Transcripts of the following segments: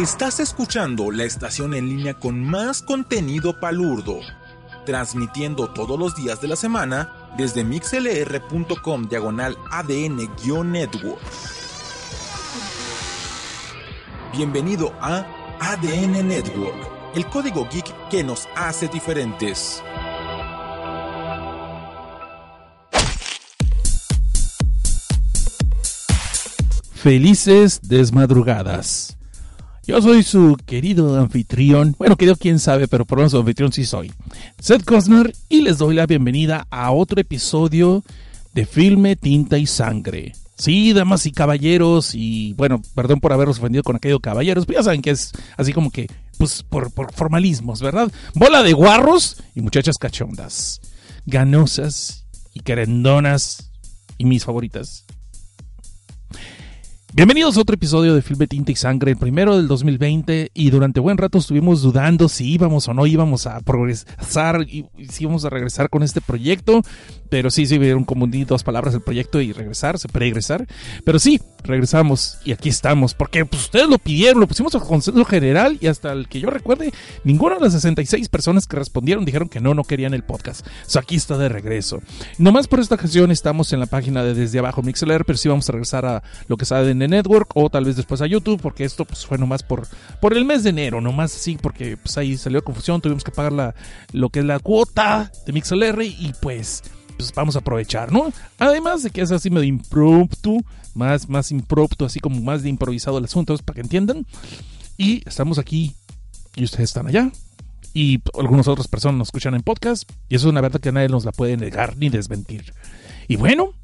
Estás escuchando la estación en línea con más contenido palurdo, transmitiendo todos los días de la semana desde mixlr.com diagonal ADN-network. Bienvenido a ADN Network, el código geek que nos hace diferentes. Felices desmadrugadas. Yo soy su querido anfitrión, bueno, querido quién sabe, pero por lo menos anfitrión sí soy, Seth Cosner, y les doy la bienvenida a otro episodio de Filme, Tinta y Sangre. Sí, damas y caballeros, y bueno, perdón por haberos ofendido con aquello caballeros, pero ya saben que es así como que, pues, por, por formalismos, ¿verdad? Bola de guarros y muchachas cachondas, ganosas y querendonas, y mis favoritas, Bienvenidos a otro episodio de Filme Tinta y Sangre, el primero del 2020, y durante buen rato estuvimos dudando si íbamos o no íbamos a progresar y si íbamos a regresar con este proyecto, pero sí, sí, vieron como dos palabras el proyecto y regresar, se pero sí, regresamos y aquí estamos, porque pues, ustedes lo pidieron, lo pusimos al consenso general y hasta el que yo recuerde, ninguna de las 66 personas que respondieron dijeron que no, no querían el podcast. O sea, aquí está de regreso. Nomás por esta ocasión estamos en la página de Desde Abajo Mixler, pero sí vamos a regresar a lo que sabe en Network o tal vez después a YouTube, porque esto pues, fue nomás por, por el mes de enero, nomás así, porque pues, ahí salió confusión, tuvimos que pagar la, lo que es la cuota de MixLR y pues, pues vamos a aprovechar, ¿no? Además de que es así medio impromptu, más, más impromptu, así como más de improvisado el asunto, para que entiendan. Y estamos aquí y ustedes están allá. Y algunas otras personas nos escuchan en podcast. Y eso es una verdad que nadie nos la puede negar ni desmentir. Y bueno,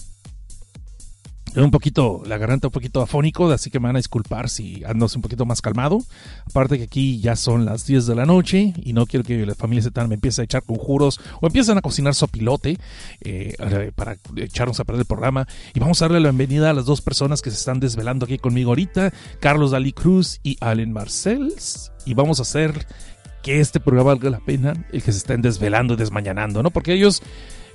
un poquito, la garganta un poquito afónico, así que me van a disculpar si ando un poquito más calmado. Aparte que aquí ya son las 10 de la noche y no quiero que la familia se me empiece a echar conjuros o empiecen a cocinar sopilote eh, para echarnos a perder el programa. Y vamos a darle la bienvenida a las dos personas que se están desvelando aquí conmigo ahorita, Carlos Dalí Cruz y Allen Marcells. Y vamos a hacer que este programa valga la pena el que se estén desvelando y desmañanando, ¿no? Porque ellos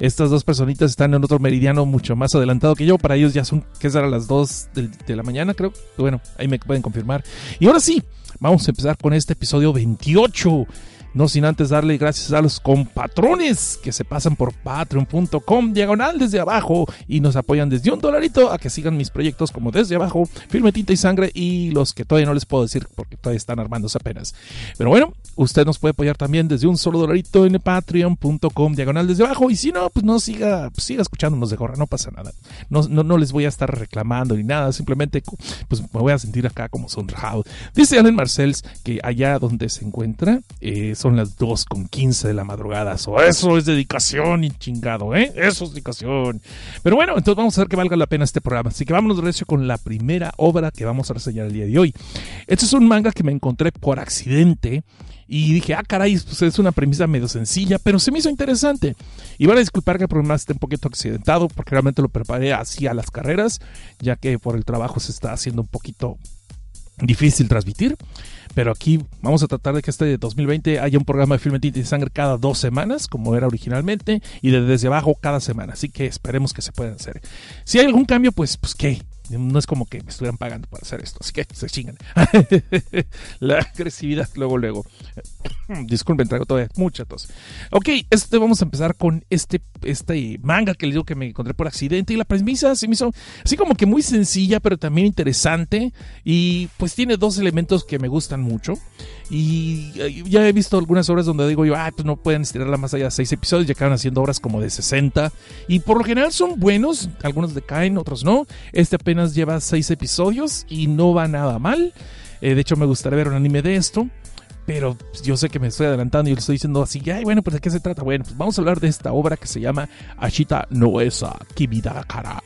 estas dos personitas están en otro meridiano mucho más adelantado que yo. Para ellos ya son, que a las 2 de, la mañana, creo. Bueno, ahí me pueden confirmar. Y ahora sí, vamos a empezar con este episodio 28 no sin antes darle gracias a los compatrones que se pasan por patreon.com diagonal desde abajo y nos apoyan desde un dolarito a que sigan mis proyectos como desde abajo, firme tinta y sangre y los que todavía no les puedo decir porque todavía están armándose apenas. Pero bueno, usted nos puede apoyar también desde un solo dolarito en patreon.com diagonal desde abajo y si no, pues no siga, pues siga escuchándonos de gorra, no pasa nada. No, no, no les voy a estar reclamando ni nada, simplemente pues me voy a sentir acá como sonrojado. Dice Alan Marcells que allá donde se encuentra es son las 2 con 15 de la madrugada. eso es dedicación y chingado, ¿eh? Eso es dedicación. Pero bueno, entonces vamos a ver que valga la pena este programa. Así que vámonos de recio con la primera obra que vamos a reseñar el día de hoy. Este es un manga que me encontré por accidente. Y dije, ah, caray, pues es una premisa medio sencilla, pero se me hizo interesante. Y van a disculpar que el programa esté un poquito accidentado, porque realmente lo preparé así a las carreras, ya que por el trabajo se está haciendo un poquito difícil transmitir. Pero aquí vamos a tratar de que este 2020 haya un programa de filme tinta y sangre cada dos semanas, como era originalmente, y desde abajo cada semana. Así que esperemos que se puedan hacer. Si hay algún cambio, pues, pues qué. No es como que me estuvieran pagando para hacer esto, así que se chingan. la agresividad, luego, luego. Disculpen, traigo todavía mucha tos. Ok, este vamos a empezar con este, este manga que les digo que me encontré por accidente. Y la premisa se me hizo así como que muy sencilla, pero también interesante. Y pues tiene dos elementos que me gustan mucho. Y ya he visto algunas obras donde digo yo, ah, pues no pueden estirarla más allá de seis episodios. Ya acaban haciendo obras como de 60. Y por lo general son buenos. Algunos decaen, otros no. Este apenas lleva seis episodios y no va nada mal. Eh, de hecho, me gustaría ver un anime de esto. Pero yo sé que me estoy adelantando y le estoy diciendo así, ay, bueno, pues de qué se trata. Bueno, pues vamos a hablar de esta obra que se llama Ashita Noesa Kibidakara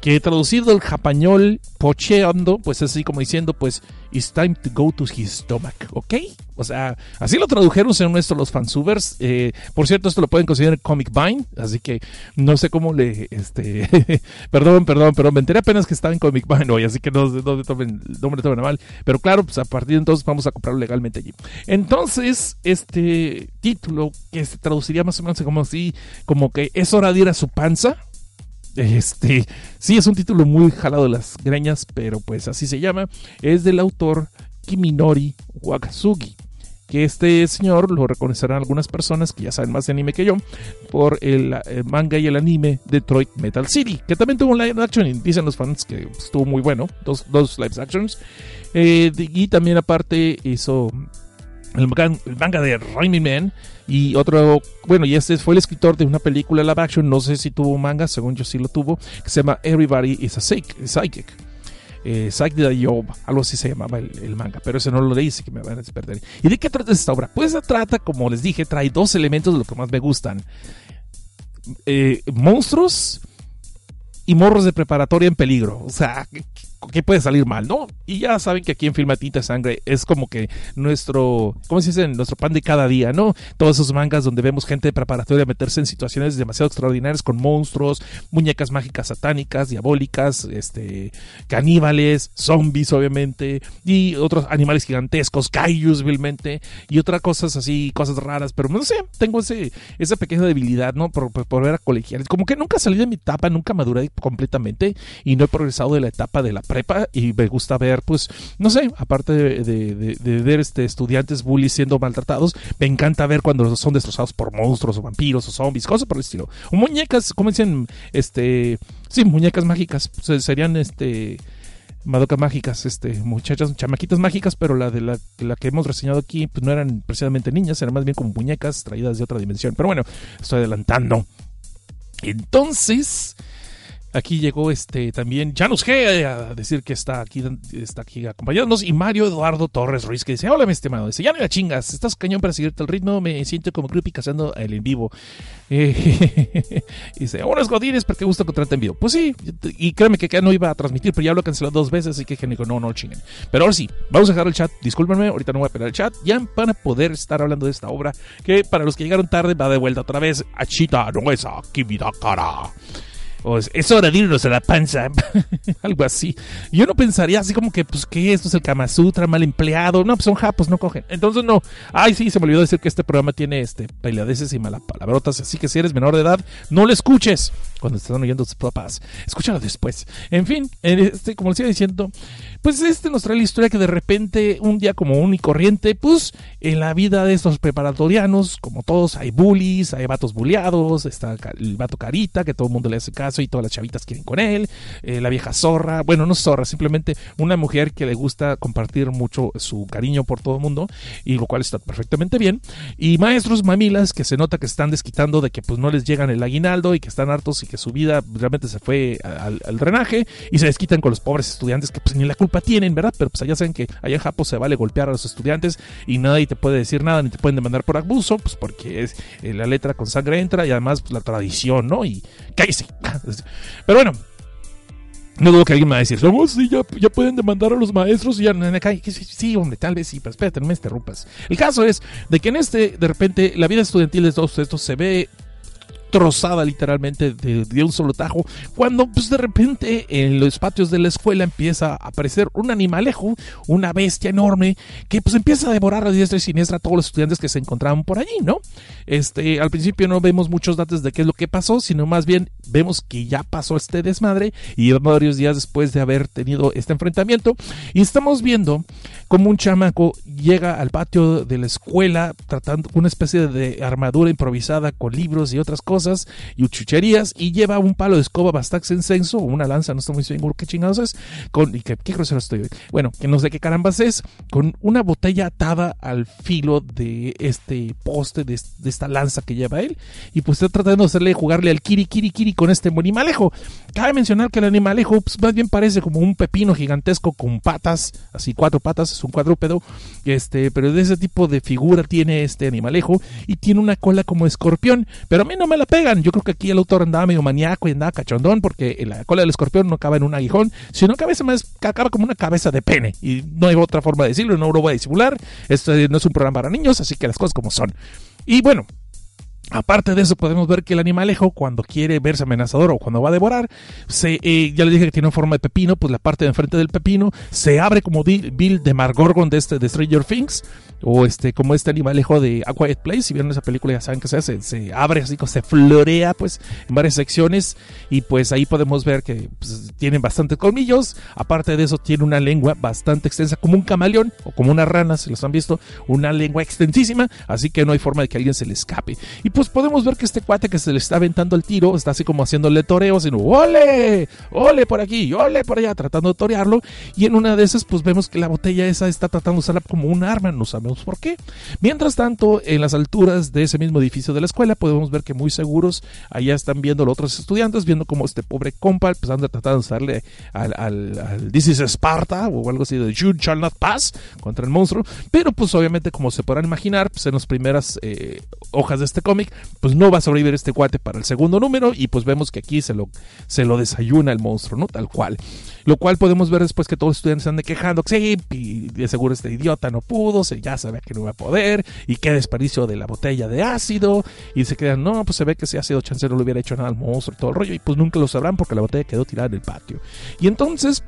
que traducido al japañol pocheando, pues así como diciendo, pues, it's time to go to his stomach, ¿ok? O sea, así lo tradujeron en nuestro los fansubers. Eh, por cierto, esto lo pueden conseguir en Comic Vine, así que no sé cómo le, este, perdón, perdón, pero me enteré apenas que estaba en Comic Vine hoy, así que no, no, me tomen, no me tomen mal. Pero claro, pues a partir de entonces vamos a comprarlo legalmente allí. Entonces, este título que se traduciría más o menos como así, como que es hora de ir a su panza este, sí, es un título muy jalado de las greñas, pero pues así se llama. Es del autor Yukiminori Wakasugi que este señor lo reconocerán algunas personas que ya saben más de anime que yo por el, manga y el anime Detroit Metal City, que también tuvo un live action y dicen los fans que estuvo muy bueno, dos, dos live actions. Eh, y también aparte hizo el manga, de Raining Man y otro, bueno, y este fue el escritor de una película live action, no sé si tuvo manga, según yo sí lo tuvo, que se llama Everybody is a Psychic eh, de Job, algo así se llamaba el, manga, pero ese no lo leí, así que me van a perder. ¿Y de qué trata esta obra? Pues se trata, como les dije, trae dos elementos de lo que más me gustan. Eh, monstruos y morros de preparatoria en peligro. O sea, ¿qué puede salir mal, no? Y ya saben que aquí en Filmatita Sangre es como que nuestro, ¿cómo se dice? Nuestro pan de cada día, ¿no? Todos esos mangas donde vemos gente preparatoria meterse en situaciones demasiado extraordinarias con monstruos, muñecas mágicas satánicas, diabólicas, este, caníbales, zombies, obviamente, y otros animales gigantescos, kaijus, vilmente, y otras cosas así, cosas raras, pero no sé, tengo ese, esa pequeña debilidad, ¿no? Por, por ver a colegiales. Como que nunca salí de mi etapa, nunca maduré completamente y no he progresado de la etapa de la prepa y me gusta ver, pues, no sé, aparte de, ver este, estudiantes bullies siendo maltratados, me encanta ver cuando son destrozados por monstruos o vampiros o zombies, cosas por el estilo. O muñecas, como dicen, este, sí, muñecas mágicas, serían, este, Madocas mágicas, este, muchachas, chamaquitas mágicas, pero la de la, la, que hemos reseñado aquí, pues no eran precisamente niñas, eran más bien como muñecas traídas de otra dimensión. Pero bueno, estoy adelantando. Entonces, Aquí llegó este también Janus G a decir que está aquí, está aquí acompañándonos. Y Mario Eduardo Torres Ruiz que dice: Hola, mi estimado. Dice: Ya no la chingas, estás cañón para seguirte el ritmo. Me siento como creepy cazando el en vivo. Eh, dice: Buenos godines, porque gusta encontrarte en vivo. Pues sí, y créeme que ya no iba a transmitir, pero ya lo canceló dos veces. Así que genérico, no, no chinguen. Pero ahora sí, vamos a dejar el chat. Discúlpenme, ahorita no voy a esperar el chat. Ya van a poder estar hablando de esta obra que para los que llegaron tarde va de vuelta otra vez. Achita, no es aquí, cara es, hora de irnos a la panza, algo así. Yo no pensaría así como que, pues, ¿qué? Esto es el Kama Sutra mal empleado. No, pues son japos, no cogen. Entonces, no. Ay, sí, se me olvidó decir que este programa tiene este bailadeces y palabrotas. Así que si eres menor de edad, no lo escuches cuando están oyendo tus papás. Escúchalo después. En fin, este, como les iba diciendo, pues este nos trae la historia que de repente, un día como un y corriente, pues en la vida de estos preparatorianos, como todos, hay bullies, hay vatos bulleados, está el vato carita, que todo el mundo le hace caso y todas las chavitas quieren con él, eh, la vieja zorra, bueno, no zorra, simplemente una mujer que le gusta compartir mucho su cariño por todo el mundo, y lo cual está perfectamente bien, y maestros mamilas que se nota que están desquitando de que pues no les llegan el aguinaldo y que están hartos y que su vida realmente se fue al, drenaje y se desquitan con los pobres estudiantes que pues ni la culpa tienen, ¿verdad? Pero pues allá saben que allá en Japón se vale golpear a los estudiantes y nadie te puede decir nada, ni te pueden demandar por abuso, pues porque es eh, la letra con sangre entra y además pues, la tradición, ¿no? Y cállese. Pero bueno, no dudo que alguien me va a decir, oh, sí, ya, pueden demandar a los maestros y ya. Sí, sí, hombre, tal vez sí, pero espérate, no me interrumpas. El caso es de que en este, de repente, la vida estudiantil de todos estos se ve trozada literalmente de, un solo tajo, cuando pues de repente en los patios de la escuela empieza a aparecer un animalejo, una bestia enorme, que pues empieza a devorar a diestra y siniestra a todos los estudiantes que se encontraban por allí, ¿no? Este, al principio no vemos muchos datos de qué es lo que pasó, sino más bien vemos que ya pasó este desmadre y varios días después de haber tenido este enfrentamiento y estamos viendo como un chamaco llega al patio de la escuela tratando una especie de armadura improvisada con libros y otras cosas y chucherías y lleva un palo de escoba bastante incenso o una lanza, no estoy muy seguro qué chingados es, con, y qué, grosero estoy, bueno, que no sé qué carambas es, con una botella atada al filo de este poste, de, esta lanza que lleva él y pues está tratando de hacerle jugarle al kiri kiri kiri con este animalejo. Cabe mencionar que el animalejo pues, más bien parece como un pepino gigantesco con patas, así cuatro patas, un cuadrúpedo, este, pero de ese tipo de figura tiene este animalejo y tiene una cola como escorpión, pero a mí no me la pegan. Yo creo que aquí el autor andaba medio maníaco y andaba cachondón porque la cola del escorpión no acaba en un aguijón, sino que a veces más acaba como una cabeza de pene y no hay otra forma de decirlo, no lo voy a disimular. Esto no es un programa para niños, así que las cosas como son. Y bueno, Aparte de eso, podemos ver que el animalejo, cuando quiere verse amenazador o cuando va a devorar, se, eh, ya le dije que tiene forma de pepino, pues la parte de enfrente del pepino se abre como Bill de Margorgon de, este, de Stranger Things, o este, como este animalejo de A Place. Si vieron esa película, ya saben que se se abre así, se florea, pues, en varias secciones, y pues ahí podemos ver que pues, tiene bastantes colmillos. Aparte de eso, tiene una lengua bastante extensa, como un camaleón o como una rana, si los han visto, una lengua extensísima, así que no hay forma de que alguien se le escape. Y pues podemos ver que este cuate que se le está aventando el tiro está así como haciéndole toreo, sino ¡ole! ¡ole por aquí! ¡ole por allá! Tratando de torearlo. Y en una de esas, pues vemos que la botella esa está tratando de usarla como un arma, no sabemos por qué. Mientras tanto, en las alturas de ese mismo edificio de la escuela, podemos ver que muy seguros allá están viendo los otros estudiantes, viendo como este pobre compa, empezando a tratar de usarle al, al, This is Sparta o algo así de You shall not pass contra el monstruo. Pero pues obviamente, como se podrán imaginar, pues en las primeras eh, hojas de este cómic, pues no va a sobrevivir este cuate para el segundo número y pues vemos que aquí se lo, se lo desayuna el monstruo, ¿no? Tal cual. Lo cual podemos ver después que todos los estudiantes están quejando, sí, y de seguro este idiota no pudo, se, ya sabe que no va a poder, y qué desperdicio de la botella de ácido, y se quedan, no, pues se ve que si ácido chance no le hubiera hecho nada al monstruo, todo el rollo, y pues nunca lo sabrán porque la botella quedó tirada en el patio. Y entonces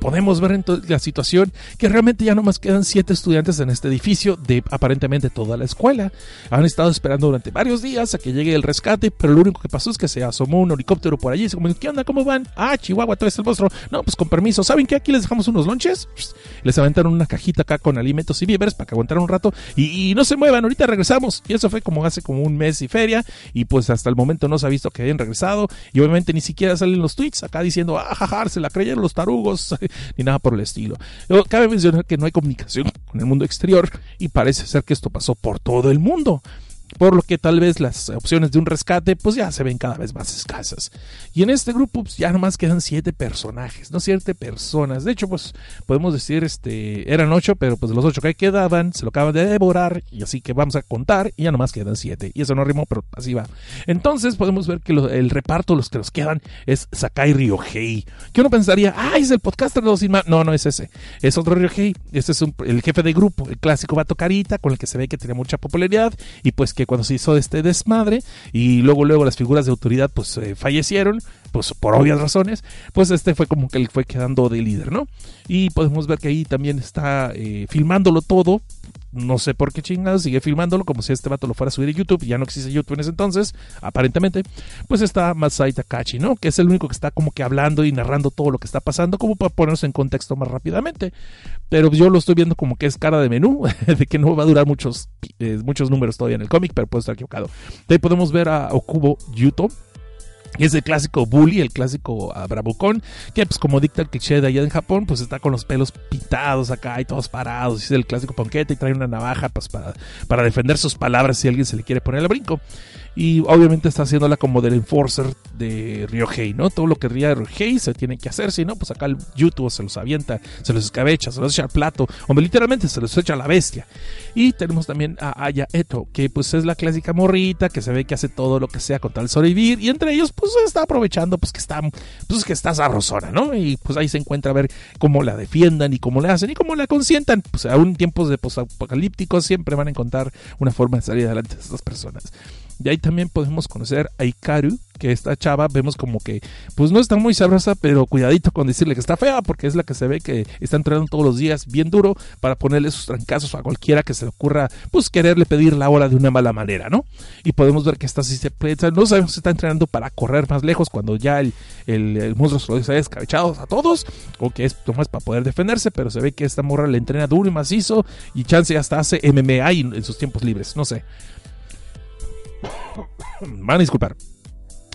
podemos ver en la situación que realmente ya no más quedan siete estudiantes en este edificio de aparentemente toda la escuela. Han estado esperando durante varios días a que llegue el rescate, pero lo único que pasó es que se asomó un helicóptero por allí y se como, ¿qué onda? ¿Cómo van? Ah, Chihuahua, traes el monstruo. No, pues con permiso. ¿Saben qué? Aquí les dejamos unos lonches. Les aventaron una cajita acá con alimentos y víveres para que aguantaran un rato y, no se muevan, ahorita regresamos. Y eso fue como hace como un mes y feria y pues hasta el momento no se ha visto que hayan regresado y obviamente ni siquiera salen los tweets acá diciendo, ah, jajar, se la creyeron los tarugos ni nada por el estilo. cabe mencionar que no hay comunicación con el mundo exterior y parece ser que esto pasó por todo el mundo por lo que tal vez las opciones de un rescate pues ya se ven cada vez más escasas. Y en este grupo pues, ya nomás quedan siete personajes, no siete personas. De hecho pues podemos decir este eran ocho, pero pues los ocho que quedaban se lo acaban de devorar y así que vamos a contar y ya nomás quedan siete. Y eso no rimó, pero así va. Entonces podemos ver que el reparto, los que nos quedan es Sakai Ryohei. Que uno pensaría, ah, es el podcaster de los No, no es ese. Es otro Ryohei. Este es el jefe de grupo, el clásico vato carita con el que se ve que tiene mucha popularidad y pues que cuando se hizo este desmadre y luego luego las figuras de autoridad pues eh, fallecieron pues por obvias razones pues este fue como que él fue quedando de líder no y podemos ver que ahí también está eh, filmándolo todo no sé por qué chingados, sigue filmándolo como si este vato lo fuera a subir a YouTube, ya no existe YouTube en ese entonces, aparentemente, pues está Masai Takachi, ¿no? Que es el único que está como que hablando y narrando todo lo que está pasando, como para ponernos en contexto más rápidamente. Pero yo lo estoy viendo como que es cara de menú, de que no va a durar muchos, eh, muchos números todavía en el cómic, pero puedo estar equivocado. De ahí podemos ver a Okubo Yuto, es el clásico bully, el clásico uh, que pues como dicta el cliché de allá en Japón, pues está con los pelos pintados acá y todos parados, es el clásico ponquete y trae una navaja pues para, para defender sus palabras si alguien se le quiere poner al brinco y obviamente está haciéndola como del enforcer de Ryohei, ¿no? Todo lo que ría Ryohei se tiene que hacer, si no, pues acá el YouTube se los avienta, se los escabecha, se los echa al plato, hombre, literalmente se los echa a la bestia. Y tenemos también a Aya Eto, que pues es la clásica morrita que se ve que hace todo lo que sea con tal sobrevivir y entre ellos pues está aprovechando pues que está pues que está sabrosona, ¿no? Y pues ahí se encuentra a ver cómo la defiendan y cómo le hacen y cómo la consientan. Pues aún tiempos de posapocalípticos siempre van a encontrar una forma de salir adelante de estas personas. De ahí también podemos conocer a Ikaru, que esta chava vemos como que, pues no está muy sabrosa, pero cuidadito con decirle que está fea, porque es la que se ve que está entrenando todos los días bien duro para ponerle sus trancazos a cualquiera que se le ocurra, pues quererle pedir la hora de una mala manera, ¿no? Y podemos ver que esta sí se no sabemos si está entrenando para correr más lejos cuando ya el, el, monstruo se lo ha escabechado a todos, o que es más para poder defenderse, pero se ve que esta morra le entrena duro y macizo, y chance hasta hace MMA en sus tiempos libres, no sé. Van a disculpar.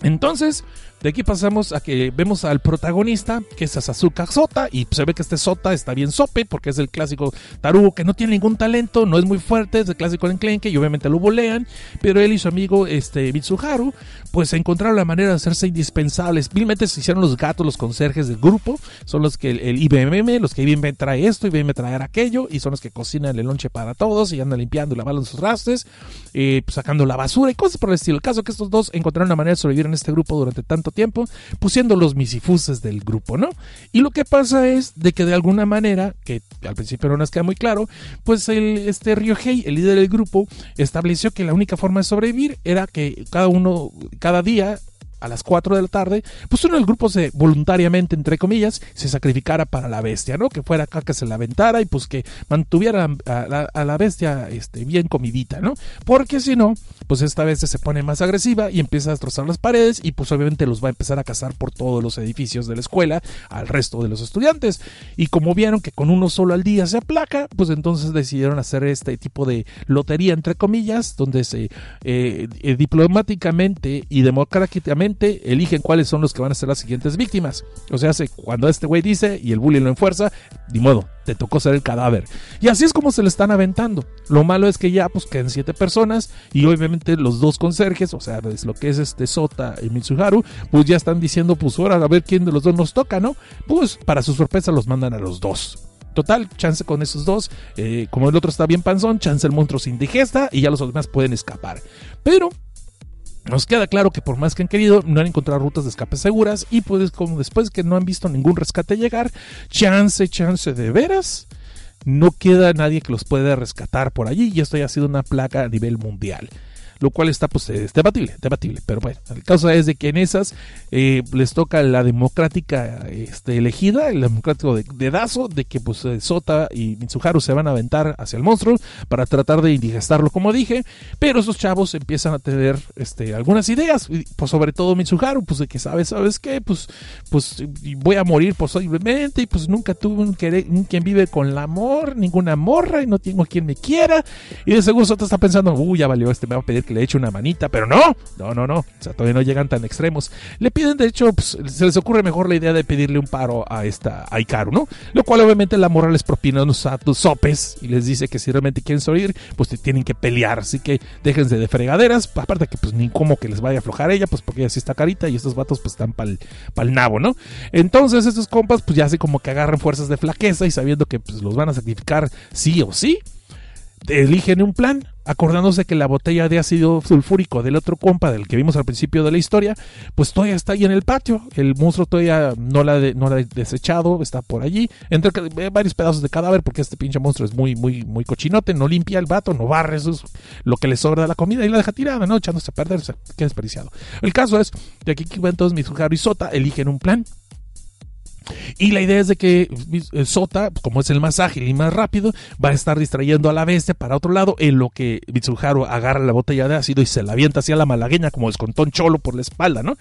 Entonces, de aquí pasamos a que vemos al protagonista, que es Sasuka Sota, y se ve que este Sota está bien sope, porque es el clásico tarugo que no tiene ningún talento, no es muy fuerte, es el clásico enclenque, y obviamente lo bolean, pero él y su amigo este, Mitsuharu, pues encontraron la manera de hacerse indispensables. Vilmente se hicieron los gatos, los conserjes del grupo, son los que el, IBM, los que IBM trae esto, IBM trae aquello, y son los que cocinan el lonche para todos, y andan limpiando y lavando sus rastres, eh, sacando la basura y cosas por el estilo. El caso que estos dos encontraron la manera de sobrevivir en este grupo durante tanto tiempo, pusiendo los misifuses del grupo, ¿no? Y lo que pasa es de que de alguna manera, que al principio no nos queda muy claro, pues el, este Ryohei, el líder del grupo, estableció que la única forma de sobrevivir era que cada uno, cada día a las 4 de la tarde, pues uno del grupo se voluntariamente, entre comillas, se sacrificara para la bestia, ¿no? Que fuera acá que se la aventara y pues que mantuviera a la, bestia este, bien comidita, ¿no? Porque si no, pues esta bestia se pone más agresiva y empieza a destrozar las paredes y pues obviamente los va a empezar a cazar por todos los edificios de la escuela al resto de los estudiantes. Y como vieron que con uno solo al día se aplaca, pues entonces decidieron hacer este tipo de lotería, entre comillas, donde se eh, eh, diplomáticamente y democráticamente eligen cuáles son los que van a ser las siguientes víctimas. O sea, cuando este güey dice y el bully lo enfuerza, ni modo, te tocó ser el cadáver. Y así es como se le están aventando. Lo malo es que ya pues quedan siete personas y obviamente los dos conserjes, o sea, es lo que es este Sota y Mitsuharu, pues ya están diciendo pues ahora a ver quién de los dos nos toca, ¿no? Pues para su sorpresa los mandan a los dos. Total, chance con esos dos. Eh, como el otro está bien panzón, chance el monstruo se indigesta y ya los demás pueden escapar. Pero nos queda claro que por más que han querido, no han encontrado rutas de escape seguras y pues como después que no han visto ningún rescate llegar, chance, chance de veras, no queda nadie que los pueda rescatar por allí y esto ya ha sido una plaga a nivel mundial lo cual está pues es debatible, debatible, pero bueno, el caso es de que en esas eh, les toca la democrática este, elegida, el democrático de, dedazo, de que pues eh, Sota y Mitsuharu se van a aventar hacia el monstruo para tratar de indigestarlo como dije, pero esos chavos empiezan a tener este, algunas ideas, pues sobre todo Mitsuharu, pues de que sabes, ¿sabes qué? Pues, pues voy a morir posiblemente y pues nunca tuve un, quien vive con el amor, ninguna morra y no tengo quien me quiera y de seguro Sota está pensando, uy, ya valió, este me va a pedir que le eche una manita, pero no, no, no, no, o sea, todavía no llegan tan extremos. Le piden, de hecho, pues, se les ocurre mejor la idea de pedirle un paro a esta a Ikaru, ¿no? Lo cual obviamente la morra les propina unos sopes y les dice que si realmente quieren sobrevivir, pues tienen que pelear, así que déjense de fregaderas, aparte que pues ni como que les vaya a aflojar ella, pues porque ella sí está carita y estos vatos pues están pa'l, pa'l nabo, ¿no? Entonces estos compas pues ya así como que agarran fuerzas de flaqueza y sabiendo que pues los van a sacrificar sí o sí, eligen un plan, acordándose que la botella de ácido sulfúrico del otro compa, del que vimos al principio de la historia, pues todavía está ahí en el patio. El monstruo todavía no la, no la ha desechado, está por allí, entre varios pedazos de cadáver, porque este pinche monstruo es muy, muy, muy cochinote, no limpia el vato, no barre, es lo que le sobra de la comida y la deja tirada, ¿no? Echándose a perder, o sea, qué desperdiciado. El caso es de aquí entonces Mitsuharu y Sota eligen un plan y la idea es de que eh, Sota, como es el más ágil y más rápido, va a estar distrayendo a la bestia para otro lado, en lo que Mitsuharu agarra la botella de ácido y se la avienta hacia la malagueña como descontón cholo por la espalda, ¿no?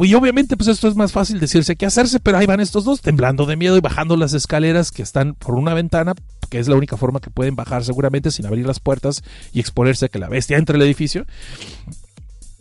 Y obviamente, pues esto es más fácil decirse que hacerse, pero ahí van estos dos temblando de miedo y bajando las escaleras que están por una ventana, que es la única forma que pueden bajar seguramente sin abrir las puertas y exponerse a que la bestia entre al edificio.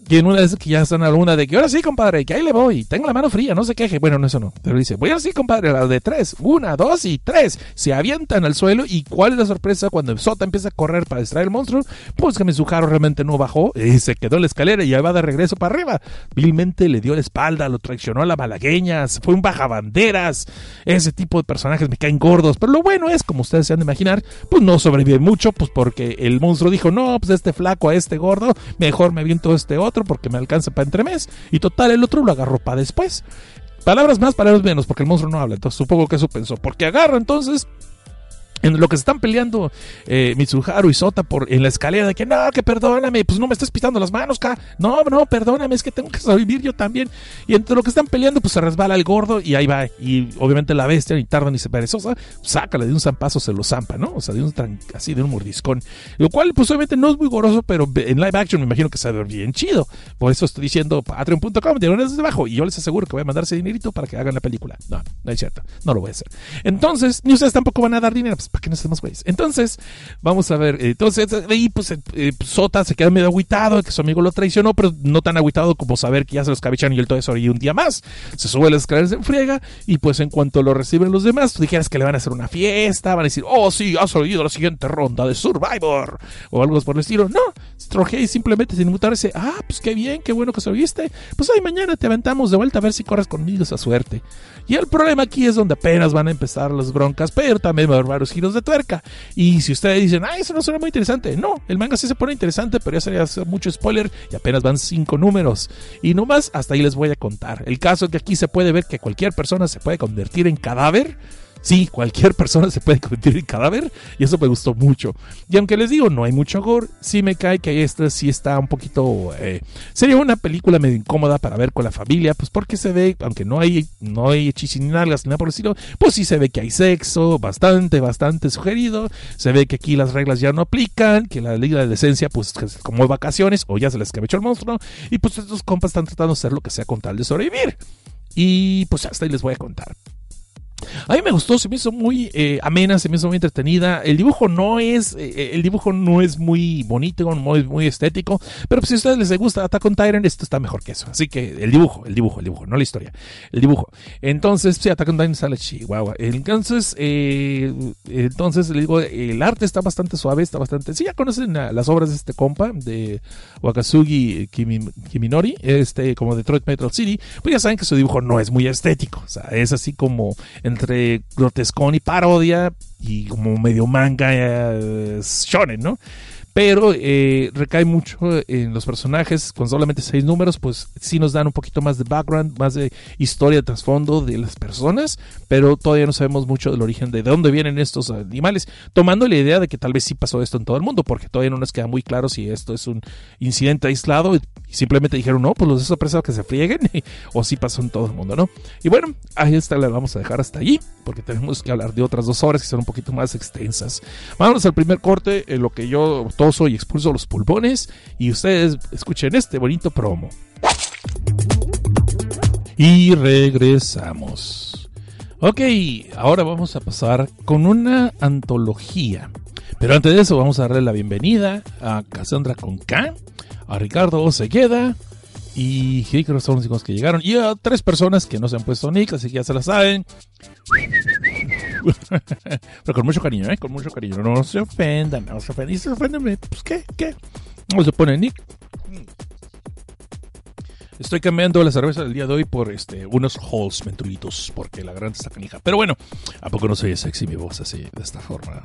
Y en una vez que ya están a una de que ahora sí, compadre, que ahí le voy, tengo la mano fría, no se queje. Bueno, no, eso no. Pero dice, voy así, compadre, a la de tres, una, dos y tres. Se avientan al suelo y cuál es la sorpresa cuando Sota empieza a correr para distraer al monstruo. Pues que Mizuharo realmente no bajó y se quedó en la escalera y ya va de regreso para arriba. Vilmente le dio la espalda, lo traicionó a la malagueña, fue un bajabanderas. Ese tipo de personajes me caen gordos. Pero lo bueno es, como ustedes se han de imaginar, pues no sobrevive mucho, pues porque el monstruo dijo, no, pues este flaco a este gordo, mejor me aviento este otro porque me alcanza para entremés. Y total, el otro lo agarró para después. Palabras más, palabras menos, porque el monstruo no habla. Entonces supongo que eso pensó. Porque agarra entonces en lo que se están peleando eh, Mitsuharu y Sota por, en la escalera de que no, que perdóname, pues no me estés pisando las manos, ca. No, no, perdóname, es que tengo que sobrevivir yo también. Y entre lo que están peleando, pues se resbala el gordo y ahí va. Y obviamente la bestia, ni tarda ni se perezosa, sácale de un zampazo, se lo zampa, ¿no? O sea, de un así, de un mordiscón. Lo cual, pues obviamente no es muy goroso, pero en live action me imagino que se ve bien chido. Por eso estoy diciendo patreon.com, de desde abajo. Y yo les aseguro que voy a mandarse dinerito para que hagan la película. No, no es cierto. No lo voy a hacer. Entonces, ni ustedes tampoco van a dar dinero. Pues, ¿para qué no estamos güeyes? Entonces, vamos a ver. Eh, entonces, ahí pues eh, eh, Sota se queda medio aguitado que su amigo lo traicionó, pero no tan aguitado como saber que ya se los cabechan y él todo eso y un día más. Se sube a las escaleras en friega y pues en cuanto lo reciben los demás, tú dijeras que le van a hacer una fiesta, van a decir, oh sí, has oído la siguiente ronda de Survivor o algo por el estilo. No, Strohey simplemente sin mutarse, ah, pues qué bien, qué bueno que se viste. Pues hoy mañana te aventamos de vuelta a ver si corres conmigo esa suerte. Y el problema aquí es donde apenas van a empezar las broncas, pero también va a haber varios giros de tuerca. Y si ustedes dicen, ah, eso no suena muy interesante, no, el manga sí se pone interesante, pero ya sería mucho spoiler y apenas van cinco números. Y nomás hasta ahí les voy a contar. El caso es que aquí se puede ver que cualquier persona se puede convertir en cadáver Sí, cualquier persona se puede convertir en cadáver y eso me gustó mucho. Y aunque les digo, no hay mucho gore, sí me cae que esta sí está un poquito... Eh, sería una película medio incómoda para ver con la familia, pues porque se ve, aunque no hay, no hay hechis ni nalgas ni nada por el estilo, pues sí se ve que hay sexo, bastante, bastante sugerido. Se ve que aquí las reglas ya no aplican, que la liga de decencia, pues como vacaciones, o ya se les escabechó el monstruo, y pues estos compas están tratando de hacer lo que sea con tal de sobrevivir. Y pues hasta ahí les voy a contar. A mí me gustó, se me hizo muy eh, amena, se me hizo muy entretenida. El dibujo no es, eh, eh, el dibujo no es muy bonito, muy, muy estético, pero pues, si a ustedes les gusta Attack on Titan, esto está mejor que eso. Así que el dibujo, el dibujo, el dibujo, no la historia, el dibujo. Entonces, sí, Attack on Titan sale chihuahua. Entonces, entonces le digo, el arte está bastante suave, está bastante. Sí, ya conocen las obras de este compa de Wakasugi Kiminori, este como Detroit Metal City, pues ya saben que su dibujo no es muy estético, o sea, es así como entre grotescón y parodia y como medio manga eh, shonen, ¿no? Pero eh, recae mucho en los personajes. Con solamente seis números pues sí nos dan un poquito más de background más de historia de trasfondo de las personas pero todavía no sabemos mucho del origen de dónde vienen estos animales tomando la idea de que tal vez sí pasó esto en todo el mundo porque todavía no nos queda muy claro si esto es un incidente aislado y simplemente dijeron no pues los desapresados que se frieguen o si pasó en todo el mundo no y bueno ahí está la vamos a dejar hasta allí porque tenemos que hablar de otras dos horas que son un poquito más extensas. Vámonos al primer corte lo que yo y expulso los pulmones y ustedes escuchen este bonito promo. Y regresamos. Ok, ahora vamos a pasar con una antología. Pero antes de eso vamos a darle la bienvenida a Cassandra Conca, a Ricardo Osegueda y creo son los que llegaron. Y a tres personas que no se han puesto nick, así que ya se la saben. Pero con mucho cariño, ¿eh? Con mucho cariño. No se ofendan, no se ofendan. Y se ofenden, pues ¿qué? ¿Qué? No se pone Nick. Estoy cambiando la cerveza del día de hoy por este, unos Halls mentrulitos, porque la grande está canija. Pero bueno, ¿a poco no soy sexy mi voz así, de esta forma?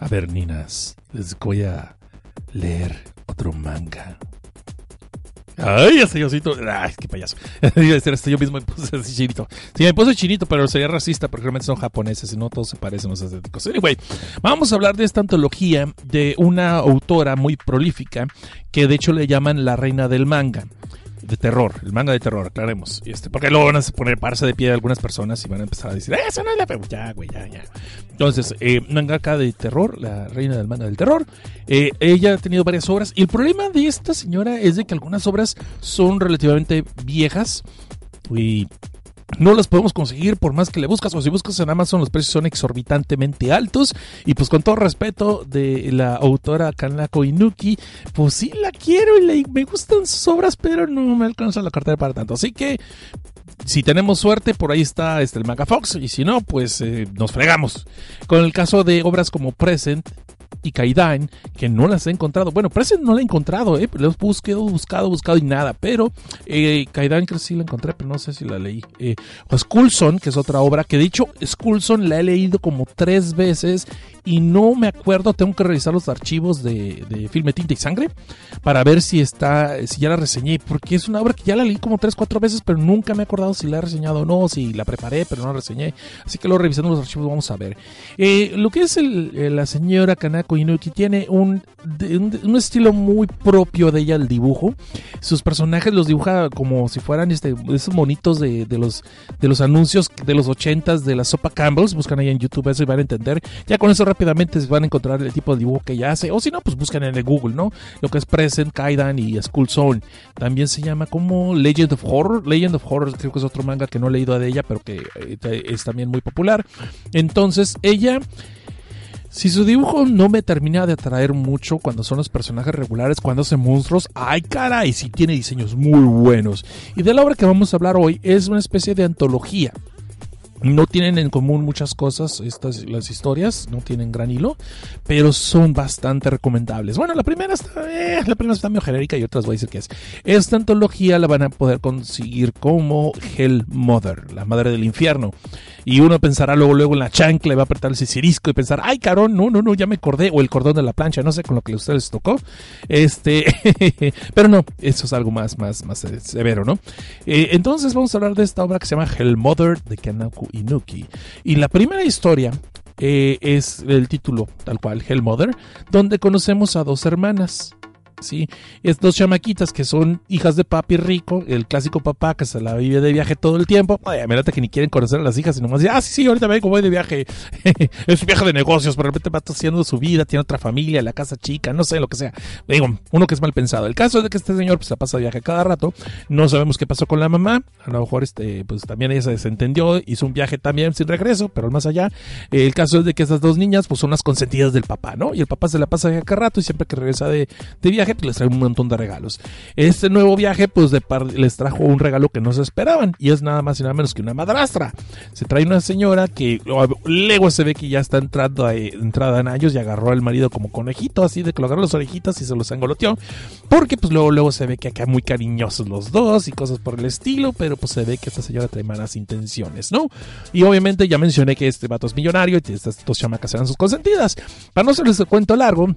A ver, ninas, les voy a leer otro manga. Ay, ese osito. Ay, qué payaso. Esto yo mismo me puse así chinito. Sí, me puse chinito, pero sería racista porque realmente son japoneses y no todos se parecen los estéticos. Anyway, vamos a hablar de esta antología de una autora muy prolífica que de hecho le llaman la reina del manga de terror, el manga de terror, aclaremos. Este, porque luego van a poner parse de pie de algunas personas y van a empezar a decir, eso no es la Ya, güey, ya, ya. Entonces, eh, mangaka de terror, la reina del manga del terror. Eh, ella ha tenido varias obras. Y el problema de esta señora es de que algunas obras son relativamente viejas. Y no las podemos conseguir por más que le buscas o si buscas en Amazon los precios son exorbitantemente altos. Y pues con todo respeto de la autora Kanako Inuki pues sí la quiero y me gustan sus obras pero no me alcanza la cartera para tanto. Así que si tenemos suerte por ahí está este, el Manga Fox y si no pues eh, nos fregamos. Con el caso de obras como Present y Kaidan, que no las he encontrado. Bueno, parece no la he encontrado, ¿eh? Los busquado, buscado, buscado y nada. Pero eh, creo que sí la encontré, pero no sé si la leí. Eh, o Skullson, que es otra obra, que de hecho Skullson la he leído como tres veces y no me acuerdo, tengo que revisar los archivos de, de Filme Tinta y Sangre para ver si está, si ya la reseñé, porque es una obra que ya la leí como tres, cuatro veces, pero nunca me he acordado si la he reseñado o no, si la preparé, pero no la reseñé. Así que luego revisando los archivos vamos a ver. Eh, lo que es el, la señora Kanako Inuki tiene un, un, estilo muy propio de ella el dibujo. Sus personajes los dibuja como si fueran este, esos monitos de, de los, de los anuncios de los ochentas de la sopa Campbell's. Buscan ahí en YouTube eso y van a entender. Ya con eso rápidamente van a encontrar el tipo de dibujo que ella hace. O si no, pues buscan en el Google, ¿no? Lo que es Present, Kaidan y School Zone. También se llama como Legend of Horror. Legend of Horror creo que es otro manga que no he leído de ella, pero que eh, es también muy popular. Entonces, ella... Si su dibujo no me termina de atraer mucho cuando son los personajes regulares, cuando hacen monstruos, ay caray, sí tiene diseños muy buenos. Y de la obra que vamos a hablar hoy es una especie de antología No tienen en común muchas cosas estas las historias, no tienen gran hilo, pero son bastante recomendables. Bueno, la primera está, eh, la primera está medio genérica y otras voy a decir que es. Esta antología la van a poder conseguir como Hell Mother, la madre del infierno. Y uno pensará luego, luego en la chancla, va a apretar el sisirisco y pensar, ay, carón, no, no, no, ya me acordé, o el cordón de la plancha, no sé con lo que a ustedes les tocó. Este, pero no, eso es algo más, más, más severo, ¿no? Eh, entonces vamos a hablar de esta obra que se llama Hell Mother de Kanaku Inuki. Y la primera historia eh, es el título, tal cual, Hell Mother, donde conocemos a dos hermanas. ¿Sí? Es dos chamaquitas que son hijas de papi rico, el clásico papá que se la vive de viaje todo el tiempo. Ay, mirate que ni quieren conocer a las hijas, sino más ah, sí, sí, ahorita vengo, voy de viaje. es un viaje de negocios, pero de repente va haciendo su vida, tiene otra familia, la casa chica, no sé, lo que sea. Digo, uno que es mal pensado. El caso es de que este señor pues la pasa de viaje cada rato, no sabemos qué pasó con la mamá, a lo mejor este, pues también ella se desentendió, hizo un viaje también sin regreso, pero más allá. El caso es de que estas dos niñas pues son las consentidas del papá, ¿no? Y el papá se la pasa de viaje cada rato y siempre que regresa de, de viaje pues les trae un montón de regalos. Este nuevo viaje, pues de les trajo un regalo que no se esperaban y es nada más y nada menos que una madrastra. Se trae una señora que luego se ve que ya está entrando entrada en años y agarró al marido como conejito, así de que lo agarró las orejitas y se los engoloteó. Porque pues luego, luego se ve que acá muy cariñosos los dos y cosas por el estilo, pero pues se ve que esta señora trae malas intenciones, ¿no? Y obviamente ya mencioné que este vato es millonario y estas dos chamacas eran sus consentidas. Para no hacerles el cuento largo,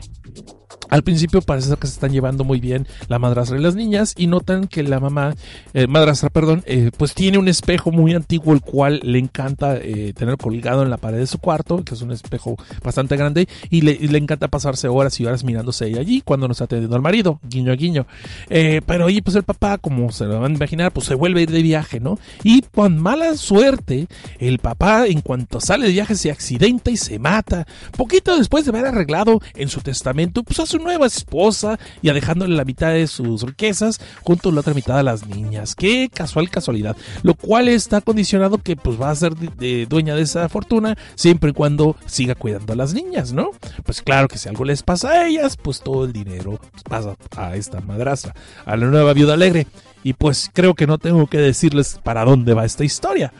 al principio parece que se están llevando muy bien la madrastra y las niñas y notan que la mamá, eh, madrastra, perdón, eh, pues tiene un espejo muy antiguo el cual le encanta eh, tener colgado en la pared de su cuarto, que es un espejo bastante grande y le, encanta pasarse horas y horas mirándose allí cuando no está atendiendo al marido, guiño guiño. pero ahí pues el papá, como se lo van a imaginar, pues se vuelve a ir de viaje, ¿no? Y con mala suerte, el papá en cuanto sale de viaje se accidenta y se mata. Poquito después de haber arreglado en su testamento, pues hace nueva esposa y a dejándole la mitad de sus riquezas junto a la otra mitad a las niñas. Qué casual casualidad. Lo cual está condicionado que pues va a ser dueña de esa fortuna siempre y cuando siga cuidando a las niñas, ¿no? Pues claro que si algo les pasa a ellas, pues todo el dinero pasa a esta madrastra, a la nueva viuda alegre. Y pues creo que no tengo que decirles para dónde va esta historia.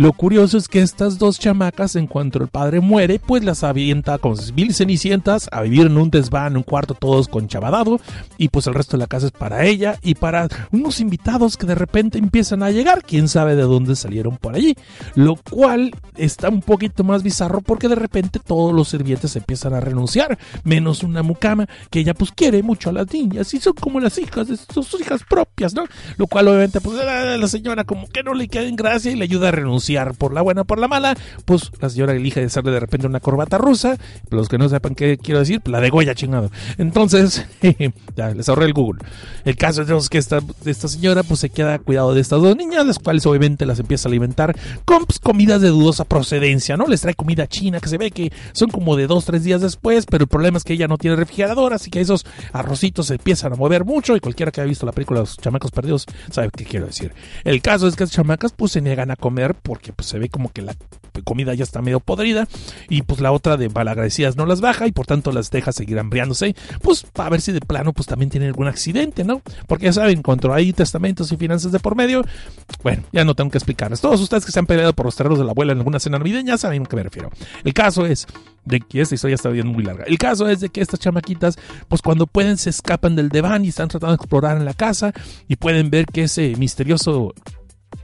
Lo curioso es que estas dos chamacas, en cuanto el padre muere, pues las avienta como mil cenicientas a vivir en un desván, un cuarto todos con chavadado, y pues el resto de la casa es para ella y para unos invitados que de repente empiezan a llegar, quién sabe de dónde salieron por allí, lo cual está un poquito más bizarro porque de repente todos los sirvientes empiezan a renunciar, menos una mucama que ella pues quiere mucho a las niñas y son como las hijas de sus hijas propias, ¿no? Lo cual obviamente pues la señora como que no le queda en gracia y le ayuda a renunciar por la buena o por la mala, pues la señora elige hacerle de repente una corbata rusa. Los que no sepan qué quiero decir, la de Goya chingado. Entonces, ya les ahorré el Google. El caso es que esta, esta señora pues se queda cuidado de estas dos niñas, las cuales obviamente las empieza a alimentar con pues, comidas de dudosa procedencia, ¿no? Les trae comida china que se ve que son como de dos, tres días después, pero el problema es que ella no tiene refrigerador, así que esos arrocitos se empiezan a mover mucho y cualquiera que haya visto la película Los chamacos perdidos sabe qué quiero decir. El caso es que las chamacas pues se niegan a comer porque pues se ve como que la comida ya está medio podrida y pues la otra de malagradecidas no las baja y por tanto las deja seguir hambriándose, pues para ver si de plano pues también tienen algún accidente, ¿no? Porque ya saben, cuando hay testamentos y finanzas de por medio, bueno, ya no tengo que explicarles. Todos ustedes que se han peleado por los terrenos de la abuela en alguna cena navideña saben a qué me refiero. El caso es de que esta historia está bien muy larga. El caso es de que estas chamaquitas, pues cuando pueden se escapan del diván y están tratando de explorar en la casa y pueden ver que ese misterioso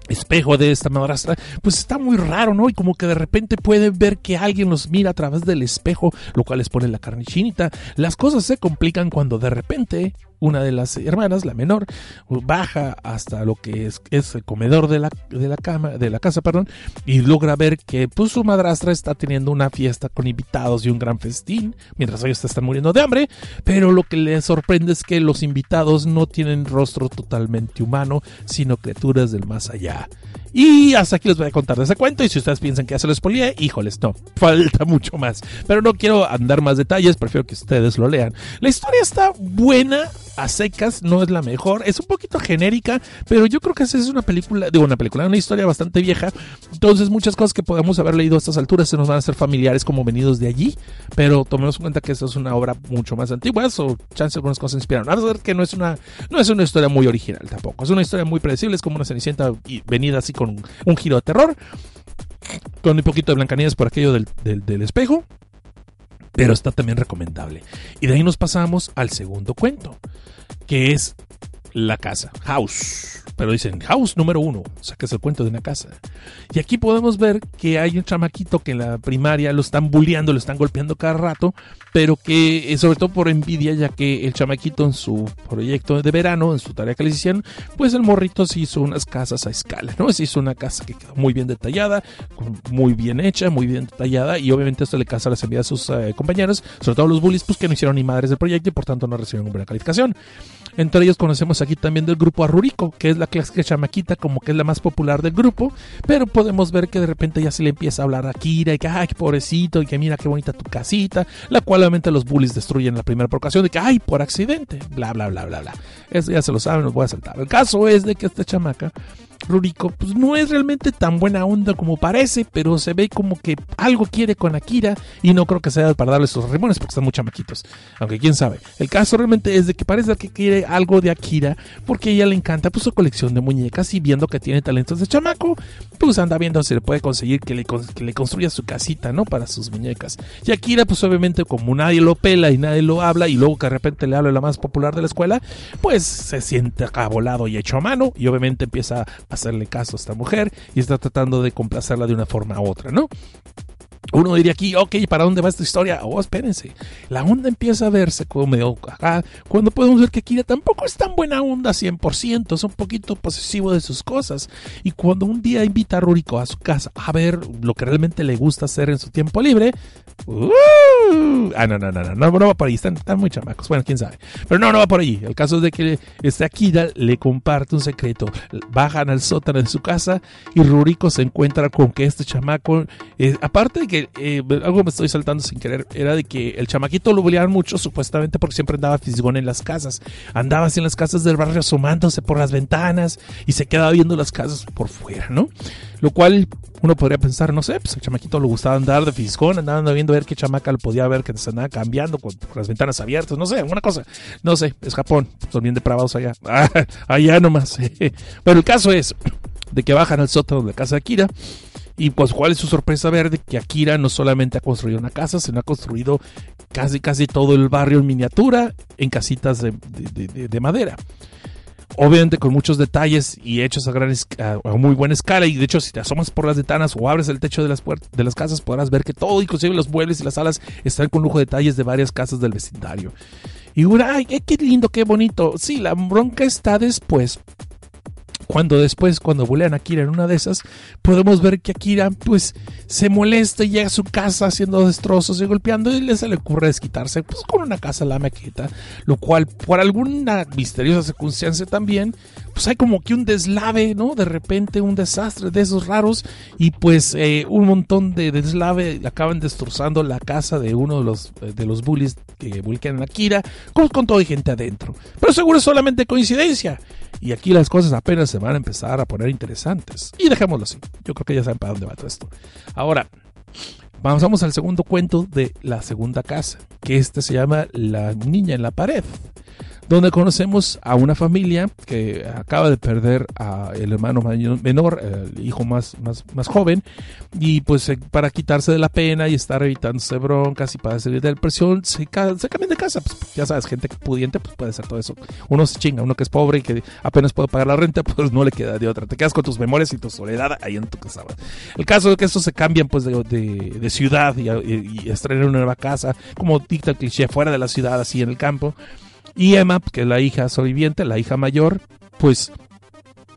espejo de esta madrastra, pues está muy raro, ¿no? Y como que de repente pueden ver que alguien los mira a través del espejo, lo cual les pone la carne chinita. Las cosas se complican cuando de repente una de las hermanas, la menor, baja hasta lo que es, el comedor de la, de la cama, de la casa, perdón, y logra ver que pues, su madrastra está teniendo una fiesta con invitados y un gran festín, mientras ellos están muriendo de hambre, pero lo que le sorprende es que los invitados no tienen rostro totalmente humano, sino criaturas del más allá. Y hasta aquí les voy a contar de ese cuento. Y si ustedes piensan que ya se lo expolié, híjoles, no, falta mucho más. Pero no quiero andar más detalles, prefiero que ustedes lo lean. La historia está buena, a secas, no es la mejor. Es un poquito genérica, pero yo creo que esa es una película, digo, una película, una historia bastante vieja. Entonces, muchas cosas que podemos haber leído a estas alturas se nos van a hacer familiares como venidos de allí. Pero tomemos en cuenta que esta es una obra mucho más antigua, o chance algunas cosas inspiraron. A ver que no es una, no es una historia muy original tampoco. Es una historia muy predecible, es como una cenicienta venida así con un, giro de terror. con un poquito de Blancanieves por aquello del, del, del espejo, pero está también recomendable. Y de ahí nos pasamos al segundo cuento, que es la casa, House. Pero dicen House número uno, o sea que el cuento de una casa. Y aquí podemos ver que hay un chamaquito que en la primaria lo están bulleando, lo están golpeando cada rato, pero que eh, sobre todo por envidia, ya que el chamaquito en su proyecto de verano, en su tarea que le hicieron, pues el morrito se hizo unas casas a escala, ¿no? Se hizo una casa que quedó muy bien detallada, muy bien hecha, muy bien detallada, y obviamente esto le casa las envías a sus eh, compañeros, sobre todo los bullies, pues que no hicieron ni madres del proyecto y por tanto no recibieron buena calificación. Entre ellos conocemos aquí también del grupo Arrurico, que es la clásica chamaquita, como que es la más popular del grupo, pero podemos ver que de repente ya se le empieza a hablar a Kira y que, ay, pobrecito, y que mira qué bonita tu casita, la cual obviamente los bullies destruyen en la primera ocasión de que, ay, por accidente, bla, bla, bla, bla, bla. Eso ya se lo saben, los voy a saltar. El caso es de que esta chamaca Ruriko pues no es realmente tan buena onda como parece, pero se ve como que algo quiere con Akira y no creo que sea para darle sus rimones porque están muy chamaquitos. Aunque quién sabe. El caso realmente es de que parece que quiere algo de Akira porque a ella le encanta pues, su colección de muñecas y viendo que tiene talentos de chamaco, pues anda viendo si le puede conseguir que le, que le construya su casita, ¿no? Para sus muñecas. Y Akira pues obviamente como nadie lo pela y nadie lo habla y luego que de repente le habla la más popular de la escuela, pues se siente acabolado y hecho a mano y obviamente empieza a hacerle caso a esta mujer y está tratando de complacerla de una forma u otra, ¿no? Uno diría aquí, ok, ¿para dónde va esta historia? Oh, espérense. La onda empieza a verse como medio acá, cuando podemos ver que Kira tampoco es tan buena onda 100%, es un poquito posesivo de sus cosas. Y cuando un día invita a Ruriko a su casa a ver lo que realmente le gusta hacer en su tiempo libre, uh, ah, no, no, no, no, no, no va por ahí, están, están, muy chamacos, bueno, quién sabe. Pero no, no va por ahí. El caso es de que este Akira le comparte un secreto. Bajan al sótano de su casa y Ruriko se encuentra con que este chamaco, aparte de que eh, algo me estoy saltando sin querer, era de que el chamaquito lo bulleaban mucho, supuestamente porque siempre andaba fisgón en las casas. Andaba así en las casas del barrio asomándose por las ventanas y se quedaba viendo las casas por fuera, ¿no? Lo cual uno podría pensar, no sé, pues el chamaquito le gustaba andar de fisgón, andaba viendo a ver qué chamaca lo podía ver que se andaba cambiando con, las ventanas abiertas, no sé, alguna cosa. No sé, es Japón, son bien depravados allá. allá nomás. Pero el caso es de que bajan al sótano de la casa de Akira y pues cuál es su sorpresa ver de que Akira no solamente ha construido una casa, sino ha construido casi casi todo el barrio en miniatura en casitas de, de, de, de madera obviamente con muchos detalles y hechos a, gran, a, muy buena escala. Y de hecho, si te asomas por las ventanas o abres el techo de las, de las casas, podrás ver que todo, inclusive los muebles y las salas, están con lujo de detalles de varias casas del vecindario. Y una, ay, qué lindo, qué bonito. Sí, la bronca está después cuando después, cuando bulean a Akira en una de esas, podemos ver que Akira pues se molesta y llega a su casa haciendo destrozos y golpeando y le se le ocurre desquitarse pues con una casa la maqueta, lo cual por alguna misteriosa circunstancia también, pues hay como que un deslave, ¿no? De repente un desastre de esos raros y pues eh, un montón de deslave acaban destrozando la casa de uno de los, de los bullies que bullean a Akira con, con toda gente adentro. Pero seguro es solamente coincidencia. Y aquí las cosas apenas se van a empezar a poner interesantes. Y dejémoslo así. Yo creo que ya saben para dónde va todo esto. Ahora, vamos al segundo cuento de la segunda casa, que este se llama La niña en la pared donde conocemos a una familia que acaba de perder al hermano menor, el hijo más, más, más joven, y pues eh, para quitarse de la pena y estar evitándose broncas y para salir de la presión, se, se cambian de casa. Pues ya sabes, gente pudiente pues puede hacer todo eso. Uno se chinga, uno que es pobre y que apenas puede pagar la renta, pues no le queda de otra. Te quedas con tus memorias y tu soledad ahí en tu casa. El caso es que estos se cambian pues de, de, ciudad y, y, y una nueva casa, como dicta el cliché, fuera de la ciudad, así en el campo. Y Emma, que es la hija sobreviviente, la hija mayor, pues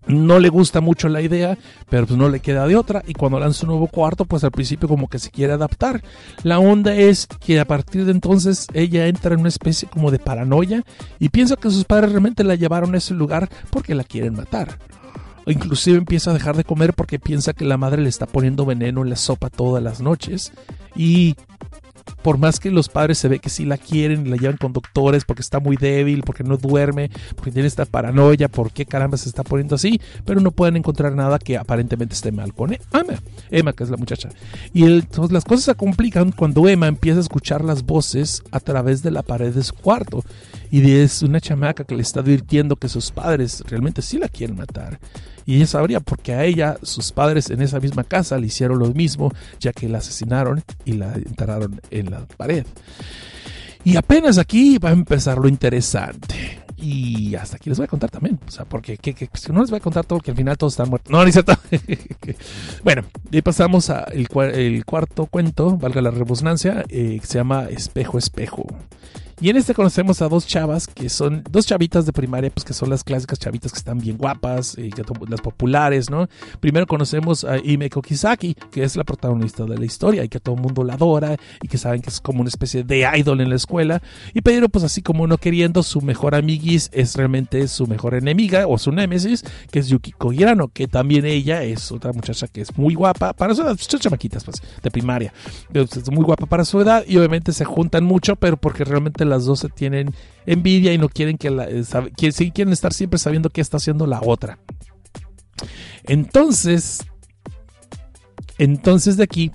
no le gusta mucho la idea, pero pues no le queda de otra. Y cuando lanza un nuevo cuarto, pues al principio como que se quiere adaptar. La onda es que a partir de entonces ella entra en una especie como de paranoia y piensa que sus padres realmente la llevaron a ese lugar porque la quieren matar. O inclusive empieza a dejar de comer porque piensa que la madre le está poniendo veneno en la sopa todas las noches. Y por más que los padres se ve que sí la quieren, la llevan con doctores porque está muy débil, porque no duerme, porque tiene esta paranoia, por qué caramba se está poniendo así, pero no pueden encontrar nada que aparentemente esté mal con Emma, Emma que es la muchacha. Y las cosas se complican cuando Emma empieza a escuchar las voces a través de la pared de su cuarto y es una chamaca que le está advirtiendo que sus padres realmente sí la quieren matar. Y ella sabría porque a ella sus padres en esa misma casa le hicieron lo mismo, ya que la asesinaron y la enterraron en la pared. Y apenas aquí va a empezar lo interesante. Y hasta aquí les voy a contar también. O sea, porque si no les voy a contar todo, que al final todos están muertos. No, ni cierto. bueno, y pasamos al cuarto cuento, valga la redundancia, eh, que se llama Espejo, Espejo. Y en este conocemos a dos chavas que son dos chavitas de primaria, pues que son las clásicas chavitas que están bien guapas, y las populares, ¿no? Primero conocemos a Imeko Kisaki, que es la protagonista de la historia y que todo el mundo la adora y que saben que es como una especie de idol en la escuela. Y Pedro, pues así como no queriendo, su mejor amiguis es realmente su mejor enemiga o su némesis, que es Yukiko Hirano, que también ella es otra muchacha que es muy guapa para su edad, son chamaquitas, pues, de primaria. Es muy guapa para su edad y obviamente se juntan mucho, pero porque realmente las dos se tienen envidia y no quieren que la, eh, quieren estar siempre sabiendo qué está haciendo la otra. Entonces, entonces de aquí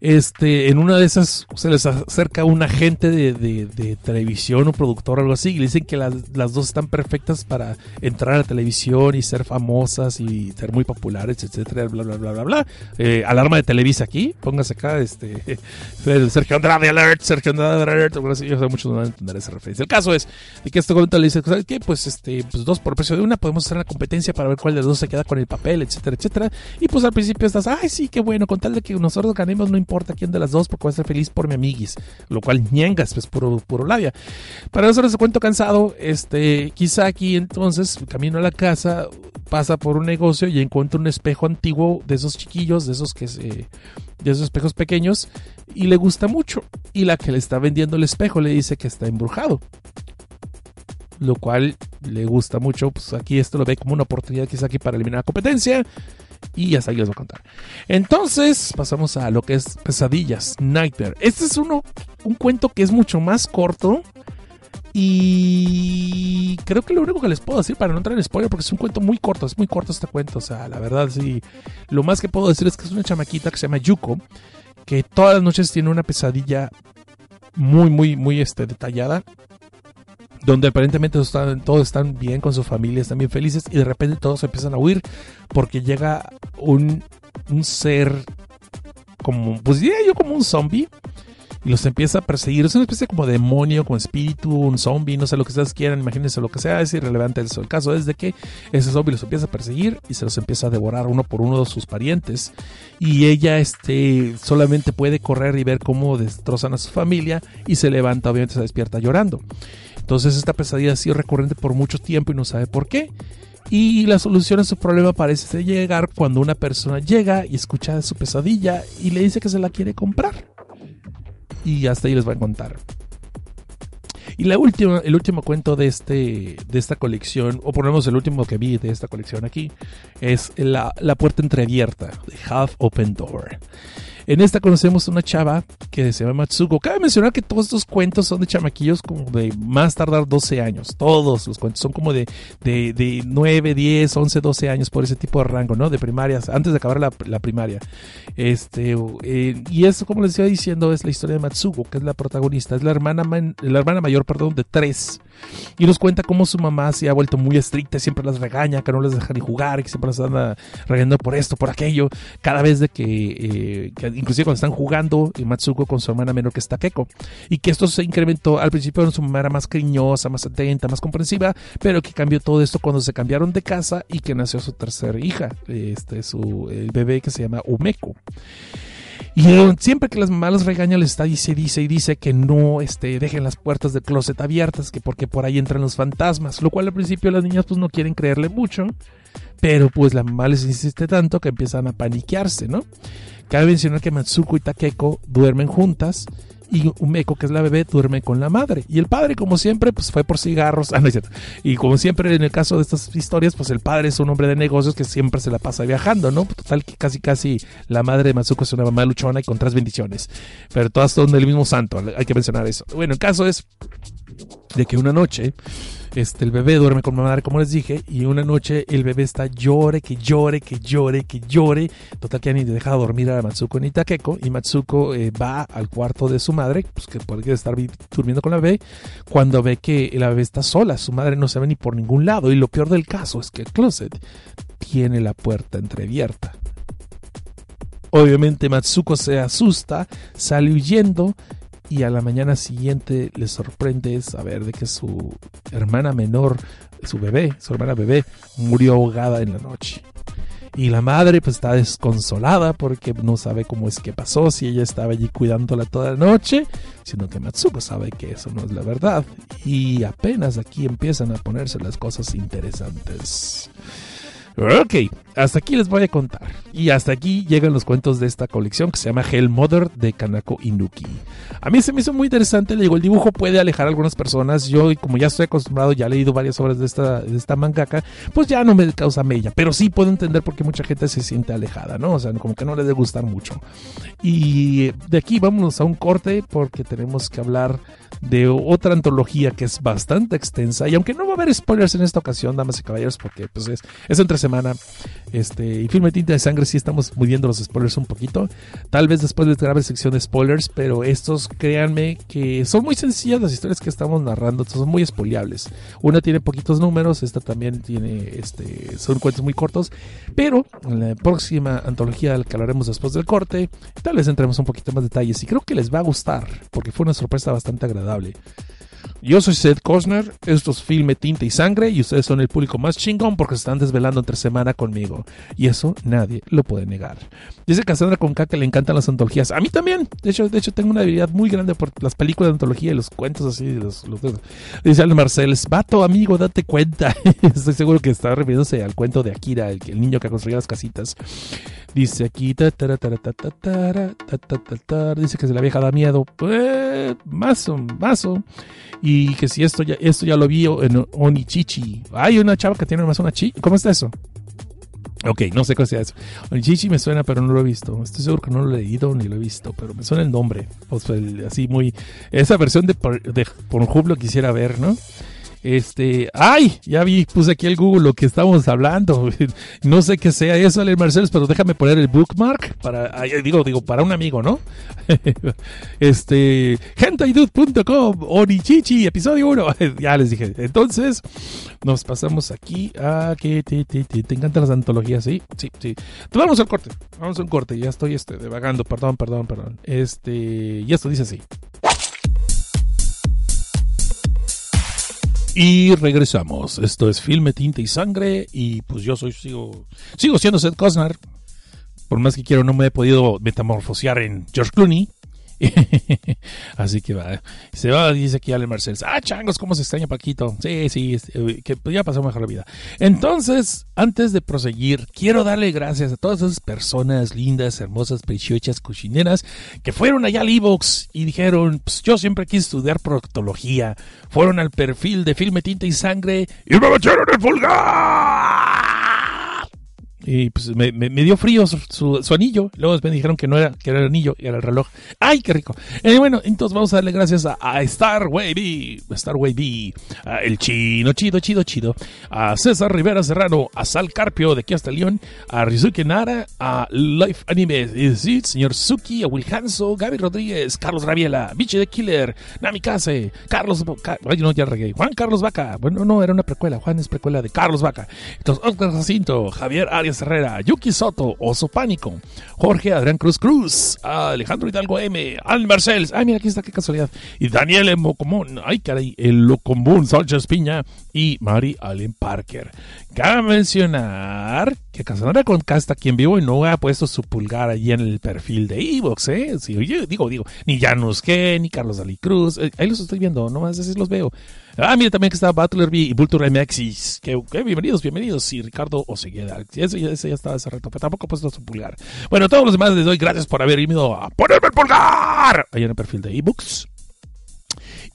este, en una de esas se les acerca un agente de, televisión o productor o algo así y le dicen que las, dos están perfectas para entrar a la televisión y ser famosas y ser muy populares, etcétera, bla, bla, bla, bla, bla. Eh, alarma de Televisa aquí, póngase acá, este, Sergio Andrade Alert, Sergio Andrade Alert, bueno, yo sé muchos no van a entender esa referencia. El caso es de que este comentario le dice, ¿sabes qué? Pues, este, pues dos por precio de una, podemos hacer una competencia para ver cuál de los dos se queda con el papel, etcétera, etcétera. Y pues al principio estás, ay, sí, qué bueno, con tal de que nosotros ganemos, no importa importa quién de las dos porque voy a ser feliz por mi amiguis. Lo cual ñengas, pues puro, puro labia. Para eso les cuento cansado, este, aquí entonces, camino a la casa, pasa por un negocio y encuentra un espejo antiguo de esos chiquillos, de esos que se, de esos espejos pequeños, y le gusta mucho. Y la que le está vendiendo el espejo le dice que está embrujado lo cual le gusta mucho. Pues aquí esto lo ve como una oportunidad quizá aquí para eliminar la competencia. Y hasta ahí les voy a contar. Entonces, pasamos a lo que es Pesadillas, Nightmare. Este es uno, un cuento que es mucho más corto. Y creo que lo único que les puedo decir para no entrar en spoiler, porque es un cuento muy corto, es muy corto este cuento. O sea, la verdad, sí. Lo más que puedo decir es que es una chamaquita que se llama Yuko, que todas las noches tiene una pesadilla muy, muy, muy este, detallada donde aparentemente todos están, bien con su familia, están bien felices y de repente todos empiezan a huir porque llega un, ser como, pues diría yo como un zombie y los empieza a perseguir. Es una especie como de demonio, como espíritu, un zombie, no sé lo que ustedes quieran, imagínense lo que sea, es irrelevante eso. El caso es de que ese zombie los empieza a perseguir y se los empieza a devorar uno por uno de sus parientes. Y ella este, solamente puede correr y ver cómo destrozan a su familia y se levanta, obviamente se despierta llorando. Entonces esta pesadilla ha sido recurrente por mucho tiempo y no sabe por qué. Y la solución a su problema parece llegar cuando una persona llega y escucha su pesadilla y le dice que se la quiere comprar. Y hasta ahí les voy a contar. Y la última, el último cuento de, este, de esta colección, o ponemos el último que vi de esta colección aquí, es La, la puerta entreabierta, de Half Open Door. En esta conocemos una chava que se llama Matsuko. Cabe mencionar que todos estos cuentos son de chamaquillos como de más tardar 12 años. Todos los cuentos son como de, de, de 9, 10, 11, 12 años por ese tipo de rango, ¿no? De primarias, antes de acabar la, primaria. Este, eh, y eso, como les iba diciendo, es la historia de Matsuko, que es la protagonista. Es la hermana, la hermana mayor, perdón, de tres. Y nos cuenta cómo su mamá se ha vuelto muy estricta, siempre las regaña, que no les deja ni jugar, que siempre las anda regañando por esto, por aquello. Cada vez de que, eh, que inclusive cuando están jugando Matsuko con su hermana menor que está Keko. Y que esto se incrementó, al principio su mamá más cariñosa, más atenta, más comprensiva, pero que cambió todo esto cuando se cambiaron de casa y que nació su tercera hija, este, su el bebé que se llama Umeko. Y siempre que las mamás regañan, les está dice, dice y dice que no este, dejen las puertas del closet abiertas, que porque por ahí entran los fantasmas. Lo cual al principio las niñas pues no quieren creerle mucho. Pero pues la mamá les insiste tanto que empiezan a paniquearse, ¿no? Cabe mencionar que Matsuko y Takeko duermen juntas y Umeko, que es la bebé, duerme con la madre. Y el padre, como siempre, pues fue por cigarros. Ah, no es cierto. Y como siempre en el caso de estas historias, pues el padre es un hombre de negocios que siempre se la pasa viajando, ¿no? Total que casi casi la madre de Matsuko es una mamá luchona y con tres bendiciones. Pero todas son del mismo santo, hay que mencionar eso. Bueno, el caso es de que una noche este, el bebé duerme con madre, como les dije, y una noche el bebé está llore, que llore, que llore, que llore. Total que ni deja dormir a Matsuko ni Takeko, y Matsuko eh, va al cuarto de su madre, pues que puede estar durmiendo con la bebé, cuando ve que la bebé está sola, su madre no se ve ni por ningún lado, y lo peor del caso es que el closet tiene la puerta entreabierta. Obviamente Matsuko se asusta, sale huyendo y a la mañana siguiente le sorprende saber de que su hermana menor, su bebé, su hermana bebé, murió ahogada en la noche. Y la madre pues está desconsolada porque no sabe cómo es que pasó, si ella estaba allí cuidándola toda la noche, sino que Matsuko sabe que eso no es la verdad. Y apenas aquí empiezan a ponerse las cosas interesantes. Ok, hasta aquí les voy a contar. Y hasta aquí llegan los cuentos de esta colección que se llama Hell Mother de Kanako Inuki. A mí se me hizo muy interesante, le digo, el dibujo puede alejar a algunas personas. Yo, como ya estoy acostumbrado, ya he leído varias obras de esta, de esta mangaka, pues ya no me causa mella. Pero sí puedo entender por qué mucha gente se siente alejada, ¿no? O sea, como que no le debe gustar mucho. Y de aquí vámonos a un corte porque tenemos que hablar de otra antología que es bastante extensa. Y aunque no va a haber spoilers en esta ocasión, damas y caballeros, porque pues es, es entre semana. Este, y Filme Tinta de Sangre sí estamos moviendo los spoilers un poquito. Tal vez después les grabe sección de spoilers, pero estos, créanme que son muy sencillas las historias que estamos narrando, son muy espoliables. Una tiene poquitos números, esta también tiene, este, son cuentos muy cortos, pero en la próxima antología que hablaremos después del corte, tal vez entremos un poquito más detalles y creo que les va a gustar, porque fue una sorpresa bastante agradable. Yo soy Seth Cosner, esto es Filme, Tinta y Sangre y ustedes son el público más chingón porque se están desvelando entre semana conmigo. Y eso nadie lo puede negar. Dice Cassandra con K que le encantan las antologías. A mí también. De hecho, de hecho tengo una debilidad muy grande por las películas de antología y los cuentos así. Los, dice Alan Marcels, vato amigo, date cuenta. Estoy seguro que está refiriéndose al cuento de Akira, el, el niño que construía las casitas. Dice aquí, dice que se la vieja da miedo. Pues, mazo, mazo. Y que si esto ya, esto ya lo vi en Onichichi. Hay una chava que tiene más una chi. ¿Cómo está eso? Ok, no sé qué sea eso. Onichichi me suena, pero no lo he visto. Estoy seguro que no lo he leído ni lo he visto, pero me suena el nombre. Pues, así muy. Esa versión de, de Pornhub lo quisiera ver, ¿no? Este, ay, ya vi, puse aquí el Google lo que estamos hablando. No sé qué sea eso, Ale Marcelo, pero déjame poner el bookmark para, digo, digo, para un amigo, ¿no? este, gentaidude.com, Orichichi, episodio 1. ya les dije. Entonces, nos pasamos aquí a que te, te, te, te encantan las antologías, ¿sí? Sí, sí. Vamos al corte, vamos al corte, ya estoy este, devagando, perdón, perdón, perdón. Este, y esto dice así. Y regresamos. Esto es Filme, Tinta y Sangre. Y pues yo soy, sigo, sigo siendo Seth Cosner. Por más que quiero, no me he podido metamorfosear en George Clooney. Así que va. Se va, dice aquí Ale Marcel. Ah, changos, cómo se extraña Paquito. Sí, sí, eh, que ya pasó mejor vida. Entonces, antes de proseguir, quiero darle gracias a todas esas personas lindas, hermosas, preciosas, cochineras que fueron allá al Evox y dijeron: Pues yo siempre quise estudiar proctología. Fueron al perfil de Filme, Tinta y Sangre y me echaron el pulgar. Y pues me, dio frío su, anillo. Luego me dijeron que no era, que era el anillo, y era el reloj. ¡Ay, qué rico! Y bueno, entonces vamos a darle gracias a, a Starway B, Starway B, a el chino, chido, chido, chido, a César Rivera Serrano, a Sal Carpio de aquí hasta León, a Rizuki Nara, a Life Anime, sí, señor Suki, a Will Hanso, Gaby Rodríguez, Carlos Rabiela, Biche de Killer, Namikaze, Carlos, ay, no, ya regué, Juan Carlos Vaca, bueno, no, era una precuela, Juan es precuela de Carlos Vaca, entonces Oscar Jacinto, Javier Arias, Herrera, Yuki Soto, Oso Pánico, Jorge Adrián Cruz Cruz, Alejandro Hidalgo M, Al Marcels, ay mira aquí está, qué casualidad, y Daniel. Mocomón, ay caray, el Locombún Sánchez Piña y Mari Allen Parker. Cabe mencionar que Casanova con está aquí en vivo y no ha puesto su pulgar allí en el perfil de Evox, ¿eh? Sí, oye, digo, digo, ni Janus G, ni Carlos Dalí Cruz, eh, ahí los estoy viendo, nomás así los veo. Ah, mira también que está Butler B y Vulture MX, que, bienvenidos, bienvenidos, y Ricardo Osegueda, eso, eso ya estaba hace rato, pero tampoco ha puesto su pulgar. Bueno, a todos los demás les doy gracias por haber venido a ponerme el pulgar ahí en el perfil de Ebooks.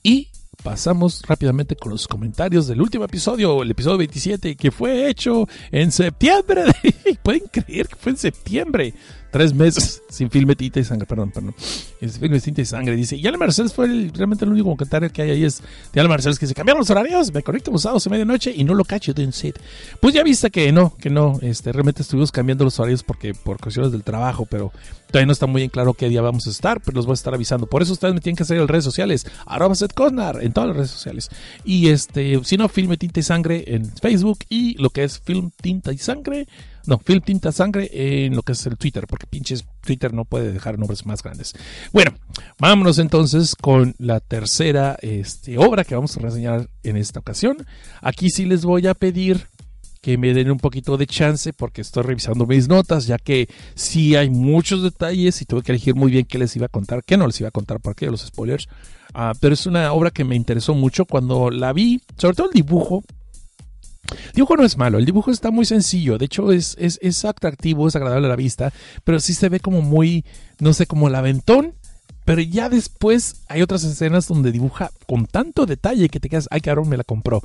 Y pasamos rápidamente con los comentarios del último episodio, el episodio 27, que fue hecho en septiembre. ¿Pueden creer que fue en septiembre? Tres meses sin filme, tinta y sangre, perdón, perdón. Es filme, tinta y sangre. Dice, y Alan Marcels fue realmente el único comentario que hay ahí es de Alan Marcels que se cambiaron los horarios, me conecto los sábados a medianoche y no lo cacho de un set. Pues ya viste que no, que no, este, realmente estuvimos cambiando los horarios porque por cuestiones del trabajo, pero todavía no está muy bien claro qué día vamos a estar, pero los voy a estar avisando. Por eso ustedes me tienen que seguir en las redes sociales, arroba Cosnar, en todas las redes sociales. Y este, si no, filme tinta y sangre en Facebook y lo que es film tinta y sangre no, Film Tinta Sangre en lo que es el Twitter, porque pinches Twitter no puede dejar nombres más grandes. Bueno, vámonos entonces con la tercera este, obra que vamos a reseñar en esta ocasión. Aquí sí les voy a pedir que me den un poquito de chance porque estoy revisando mis notas, ya que sí hay muchos detalles y tuve que elegir muy bien qué les iba a contar, qué no les iba a contar, porque los spoilers. Ah, pero es una obra que me interesó mucho cuando la vi, sobre todo el dibujo, dibujo no es malo, el dibujo está muy sencillo, de hecho es, es, atractivo, es agradable a la vista, pero sí se ve como muy, no sé, como el pero ya después hay otras escenas donde dibuja con tanto detalle que te quedas, ay cabrón, me la compró.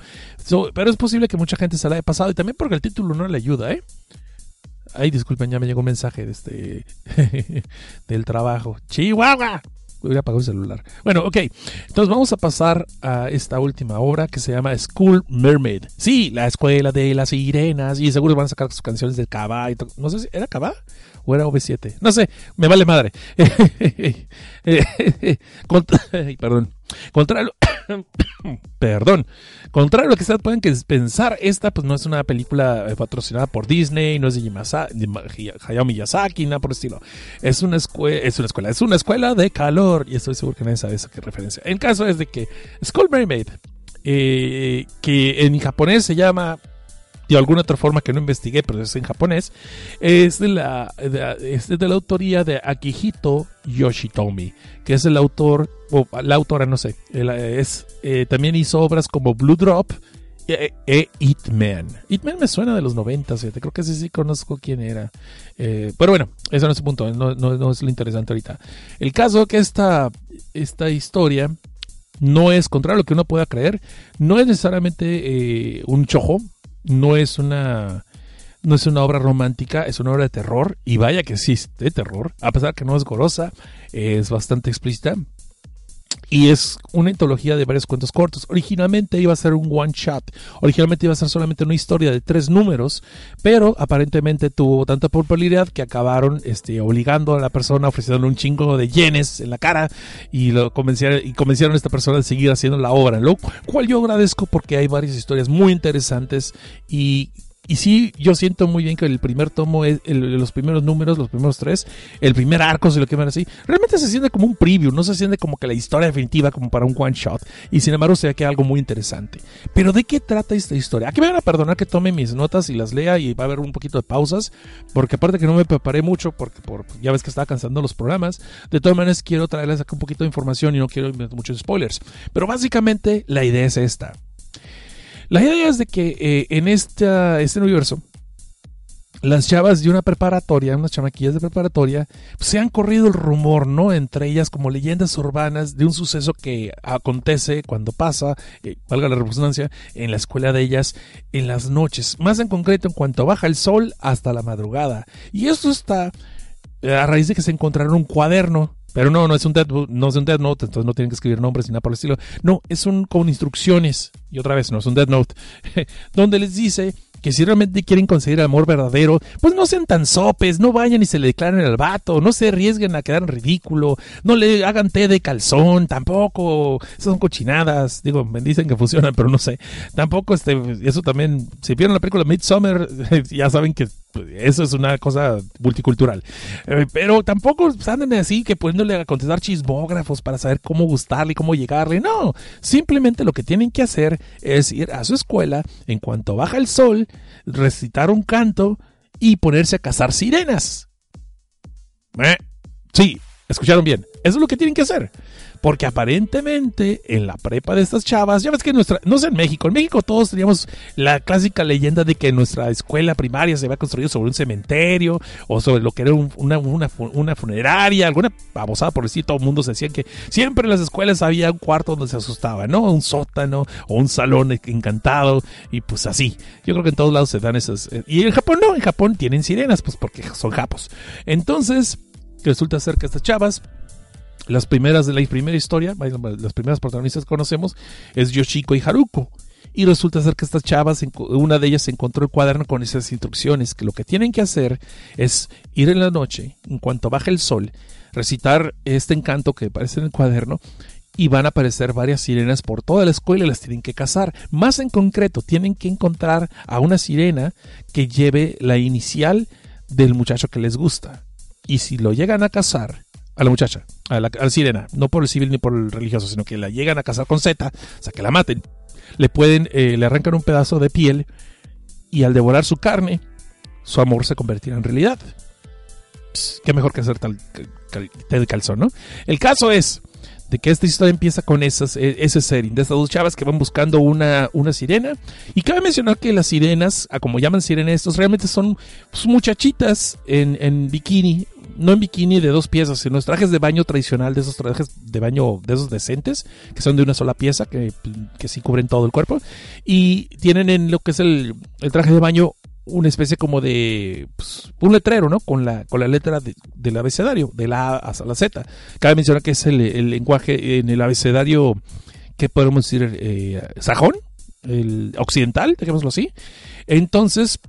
pero es posible que mucha gente se la haya pasado y también porque el título no le ayuda, ¿eh? Ay, disculpen, ya me llegó un mensaje de este del trabajo. Chihuahua voy a apagar el celular. Bueno, ok. Entonces vamos a pasar a esta última obra que se llama School Mermaid. Sí, la escuela de las sirenas. Y seguro van a sacar sus canciones del Cabá. No sé si era Cabá o era OV7. No sé, me vale madre. perdón. Contrario, perdón. Contrario a lo que ustedes pueden pensar, esta pues no es una película eh, patrocinada por Disney, no es de, Hayao Miyazaki, nada por el estilo. Es una, escuela, es una escuela, es una escuela de calor y estoy seguro que nadie sabe eso qué referencia. El caso es de que School Mermaid, eh, que en japonés se llama de alguna otra forma que no investigué, pero es en japonés, es de la, es de la autoría de Akihito Yoshitomi, que es el autor, o la autora, no sé, es, eh, también hizo obras como Blue Drop e, e It Man. It Man me suena de los 90, creo que sí, sí conozco quién era. Eh, pero bueno, eso no es el punto, no, es lo interesante ahorita. El caso que esta, esta historia no es, contrario a lo que uno pueda creer, no es necesariamente eh, un chojo, no es una no es una obra romántica, es una obra de terror y vaya que sí, de terror, a pesar que no es gorosa, es bastante explícita. Y es una antología de varios cuentos cortos. Originalmente iba a ser un one shot. Originalmente iba a ser solamente una historia de tres números. Pero aparentemente tuvo tanta popularidad que acabaron este, obligando a la persona, ofreciéndole un chingo de yenes en la cara. Y, lo convencieron, y convencieron a esta persona de seguir haciendo la obra. Lo cual yo agradezco porque hay varias historias muy interesantes. Y y sí, yo siento muy bien que el primer tomo, es los primeros números, los primeros tres, el primer arco, si lo quieren así, realmente se siente como un preview, no se siente como que la historia definitiva, como para un one shot. Y sin embargo, se que algo muy interesante. Pero ¿de qué trata esta historia? Aquí me van a perdonar que tome mis notas y las lea y va a haber un poquito de pausas, porque aparte que no me preparé mucho, porque por, ya ves que estaba cansando los programas, de todas maneras quiero traerles acá un poquito de información y no quiero muchos spoilers. Pero básicamente la idea es esta. La idea es de que eh, en este universo, las chavas de una preparatoria, unas chamaquillas de preparatoria, pues, se han corrido el rumor, ¿no? Entre ellas como leyendas urbanas de un suceso que acontece cuando pasa, eh, valga la redundancia, en la escuela de ellas en las noches. Más en concreto en cuanto baja el sol hasta la madrugada. Y esto está a raíz de que se encontraron un cuaderno pero no, no es un Dead, no es un Dead Note, entonces no tienen que escribir nombres ni nada por el estilo. No, es un con instrucciones. Y otra vez, no es un Dead Note. donde les dice que si realmente quieren conseguir el amor verdadero, pues no sean tan sopes, no vayan y se le declaren al vato, no se arriesguen a quedar en ridículo, no le hagan té de calzón, tampoco, son cochinadas, digo, me dicen que funcionan, pero no sé, tampoco este, eso también, si vieron la película Midsummer, ya saben que eso es una cosa multicultural. Eh, pero tampoco anden así que poniéndole a contestar chismógrafos para saber cómo gustarle y cómo llegarle. No, simplemente lo que tienen que hacer es ir a su escuela en cuanto baja el sol recitar un canto y ponerse a cazar sirenas. Eh, sí, escucharon bien. Eso es lo que tienen que hacer. Porque aparentemente en la prepa de estas chavas, ya ves que nuestra, no sé en México, en México todos teníamos la clásica leyenda de que nuestra escuela primaria se había construido sobre un cementerio o sobre lo que era una, funeraria, alguna babosada por decir, todo el mundo se decía que siempre en las escuelas había un cuarto donde se asustaba, ¿no? Un sótano o un salón encantado y pues así. Yo creo que en todos lados se dan esas. Eh, y en Japón no, en Japón tienen sirenas, pues porque son japos. Entonces, resulta ser que estas chavas las primeras de la primera historia, las primeras protagonistas que conocemos, es Yoshiko y Haruko. Y resulta ser que estas chavas, una de ellas encontró el cuaderno con esas instrucciones, que lo que tienen que hacer es ir en la noche, en cuanto baje el sol, recitar este encanto que aparece en el cuaderno, y van a aparecer varias sirenas por toda la escuela y las tienen que cazar. Más en concreto, tienen que encontrar a una sirena que lleve la inicial del muchacho que les gusta. Y si lo llegan a cazar, a la muchacha, a la, sirena, no por el civil ni por el religioso, sino que la llegan a casar con Z, o sea, que la maten, le pueden, eh, le arrancan un pedazo de piel y al devorar su carne, su amor se convertirá en realidad. qué mejor que hacer tal té calzón, ¿no? El caso es de que esta historia empieza con esas, e, ese setting de estas dos chavas que van buscando una, una sirena. Y cabe mencionar que las sirenas, como llaman sirenas estos, realmente son pues, muchachitas en, en, bikini no en bikini de dos piezas, sino en trajes de baño tradicional, de esos trajes de baño de esos decentes, que son de una sola pieza, que, que sí cubren todo el cuerpo. Y tienen en lo que es el, traje de baño una especie como de pues, un letrero, ¿no? Con la, con la letra del abecedario, de la A hasta la Z. Cabe mencionar que es el, lenguaje en el abecedario, que podemos decir? Eh, sajón, el occidental, dejémoslo así. Entonces,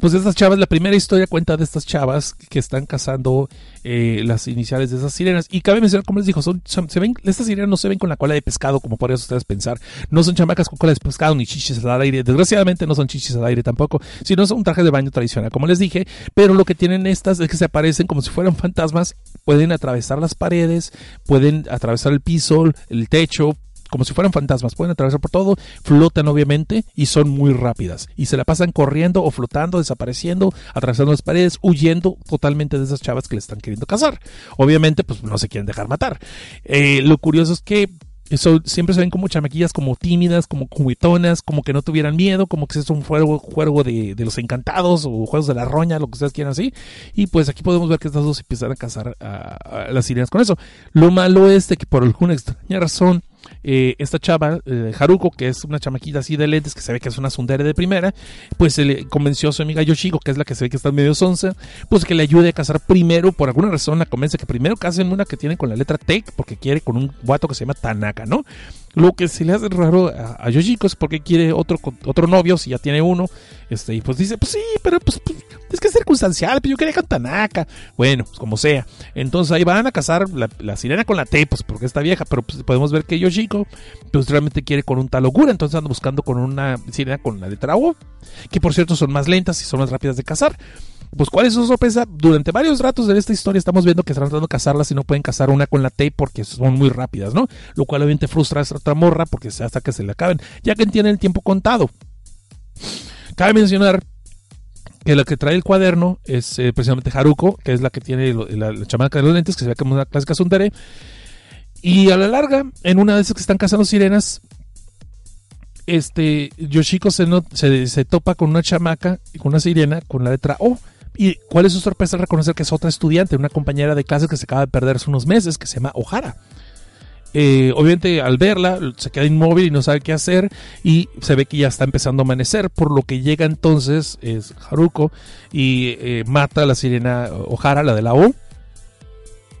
pues estas chavas, la primera historia cuenta de estas chavas que están cazando eh, las iniciales de esas sirenas. Y cabe mencionar, como les dijo, son, se ven, estas sirenas no se ven con la cola de pescado, como podrían ustedes pensar. No son chamacas con cola de pescado ni chichis al aire. Desgraciadamente no son chichis al aire tampoco, sino son un traje de baño tradicional, como les dije. Pero lo que tienen estas es que se aparecen como si fueran fantasmas. Pueden atravesar las paredes, pueden atravesar el piso, el techo, como si fueran fantasmas, pueden atravesar por todo, flotan obviamente y son muy rápidas. Y se la pasan corriendo o flotando, desapareciendo, atravesando las paredes, huyendo totalmente de esas chavas que le están queriendo cazar. Obviamente, pues no se quieren dejar matar. Eh, lo curioso es que eso, siempre se ven como chamaquillas como tímidas, como cubitonas, como que no tuvieran miedo, como que es un juego, juego de, los encantados o juegos de la roña, lo que ustedes quieran así. Y pues aquí podemos ver que estas dos empiezan a cazar a, las sirenas con eso. Lo malo es de que por alguna extraña razón eh, esta chava, eh, Haruko, que es una chamaquita así de lentes, que se ve que es una sundere de primera, pues se le convenció a su amiga Yoshiko, que es la que se ve que está medio sonsa, pues que le ayude a casar primero, por alguna razón la convence que primero casen una que tiene con la letra T, porque quiere con un guato que se llama Tanaka, ¿no? Lo que se le hace raro a, Yoshiko es porque quiere otro, otro novio, si ya tiene uno, este, y pues dice, pues sí, pero pues, pues es que es circunstancial, pero yo quería con. Bueno, pues como sea. Entonces ahí van a casar la, sirena con la T, pues porque está vieja, pero pues, podemos ver que Yoshiko, pues realmente quiere con un tal Ogura, entonces anda buscando con una sirena con la letra O, que por cierto son más lentas y son más rápidas de cazar. Pues, ¿cuál es su sorpresa? Durante varios ratos de esta historia estamos viendo que están tratando de cazarlas y no pueden cazar una con la T porque son muy rápidas, ¿no? Lo cual obviamente frustra a esta otra morra porque hasta que se le acaben, ya que tienen el tiempo contado. Cabe mencionar que la que trae el cuaderno es eh, precisamente Haruko, que es la que tiene la, chamaca de los lentes, que se ve como una clásica sundere. Y a la larga, en una de esas que están cazando sirenas, este Yoshiko se, se, se topa con una chamaca, con una sirena, con la letra O. ¿Y cuál es su sorpresa al reconocer que es otra estudiante, una compañera de clase que se acaba de perder hace unos meses, que se llama Ohara? Eh, obviamente al verla se queda inmóvil y no sabe qué hacer y se ve que ya está empezando a amanecer, por lo que llega entonces es Haruko y eh, mata a la sirena Ohara, la de la O.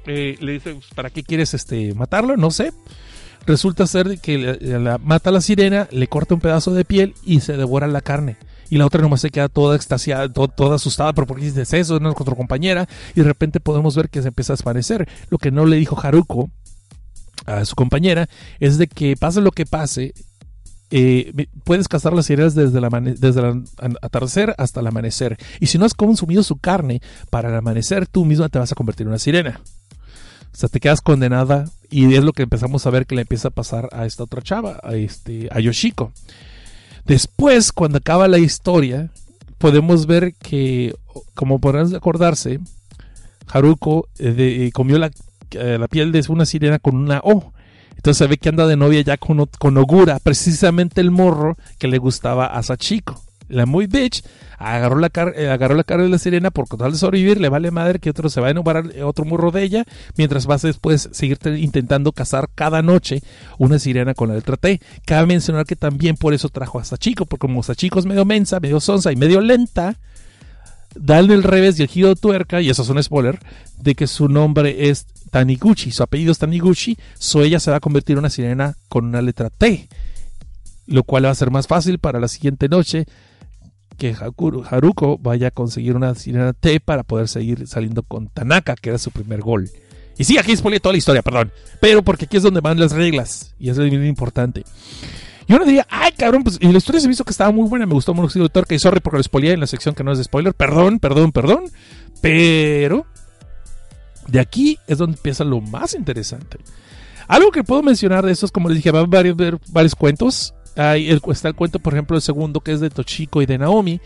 Eh, le dice, pues, ¿para qué quieres este, matarlo? No sé. Resulta ser que mata a la sirena, le corta un pedazo de piel y se devora la carne y la otra nomás se queda toda extasiada, toda asustada, pero porque dices eso, es otra compañera, y de repente podemos ver que se empieza a desvanecer. Lo que no le dijo Haruko a su compañera es de que pase lo que pase, eh, puedes cazar las sirenas desde, la desde el atardecer hasta el amanecer. Y si no has consumido su carne para el amanecer, tú misma te vas a convertir en una sirena. O sea, te quedas condenada y es lo que empezamos a ver que le empieza a pasar a esta otra chava, a, este, a Yoshiko. Después, cuando acaba la historia, podemos ver que, como podrán acordarse, Haruko eh, eh, comió la la piel de una sirena con una O. Entonces se ve que anda de novia ya con, con Ogura, precisamente el morro que le gustaba a Sachiko. La muy bitch agarró la, eh, agarró la cara de la sirena por tal de sobrevivir, le vale madre que otro se va a enamorar otro morro de ella, mientras vas después seguir intentando cazar cada noche una sirena con la letra T. Cabe mencionar que también por eso trajo a Sachiko, porque como Sachiko es medio mensa, medio sonsa y medio lenta, dale el revés y el giro de tuerca, y eso es un spoiler, de que su nombre es Taniguchi, su apellido es Taniguchi, so ella se va a convertir en una sirena con una letra T, lo cual va a ser más fácil para la siguiente noche que Haruko vaya a conseguir una sirena T para poder seguir saliendo con Tanaka, que era su primer gol. Y sí, aquí spoilé toda la historia, perdón. Pero porque aquí es donde van las reglas. Y eso es muy importante. Y uno diría, ay cabrón, pues y la historia se visto que estaba muy buena, me gustó mucho el Torque y sorry porque lo spoilé en la sección que no es de spoiler, perdón, perdón, perdón. Pero de aquí es donde empieza lo más interesante. Algo que puedo mencionar de es como les dije, van varios, varios cuentos. Hay el, está el cuento, por ejemplo, el segundo que es de Tochiko y de Naomi.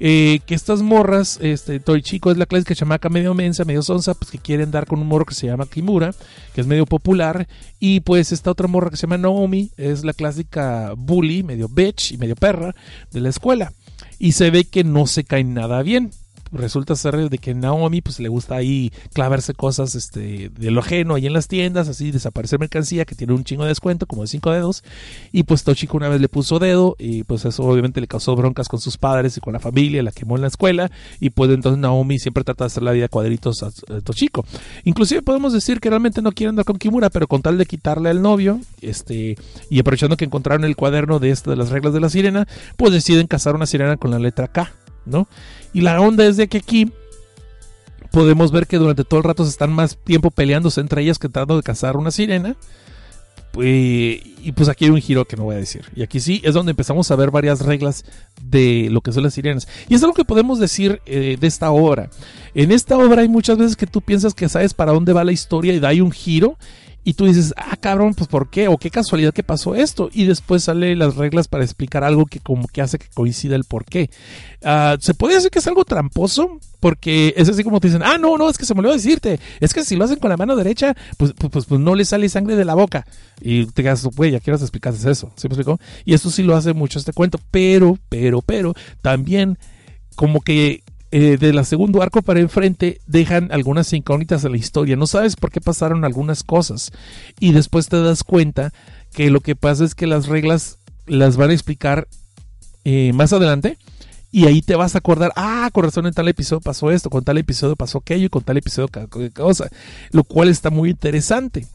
Eh, que estas morras, este, Toichiko es la clásica chamaca medio mensa, medio sonsa, pues que quieren dar con un morro que se llama Kimura, que es medio popular, y pues esta otra morra que se llama Naomi es la clásica bully, medio bitch y medio perra de la escuela. Y se ve que no se caen nada bien resulta ser de que Naomi pues le gusta ahí clavarse cosas este, de lo ajeno ahí en las tiendas, así desaparecer mercancía que tiene un chingo de descuento, como de cinco dedos. Y pues Tochiko una vez le puso dedo y pues eso obviamente le causó broncas con sus padres y con la familia, la quemó en la escuela. Y pues entonces Naomi siempre trata de hacer la vida cuadritos a, Tochiko. Inclusive podemos decir que realmente no quiere andar con Kimura, pero con tal de quitarle al novio, este, y aprovechando que encontraron el cuaderno de de las reglas de la sirena, pues deciden casar una sirena con la letra K. ¿no? Y la onda es de que aquí podemos ver que durante todo el rato se están más tiempo peleándose entre ellas que tratando de cazar una sirena. y pues aquí hay un giro que no voy a decir. Y aquí sí es donde empezamos a ver varias reglas de lo que son las sirenas. Y es algo que podemos decir eh, de esta obra. En esta obra hay muchas veces que tú piensas que sabes para dónde va la historia y da ahí un giro y tú dices, ah, cabrón, pues ¿por qué? O qué casualidad que pasó esto. Y después sale las reglas para explicar algo que como que hace que coincida el por qué. Ah, se puede decir que es algo tramposo, porque es así como te dicen, ah, no, no, es que se me olvidó decirte. Es que si lo hacen con la mano derecha, pues, pues, pues, pues no le sale sangre de la boca. Y te quedas, güey, ya quieras explicar eso. ¿Sí me explicó? Y eso sí lo hace mucho este cuento. Pero, pero, pero, también como que eh, de la segundo arco para enfrente dejan algunas incógnitas de la historia. No sabes por qué pasaron algunas cosas. Y después te das cuenta que lo que pasa es que las reglas las van a explicar eh, más adelante. Y ahí te vas a acordar, ah, con razón en tal episodio pasó esto, con tal episodio pasó aquello con tal episodio cosa. Lo cual está muy interesante.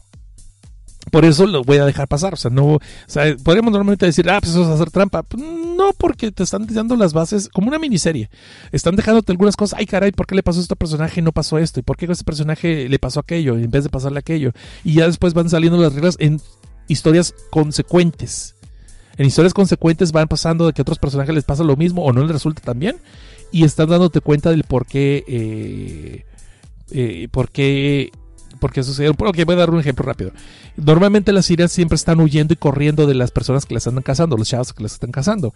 Por eso lo voy a dejar pasar. O sea, no. O sea, podríamos normalmente decir, ah, pues eso es hacer trampa. Pues, no, porque te están dando las bases como una miniserie. Están dejándote algunas cosas. Ay, caray, ¿por qué le pasó a este personaje y no pasó esto? ¿Y por qué a este personaje le pasó aquello en vez de pasarle aquello? Y ya después van saliendo las reglas en historias consecuentes. En historias consecuentes van pasando de que a otros personajes les pasa lo mismo o no les resulta tan bien. Y están dándote cuenta del por qué. Eh, eh, por qué porque sucedieron. Ok, voy a dar un ejemplo rápido. Normalmente las sirenas siempre están huyendo y corriendo de las personas que las andan cazando, los chavos que las están cazando.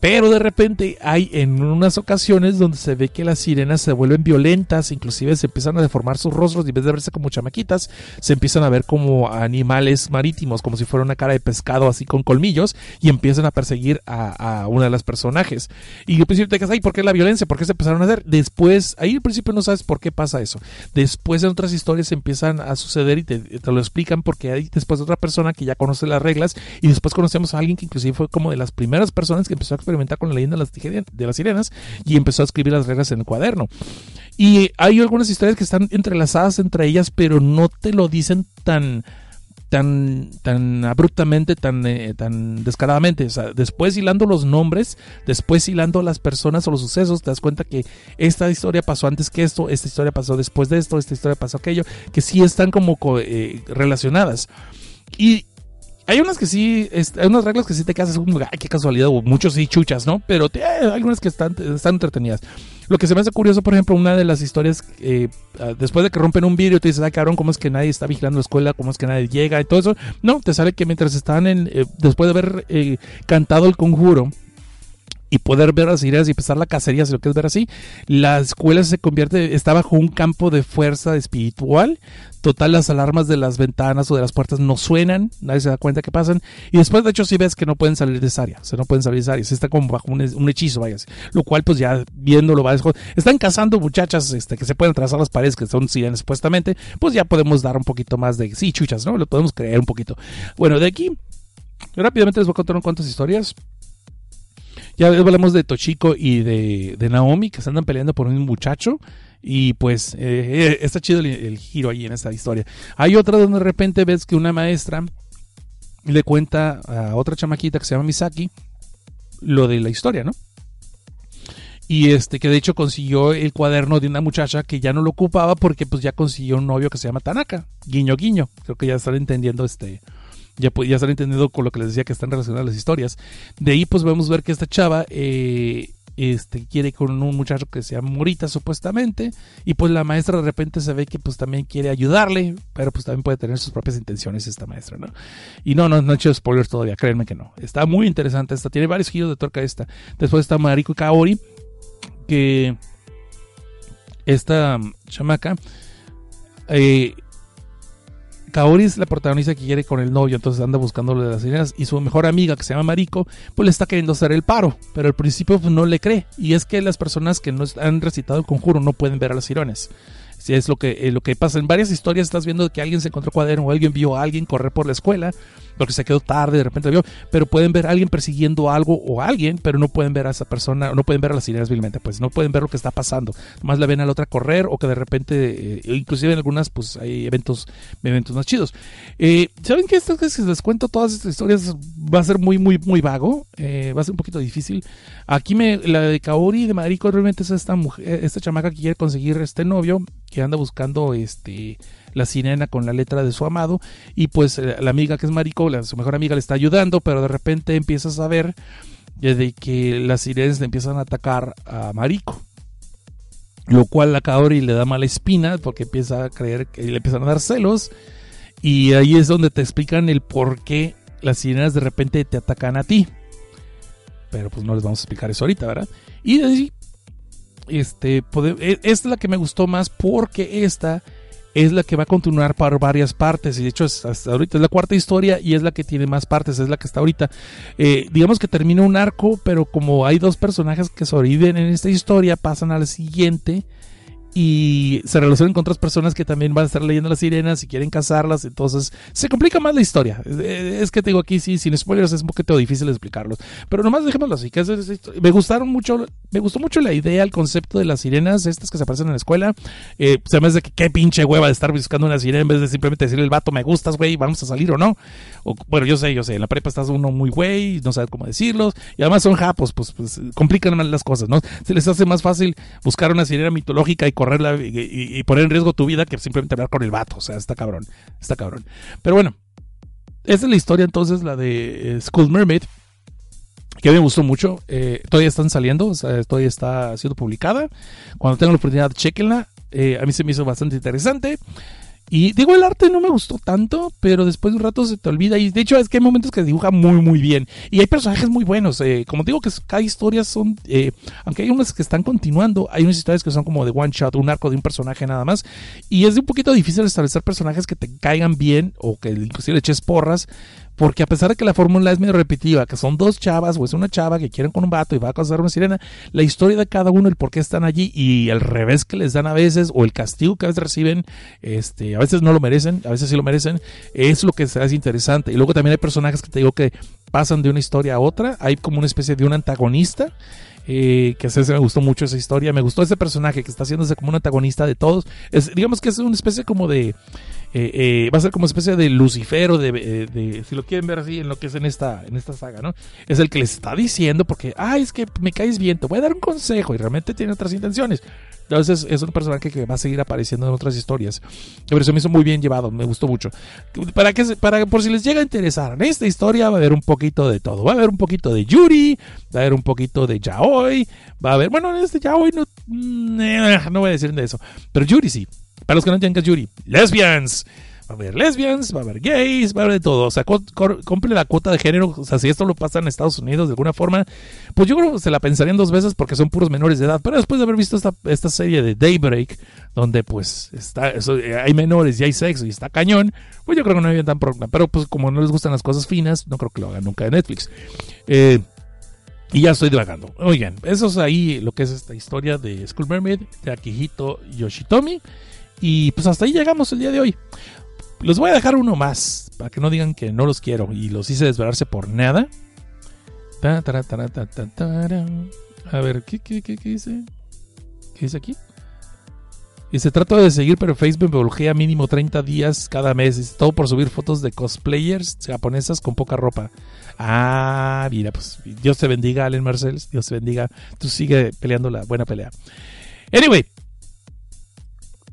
Pero de repente hay en unas ocasiones donde se ve que las sirenas se vuelven violentas, inclusive se empiezan a deformar sus rostros y en vez de verse como chamaquitas, se empiezan a ver como animales marítimos, como si fuera una cara de pescado así con colmillos y empiezan a perseguir a, una de las personajes. Y al principio te quedas, ay, ¿por qué la violencia? ¿Por qué se empezaron a hacer? Después, ahí al principio no sabes por qué pasa eso. Después en otras historias se empieza a suceder y te, lo explican porque hay después otra persona que ya conoce las reglas y después conocemos a alguien que inclusive fue como de las primeras personas que empezó a experimentar con la leyenda de las sirenas y empezó a escribir las reglas en el cuaderno. Y hay algunas historias que están entrelazadas entre ellas, pero no te lo dicen tan tan, tan abruptamente, tan, eh, tan descaradamente. O sea, después hilando los nombres, después hilando las personas o los sucesos, te das cuenta que esta historia pasó antes que esto, esta historia pasó después de esto, esta historia pasó aquello, que sí están como eh, relacionadas. Y hay unas que sí, hay unas reglas que sí te quedas como, ay, qué casualidad, o muchos sí chuchas, ¿no? Pero hay algunas que están, están entretenidas. Lo que se me hace curioso, por ejemplo, una de las historias, eh, ah, después de que rompen un vidrio, te dices, ay, cabrón, ¿cómo es que nadie está vigilando la escuela? ¿Cómo es que nadie llega? Y todo eso. No, te sale que mientras están en, eh, después de haber eh, cantado el conjuro, y poder ver las ideas y empezar la cacería, si lo quieres ver así, la escuela se convierte, está bajo un campo de fuerza espiritual. Total, las alarmas de las ventanas o de las puertas no suenan, nadie se da cuenta que pasan. Y después, de hecho, si ves que no pueden salir de esa área, no pueden salir de esa área, se está como bajo un, hechizo, vaya. Lo cual, pues ya viéndolo, va están cazando muchachas este, que se pueden trazar las paredes, que son sirenas supuestamente, pues ya podemos dar un poquito más de, sí, chuchas, ¿no? Lo podemos creer un poquito. Bueno, de aquí, rápidamente les voy a contar un cuantas historias. Ya hablamos de Tochiko y de, de, Naomi que se andan peleando por un muchacho. Y pues eh, eh, está chido el, giro ahí en esta historia. Hay otra donde de repente ves que una maestra le cuenta a otra chamaquita que se llama Misaki lo de la historia, ¿no? Y este, que de hecho consiguió el cuaderno de una muchacha que ya no lo ocupaba porque pues ya consiguió un novio que se llama Tanaka. Guiño, guiño. Creo que ya están entendiendo este, ya, ya están entendiendo con lo que les decía que están relacionadas las historias. De ahí pues vamos a ver que esta chava eh, este, quiere con un muchacho que se llama Morita supuestamente y pues la maestra de repente se ve que pues también quiere ayudarle, pero pues también puede tener sus propias intenciones esta maestra, ¿no? Y no, no, no he hecho spoilers todavía, créanme que no. Está muy interesante esta, tiene varios giros de tuerca esta. Después está Mariko Kaori, que esta chamaca eh, Kaori es la protagonista que quiere con el novio, entonces anda buscándole las sirenas y su mejor amiga que se llama Mariko, pues le está queriendo hacer el paro, pero al principio pues, no le cree. Y es que las personas que no han recitado el conjuro no pueden ver a las sirenas. Si es lo que, eh, lo que pasa en varias historias, estás viendo que alguien se encontró cuaderno o alguien vio a alguien correr por la escuela porque se quedó tarde, de repente vio, pero pueden ver a alguien persiguiendo algo o a alguien, pero no pueden ver a esa persona, no pueden ver a las sirenas vilmente, pues no pueden ver lo que está pasando. Más la ven a la otra correr o que de repente, eh, inclusive en algunas, pues hay eventos, eventos más chidos. Eh, ¿Saben esto que si les cuento todas estas historias va a ser muy, muy, muy vago? Eh, va a ser un poquito difícil. Aquí me, la de Kaori de Marico realmente es esta mujer, esta chamaca que quiere conseguir este novio, que anda buscando este la sirena con la letra de su amado y pues eh, la amiga que es Marico, la, su mejor amiga le está ayudando, pero de repente empiezas a ver de que las sirenas le empiezan a atacar a Marico. Lo cual a Kaori le da mala espina porque empieza a creer que le empiezan a dar celos. Y ahí es donde te explican el por qué las sirenas de repente te atacan a ti. Pero pues no les vamos a explicar eso ahorita, ¿verdad? Y de este, e, esta es la que me gustó más porque esta es la que va a continuar por varias partes. Y de hecho, es, hasta ahorita es la cuarta historia y es la que tiene más partes, es la que está ahorita. Eh, digamos que termina un arco, pero como hay dos personajes que sobreviven en esta historia, pasan al siguiente y se relacionan con otras personas que también van a estar leyendo las sirenas y quieren cazarlas, entonces se complica más la historia. Es que tengo aquí, sí, sin spoilers es un poquito difícil explicarlos, pero nomás dejémoslo así, que me gustaron mucho, me gustó mucho la idea, el concepto de las sirenas, estas que se aparecen en la escuela, eh, se me hace que qué pinche hueva de estar buscando una sirena en vez de simplemente decirle al vato, me gustas, güey, vamos a salir o no. Bueno, yo sé, yo sé, en la prepa estás uno muy güey, no sabes cómo decirlos, y además son japos, pues, pues complican más las cosas, ¿no? Se les hace más fácil buscar una sirena mitológica y correrla y, poner en riesgo tu vida que simplemente hablar con el vato. O sea, está cabrón. Está cabrón. Pero bueno, esa es la historia entonces, la de eh, School Mermaid. Que me gustó mucho. Eh, todavía están saliendo, o sea, todavía está siendo publicada. Cuando tengan la oportunidad, chequenla. Eh, a mí se me hizo bastante interesante. Y digo, el arte no me gustó tanto, pero después de un rato se te olvida. Y de hecho, es que hay momentos que dibuja muy, muy bien. Y hay personajes muy buenos. Eh, como digo, que cada historia son. Eh, aunque hay unas que están continuando, hay unas historias que son como de one shot, un arco de un personaje nada más. Y es un poquito difícil establecer personajes que te caigan bien o que inclusive le eches porras. Porque a pesar de que la fórmula es medio repetitiva, que son dos chavas o es una chava que quieren con un vato y va a casar una sirena, la historia de cada uno, el por qué están allí y el revés que les dan a veces o el castigo que a veces reciben, este, a veces no lo merecen, a veces sí lo merecen, es lo que se hace interesante. Y luego también hay personajes que te digo que pasan de una historia a otra, hay como una especie de un antagonista. Eh, que veces me gustó mucho esa historia, me gustó ese personaje que está haciéndose como un antagonista de todos. Es, digamos que es una especie como de eh, eh, va a ser como especie de Lucifero, eh, de, si lo quieren ver así en lo que es en esta, en esta saga, ¿no? Es el que les está diciendo porque, ay, es que me caes bien, te voy a dar un consejo y realmente tiene otras intenciones. Entonces es un personaje que va a seguir apareciendo en otras historias. Pero se me hizo muy bien llevado, me gustó mucho. Para que, para, por si les llega a interesar, en esta historia va a haber un poquito de todo. Va a haber un poquito de Yuri, va a haber un poquito de Yaoi, va a haber, bueno, en este Yaoi no, mm, no voy a decir de eso, pero Yuri sí. Para los que no entiendan que es Yuri, lesbians. Va a haber lesbians, va a haber gays, va a haber de todo. O sea, cumple la cuota de género. O sea, si esto lo pasa en Estados Unidos de alguna forma, pues yo creo que se la pensarían dos veces porque son puros menores de edad. Pero después de haber visto esta, serie de Daybreak, donde pues está, eso, hay menores y hay sexo y está cañón, pues yo creo que no había tan problema. Pero pues como no les gustan las cosas finas, no creo que lo hagan nunca de Netflix. Eh, y ya estoy divagando. Oigan, eso es ahí lo que es esta historia de School Mermaid, de Akihito Yoshitomi. Y pues hasta ahí llegamos el día de hoy. Les voy a dejar uno más, para que no digan que no los quiero y los hice desvelarse por nada. a ver, ¿qué, qué, qué, qué dice? ¿Qué dice aquí? Y se trata de seguir, pero Facebook me bloquea mínimo 30 días cada mes. todo por subir fotos de cosplayers japonesas con poca ropa. Ah, mira, pues Dios te bendiga, Allen Marcels. Dios te bendiga. Tú sigue peleando la buena pelea. Anyway,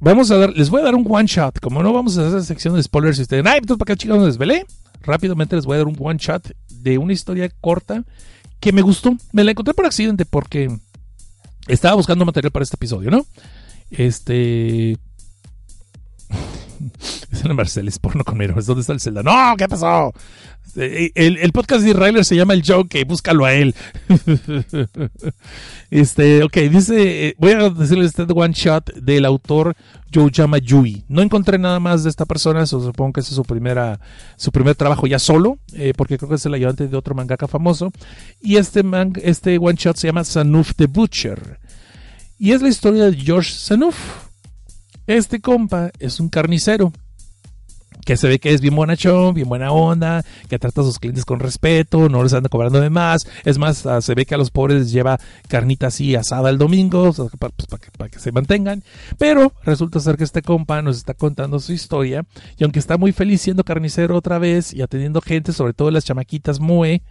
vamos a dar, les voy a dar un one shot. Como no vamos a hacer sección de spoilers, si ustedes, ay, entonces para qué chicos nos desvelé. Rápidamente les voy a dar un one shot de una historia corta que me gustó. Me la encontré por accidente porque estaba buscando material para este episodio, ¿no? Este. Es el Marcelis porno con ¿Es ¿Dónde está el Zelda? ¡No! ¿Qué pasó? Eh, el, podcast de Israel se llama El Joke, búscalo a él. este, ok, dice, eh, voy a decirles este one shot del autor Youyama Yui. No encontré nada más de esta persona, supongo que es su primera, su primer trabajo ya solo, eh, porque creo que es el ayudante de otro mangaka famoso. Y este este one shot se llama Sanuf the Butcher. Y es la historia de George Sanuf. Este compa es un carnicero que se ve que es bien bonachón, bien buena onda, que trata a sus clientes con respeto, no les anda cobrando de más. Es más, ah, se ve que a los pobres les lleva carnita así asada el domingo, pues, para, que, se mantengan. Pero resulta ser que este compa nos está contando su historia, y aunque está muy feliz siendo carnicero otra vez y atendiendo gente, sobre todo las chamaquitas mue,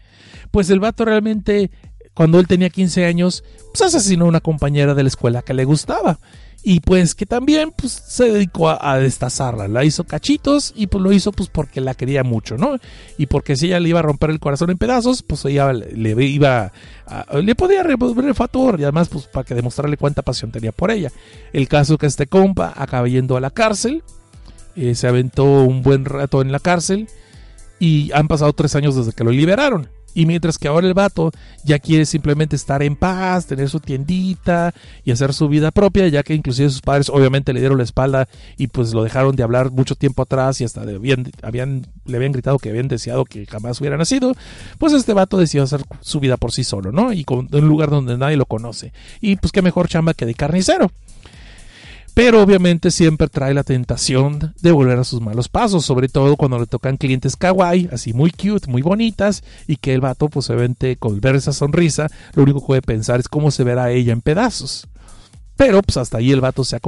pues el vato realmente, cuando él tenía 15 años, pues asesinó a una compañera de la escuela que le gustaba y pues que también pues, se dedicó a, destazarla, la hizo cachitos y pues lo hizo pues porque la quería mucho, ¿no? Y porque si ella le iba a romper el corazón en pedazos, pues ella le, iba a, le podía revolver el factor y además pues para que demostrarle cuánta pasión tenía por ella. El caso que este compa acaba yendo a la cárcel, eh, se aventó un buen rato en la cárcel y han pasado tres años desde que lo liberaron. Y mientras que ahora el vato ya quiere simplemente estar en paz, tener su tiendita y hacer su vida propia, ya que inclusive sus padres obviamente le dieron la espalda y pues lo dejaron de hablar mucho tiempo atrás y hasta habían, habían, le habían gritado que habían deseado que jamás hubiera nacido, pues este vato decidió hacer su vida por sí solo, ¿no? Y con, un lugar donde nadie lo conoce. Y pues qué mejor chamba que de carnicero. Pero obviamente siempre trae la tentación de volver a sus malos pasos, sobre todo cuando le tocan clientes kawaii, así muy cute, muy bonitas, y que el vato, pues obviamente, con ver esa sonrisa, lo único que puede pensar es cómo se verá ella en pedazos. Pero pues hasta ahí el vato se ha,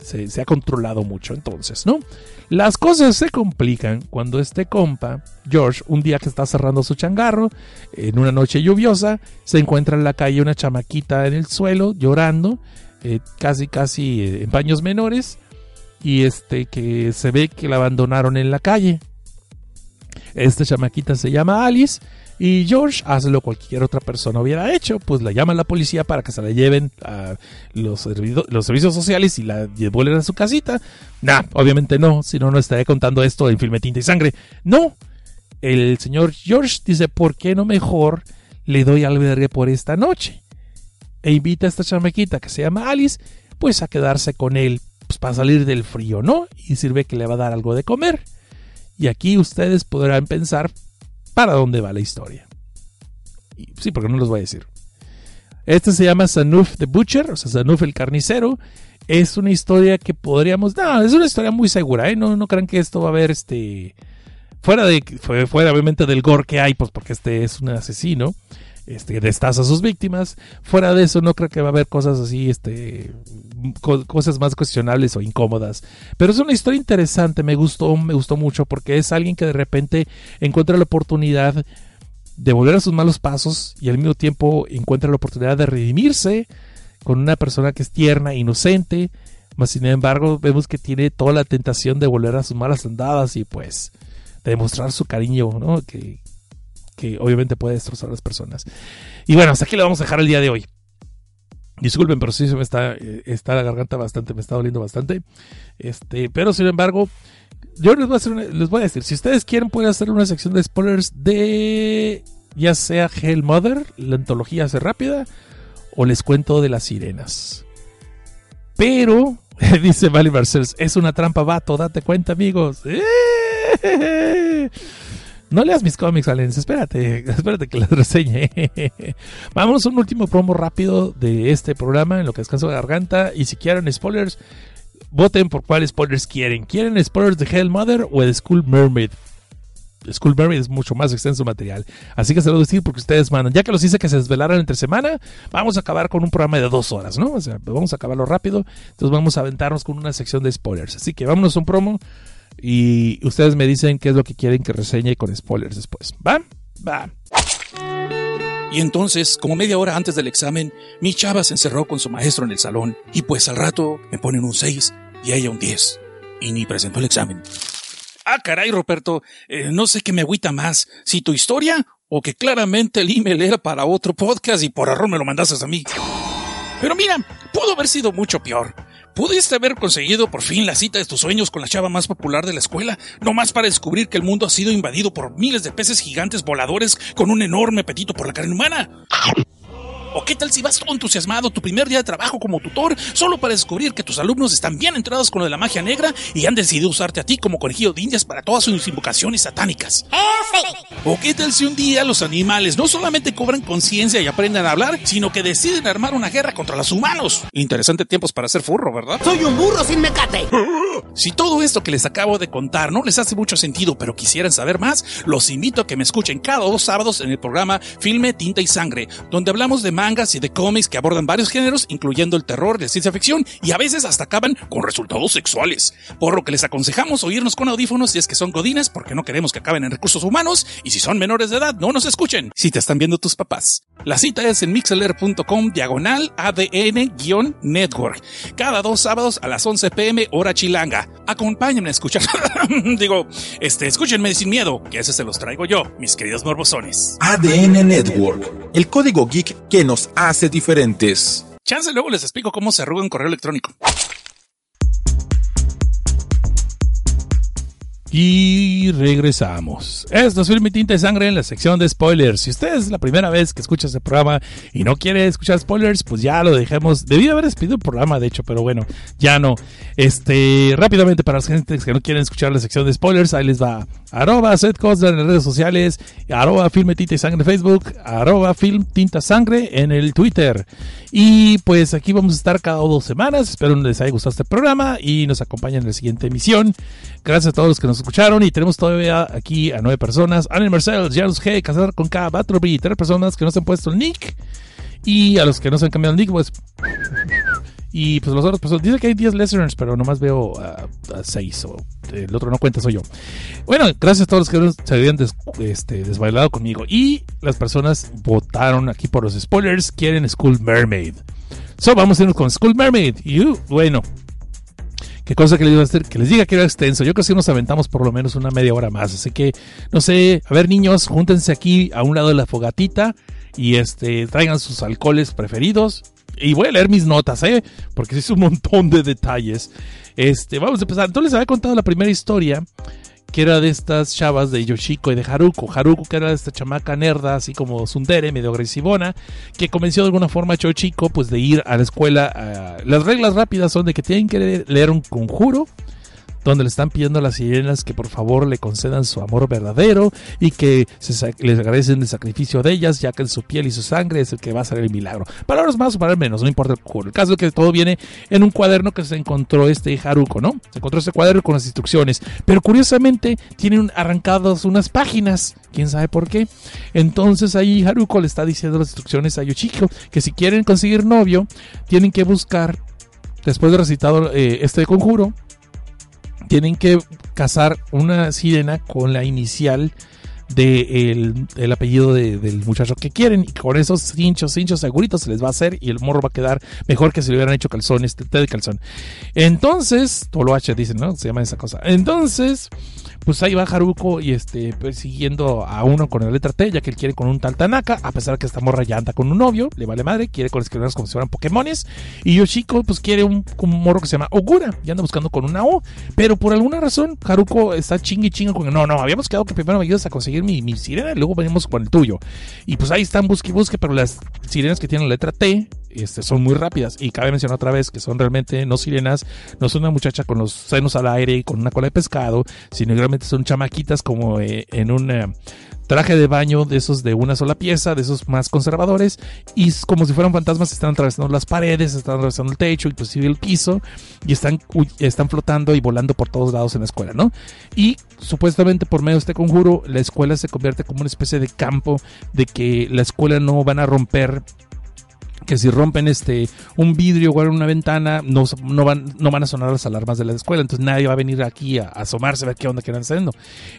se ha controlado mucho entonces, ¿no? Las cosas se complican cuando este compa, George, un día que está cerrando su changarro, en una noche lluviosa, se encuentra en la calle una chamaquita en el suelo llorando eh, casi casi eh, en paños menores y este que se ve que la abandonaron en la calle. Esta chamaquita se llama Alice y George hace lo cualquier otra persona hubiera hecho, pues la llama a la policía para que se la lleven a los, servicios sociales y la devuelven a su casita. Nah, obviamente no, si no, no estaría contando esto en filme Tinta y Sangre. No, el señor George dice, ¿por qué no mejor le doy albergue por esta noche? E invita a esta chamaquita que se llama Alice, pues a quedarse con él pues, para salir del frío, ¿no? Y sirve que le va a dar algo de comer. Y aquí ustedes podrán pensar para dónde va la historia. Sí, porque no los voy a decir. Este se llama Sanuf the Butcher, o sea, Sanuf el carnicero. Es una historia que podríamos. No, es una historia muy segura, ¿eh? No, no crean que esto va a haber este. Fuera de. Fuera, obviamente, del gore que hay, pues porque este es un asesino este, destaza a sus víctimas. Fuera de eso, no creo que va a haber cosas así, este, cosas más cuestionables o incómodas. Pero es una historia interesante, me gustó, me gustó mucho porque es alguien que de repente encuentra la oportunidad de volver a sus malos pasos y al mismo tiempo encuentra la oportunidad de redimirse con una persona que es tierna, inocente, mas sin embargo vemos que tiene toda la tentación de volver a sus malas andadas y pues de demostrar su cariño, ¿no? Que, que obviamente puede destrozar a las personas. Y bueno, hasta aquí le vamos a dejar el día de hoy. Disculpen, pero sí se me está, eh, está la garganta bastante, me está doliendo bastante. Este, pero sin embargo, yo les voy, a hacer les voy a decir, si ustedes quieren pueden hacer una sección de spoilers de ya sea Hell Mother, la antología hace rápida, o les cuento de las sirenas. Pero, dice Valley Marcells, es una trampa vato, date cuenta amigos. No leas mis cómics, Valens. Espérate, espérate que las reseñe. Vamos a un último promo rápido de este programa en lo que descanso la garganta. Y si quieren spoilers, voten por cuáles spoilers quieren. ¿Quieren spoilers de Hell Mother o de School Mermaid? School Mermaid es mucho más extenso material. Así que se lo voy decir porque ustedes mandan. Ya que los hice que se desvelaran entre semana, vamos a acabar con un programa de dos horas, ¿no? O sea, vamos a acabarlo rápido. Entonces vamos a aventarnos con una sección de spoilers. Así que vámonos a un promo. Y ustedes me dicen qué es lo que quieren que reseñe con spoilers después. ¿Va? Va. Y entonces, como media hora antes del examen, mi chava se encerró con su maestro en el salón. Y pues al rato me ponen un 6 y ella un 10. Y ni presentó el examen. Ah, caray, Roberto, eh, no sé qué me agüita más, si tu historia o que claramente el email era para otro podcast y por error me lo mandaste a mí. Pero mira, pudo haber sido mucho peor. Pudiste haber conseguido por fin la cita de tus sueños con la chava más popular de la escuela, no más para descubrir que el mundo ha sido invadido por miles de peces gigantes voladores con un enorme apetito por la carne humana. ¿O qué tal si vas todo entusiasmado tu primer día de trabajo como tutor solo para descubrir que tus alumnos están bien entrados con lo de la magia negra y han decidido usarte a ti como conejillo de indias para todas sus invocaciones satánicas? ¿O qué tal si un día los animales no solamente cobran conciencia y aprenden a hablar, sino que deciden armar una guerra contra los humanos? Interesante tiempos para ser furro, ¿verdad? Soy un burro sin mecate. Si todo esto que les acabo de contar no les hace mucho sentido, pero quisieran saber más, los invito a que me escuchen cada dos sábados en el programa Filme, Tinta y Sangre, donde hablamos de mangas y de cómics que abordan varios géneros, incluyendo el terror, de ciencia ficción y a veces hasta acaban con resultados sexuales. Por lo que les aconsejamos oírnos con audífonos si es que son godines, porque no queremos que acaben en recursos humanos, y si son menores de edad, no nos escuchen, si te están viendo tus papás. La cita es en mixler.com diagonal ADN-network, cada dos sábados a las 11 pm hora chilanga. Acompáñenme a escuchar, digo, este, escúchenme sin miedo, que ese se los traigo yo, mis queridos morbosones. ADN Network, el código geek que nos hace diferentes. Chance luego les explico cómo se arruga un correo electrónico. Y regresamos. Esto es Film y Tinta de Sangre en la sección de spoilers. Si usted es la primera vez que escucha este programa y no quiere escuchar spoilers, pues ya lo dejemos. Debí haber despedido el programa, de hecho, pero bueno, ya no. Este, rápidamente para las gentes que no quieren escuchar la sección de spoilers, ahí les va. Arroba Seth en las redes sociales, arroba Film Tinta y Sangre en Facebook, arroba Film Tinta Sangre en el Twitter. Y pues aquí vamos a estar cada dos semanas. Espero les haya gustado este programa y nos acompañen en la siguiente emisión. Gracias a todos los que nos escucharon y tenemos todavía aquí a nueve personas. Anne Marcel, Janus G, Casar con K, Batroby, tres personas que no se han puesto el nick. Y a los que no se han cambiado el nick, pues... Y pues los otros personas, dice que hay 10 listeners, pero nomás veo a, 6 o el otro no cuenta, soy yo. Bueno, gracias a todos los que se habían este, desbailado conmigo. Y las personas votaron aquí por los spoilers, quieren School Mermaid. So, vamos a irnos con School Mermaid. Y uh, bueno, qué cosa que les, a hacer, que les diga que era extenso. Yo creo que nos aventamos por lo menos una media hora más. Así que, no sé, a ver niños, júntense aquí a un lado de la fogatita y este traigan sus alcoholes preferidos. Y voy a leer mis notas, ¿eh? Porque es un montón de detalles. Este, vamos a empezar. Entonces les había contado la primera historia que era de estas chavas de Yoshiko y de Haruko. Haruko, que era de esta chamaca nerda, así como Sundere, medio agresivona, que convenció de alguna forma a Yoshiko pues, de ir a la escuela. Las reglas rápidas son de que tienen que leer un conjuro donde le están pidiendo a las sirenas que por favor le concedan su amor verdadero y que se, les agradecen el sacrificio de ellas, ya que en su piel y su sangre es el que va a ser el milagro. Palabras más o palabras menos, no importa el El caso es que todo viene en un cuaderno que se encontró este Haruko, ¿no? Se encontró este cuaderno con las instrucciones, pero curiosamente tienen arrancadas unas páginas, quién sabe por qué. Entonces ahí Haruko le está diciendo las instrucciones a Yoshiko que si quieren conseguir novio, tienen que buscar después de recitado eh, este conjuro, tienen que casar una sirena con la inicial del de el apellido del muchacho que quieren y con esos hinchos, hinchos seguritos se les va a hacer y el morro va a quedar mejor que si le hubieran hecho calzones, té de calzón. Entonces, Tolo H dicen, ¿no? Se llama esa cosa. Entonces, pues ahí va Haruko y este, persiguiendo a uno con la letra T, ya que él quiere con un tal Tanaka, a pesar de que esta morra ya anda con un novio, le vale madre, quiere con escribirnos como si fueran Pokémones. Y Yoshiko, pues quiere un, un morro que se llama Ogura, y anda buscando con una O. Pero por alguna razón, Haruko está chingue chingue con no, no, habíamos quedado que primero me ayudas a conseguir mi, mi sirena y luego venimos con el tuyo. Y pues ahí están busque y busque, pero las sirenas que tienen la letra T este, son muy rápidas. Y cabe mencionar otra vez que son realmente no sirenas, no son una muchacha con los senos al aire y con una cola de pescado, sino realmente son chamaquitas como eh, en un eh, traje de baño de esos de una sola pieza, de esos más conservadores, y como si fueran fantasmas están atravesando las paredes, están atravesando el techo, inclusive el piso, y están, están flotando y volando por todos lados en la escuela, ¿no? Y supuestamente por medio de este conjuro, la escuela se convierte como una especie de campo de que la escuela no van a romper que si rompen este un vidrio o una ventana, no, no, van, no van a sonar las alarmas de la escuela. Entonces nadie va a venir aquí a, asomarse a ver qué onda que están haciendo.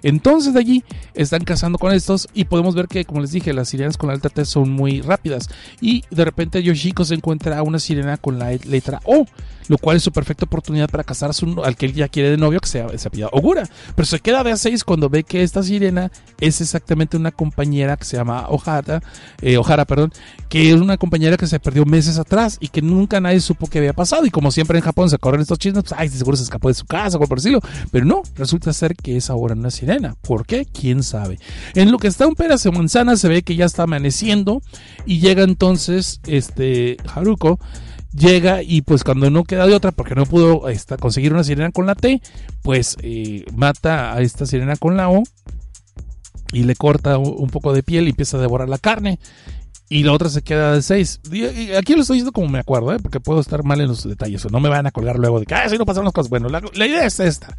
Entonces de allí están cazando con estos y podemos ver que, como les dije, las sirenas con la alta T son muy rápidas. Y de repente Yoshiko se encuentra a una sirena con la letra O lo cual es su perfecta oportunidad para casar su, al que él ya quiere de novio, que se, se pida Ogura. Pero se queda de a seis cuando ve que esta sirena es exactamente una compañera que se llama Ojara, eh, Ojara, perdón, que es una compañera que se perdió meses atrás y que nunca nadie supo que había pasado. Y como siempre en Japón se corren estos chismes, pues, ay, seguro se escapó de su casa, o por decirlo. Pero no, resulta ser que es ahora una sirena. ¿Por qué? ¿Quién sabe? En lo que está un peras de manzana se ve que ya está amaneciendo y llega entonces este Haruko llega y pues cuando no queda de otra, porque no pudo conseguir una sirena con la T, pues eh, mata a esta sirena con la O y le corta un poco de piel y empieza a devorar la carne y la otra se queda de 6. Aquí lo estoy diciendo como me acuerdo, ¿eh? porque puedo estar mal en los detalles. O no me van a colgar luego de que, ah, si no pasaron las cosas. Bueno, la, idea es esta.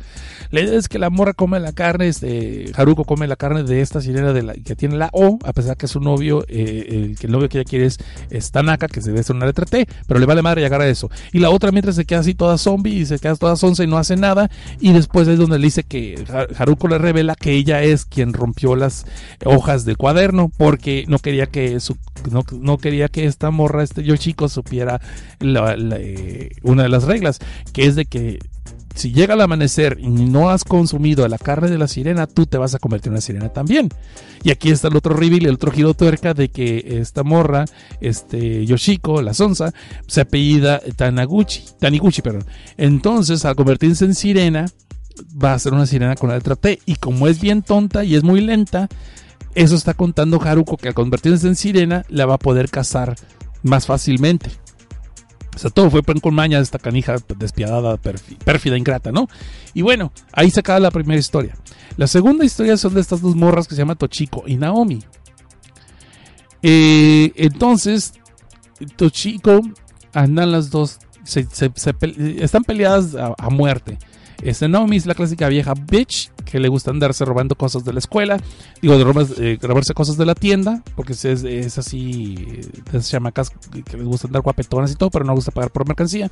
La idea es que la morra come la carne, este, Haruko come la carne de esta sirena de la, que tiene la O, a pesar que su novio, eh, el, que el novio que ella quiere es, Tanaka, que se debe ser una letra T, pero le vale madre llegar a eso. Y la otra mientras se queda así toda zombie y se queda toda sonza y no hace nada. Y después es donde le dice que Haruko le revela que ella es quien rompió las hojas del cuaderno porque no quería que su no, quería que esta morra, este yo chico, supiera eh, una de las reglas, que es de que si llega al amanecer y no has consumido la carne de la sirena, tú te vas a convertir en una sirena también. Y aquí está el otro reveal, el otro giro tuerca de que esta morra, este Yoshiko, la sonza, se apellida Tanaguchi, Taniguchi, perdón. Entonces, al convertirse en sirena, va a ser una sirena con la letra T. Y como es bien tonta y es muy lenta, eso está contando Haruko que al convertirse en sirena la va a poder cazar más fácilmente. O sea, todo fue con maña de esta canija despiadada, pérfida, ingrata, ¿no? Y bueno, ahí se acaba la primera historia. La segunda historia son de estas dos morras que se llaman Tochiko y Naomi. Eh, entonces, Tochiko andan las dos, están peleadas a muerte. Este Naomi es la clásica vieja bitch que le gusta andarse robando cosas de la escuela, digo, de eh, robarse cosas de la tienda, porque es, es así, esas chamacas que les gusta andar guapetonas y todo, pero no gusta pagar por mercancía.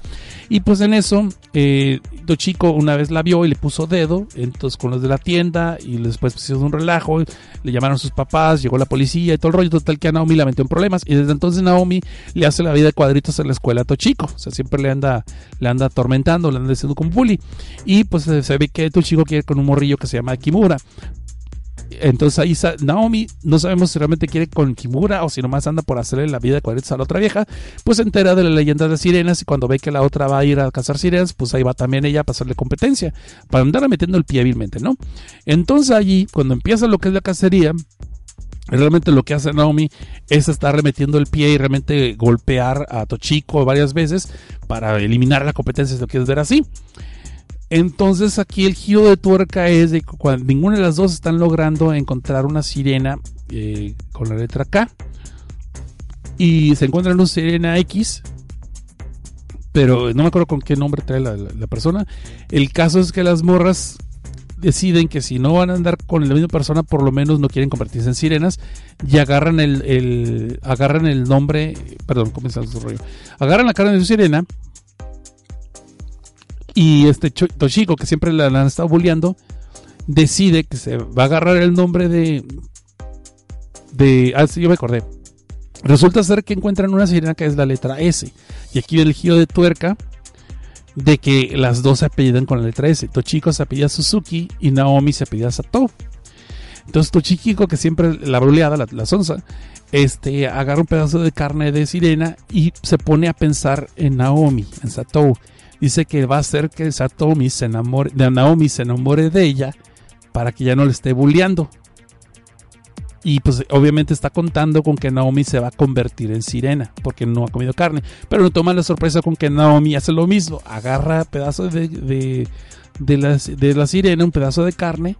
Y pues en eso, eh, una vez la vio y le puso dedo, entonces con los de la tienda, y después hizo un relajo, le llamaron a sus papás, llegó la policía y todo el rollo, total que a Naomi la metió en problemas, y desde entonces Naomi le hace la vida de cuadritos en la escuela a Tochico, o sea, siempre le anda, le anda atormentando, le anda diciendo como bully, y pues se ve que Tochico quiere con un morrillo que se llama Kimura. Entonces ahí Naomi no sabemos si realmente quiere con Kimura o si nomás anda por hacerle la vida de cuadritos a la otra vieja. Pues se entera de la leyenda de sirenas y cuando ve que la otra va a ir a cazar sirenas, pues ahí va también ella a pasarle competencia para andar metiendo el pie hábilmente, ¿no? Entonces allí, cuando empieza lo que es la cacería, Realmente lo que hace Naomi es estar remetiendo el pie y realmente golpear a Tochiko varias veces para eliminar la competencia, si lo quieres ver así. Entonces aquí el giro de tuerca es de cuando ninguna de las dos están logrando encontrar una sirena eh, con la letra K. Y se encuentran una sirena X. Pero no me acuerdo con qué nombre trae la, persona. El caso es que las morras deciden que si no van a andar con la misma persona, por lo menos no quieren convertirse en sirenas y agarran el, agarran el nombre, perdón, comienza su rollo. Agarran la cara de su sirena y este Toshiko, que siempre la, han estado bulleando, decide que se va a agarrar el nombre de. de ah, sí, yo me acordé. Resulta ser que encuentran una sirena que es la letra S. Y aquí el giro de tuerca de que las dos se apellidan con la letra S. Tochiko se apellida Suzuki y Naomi se apellida Sato. Entonces Tochiko, que siempre la bruleada, la, sonza, este, agarra un pedazo de carne de sirena y se pone a pensar en Naomi, en Sato. Dice que va a hacer que Satomi se enamore, de Naomi se enamore de ella para que ya no le esté bulleando. Y pues obviamente está contando con que Naomi se va a convertir en sirena porque no ha comido carne. Pero no toma la sorpresa con que Naomi hace lo mismo. Agarra pedazos de, de, de, la, de la sirena, un pedazo de carne.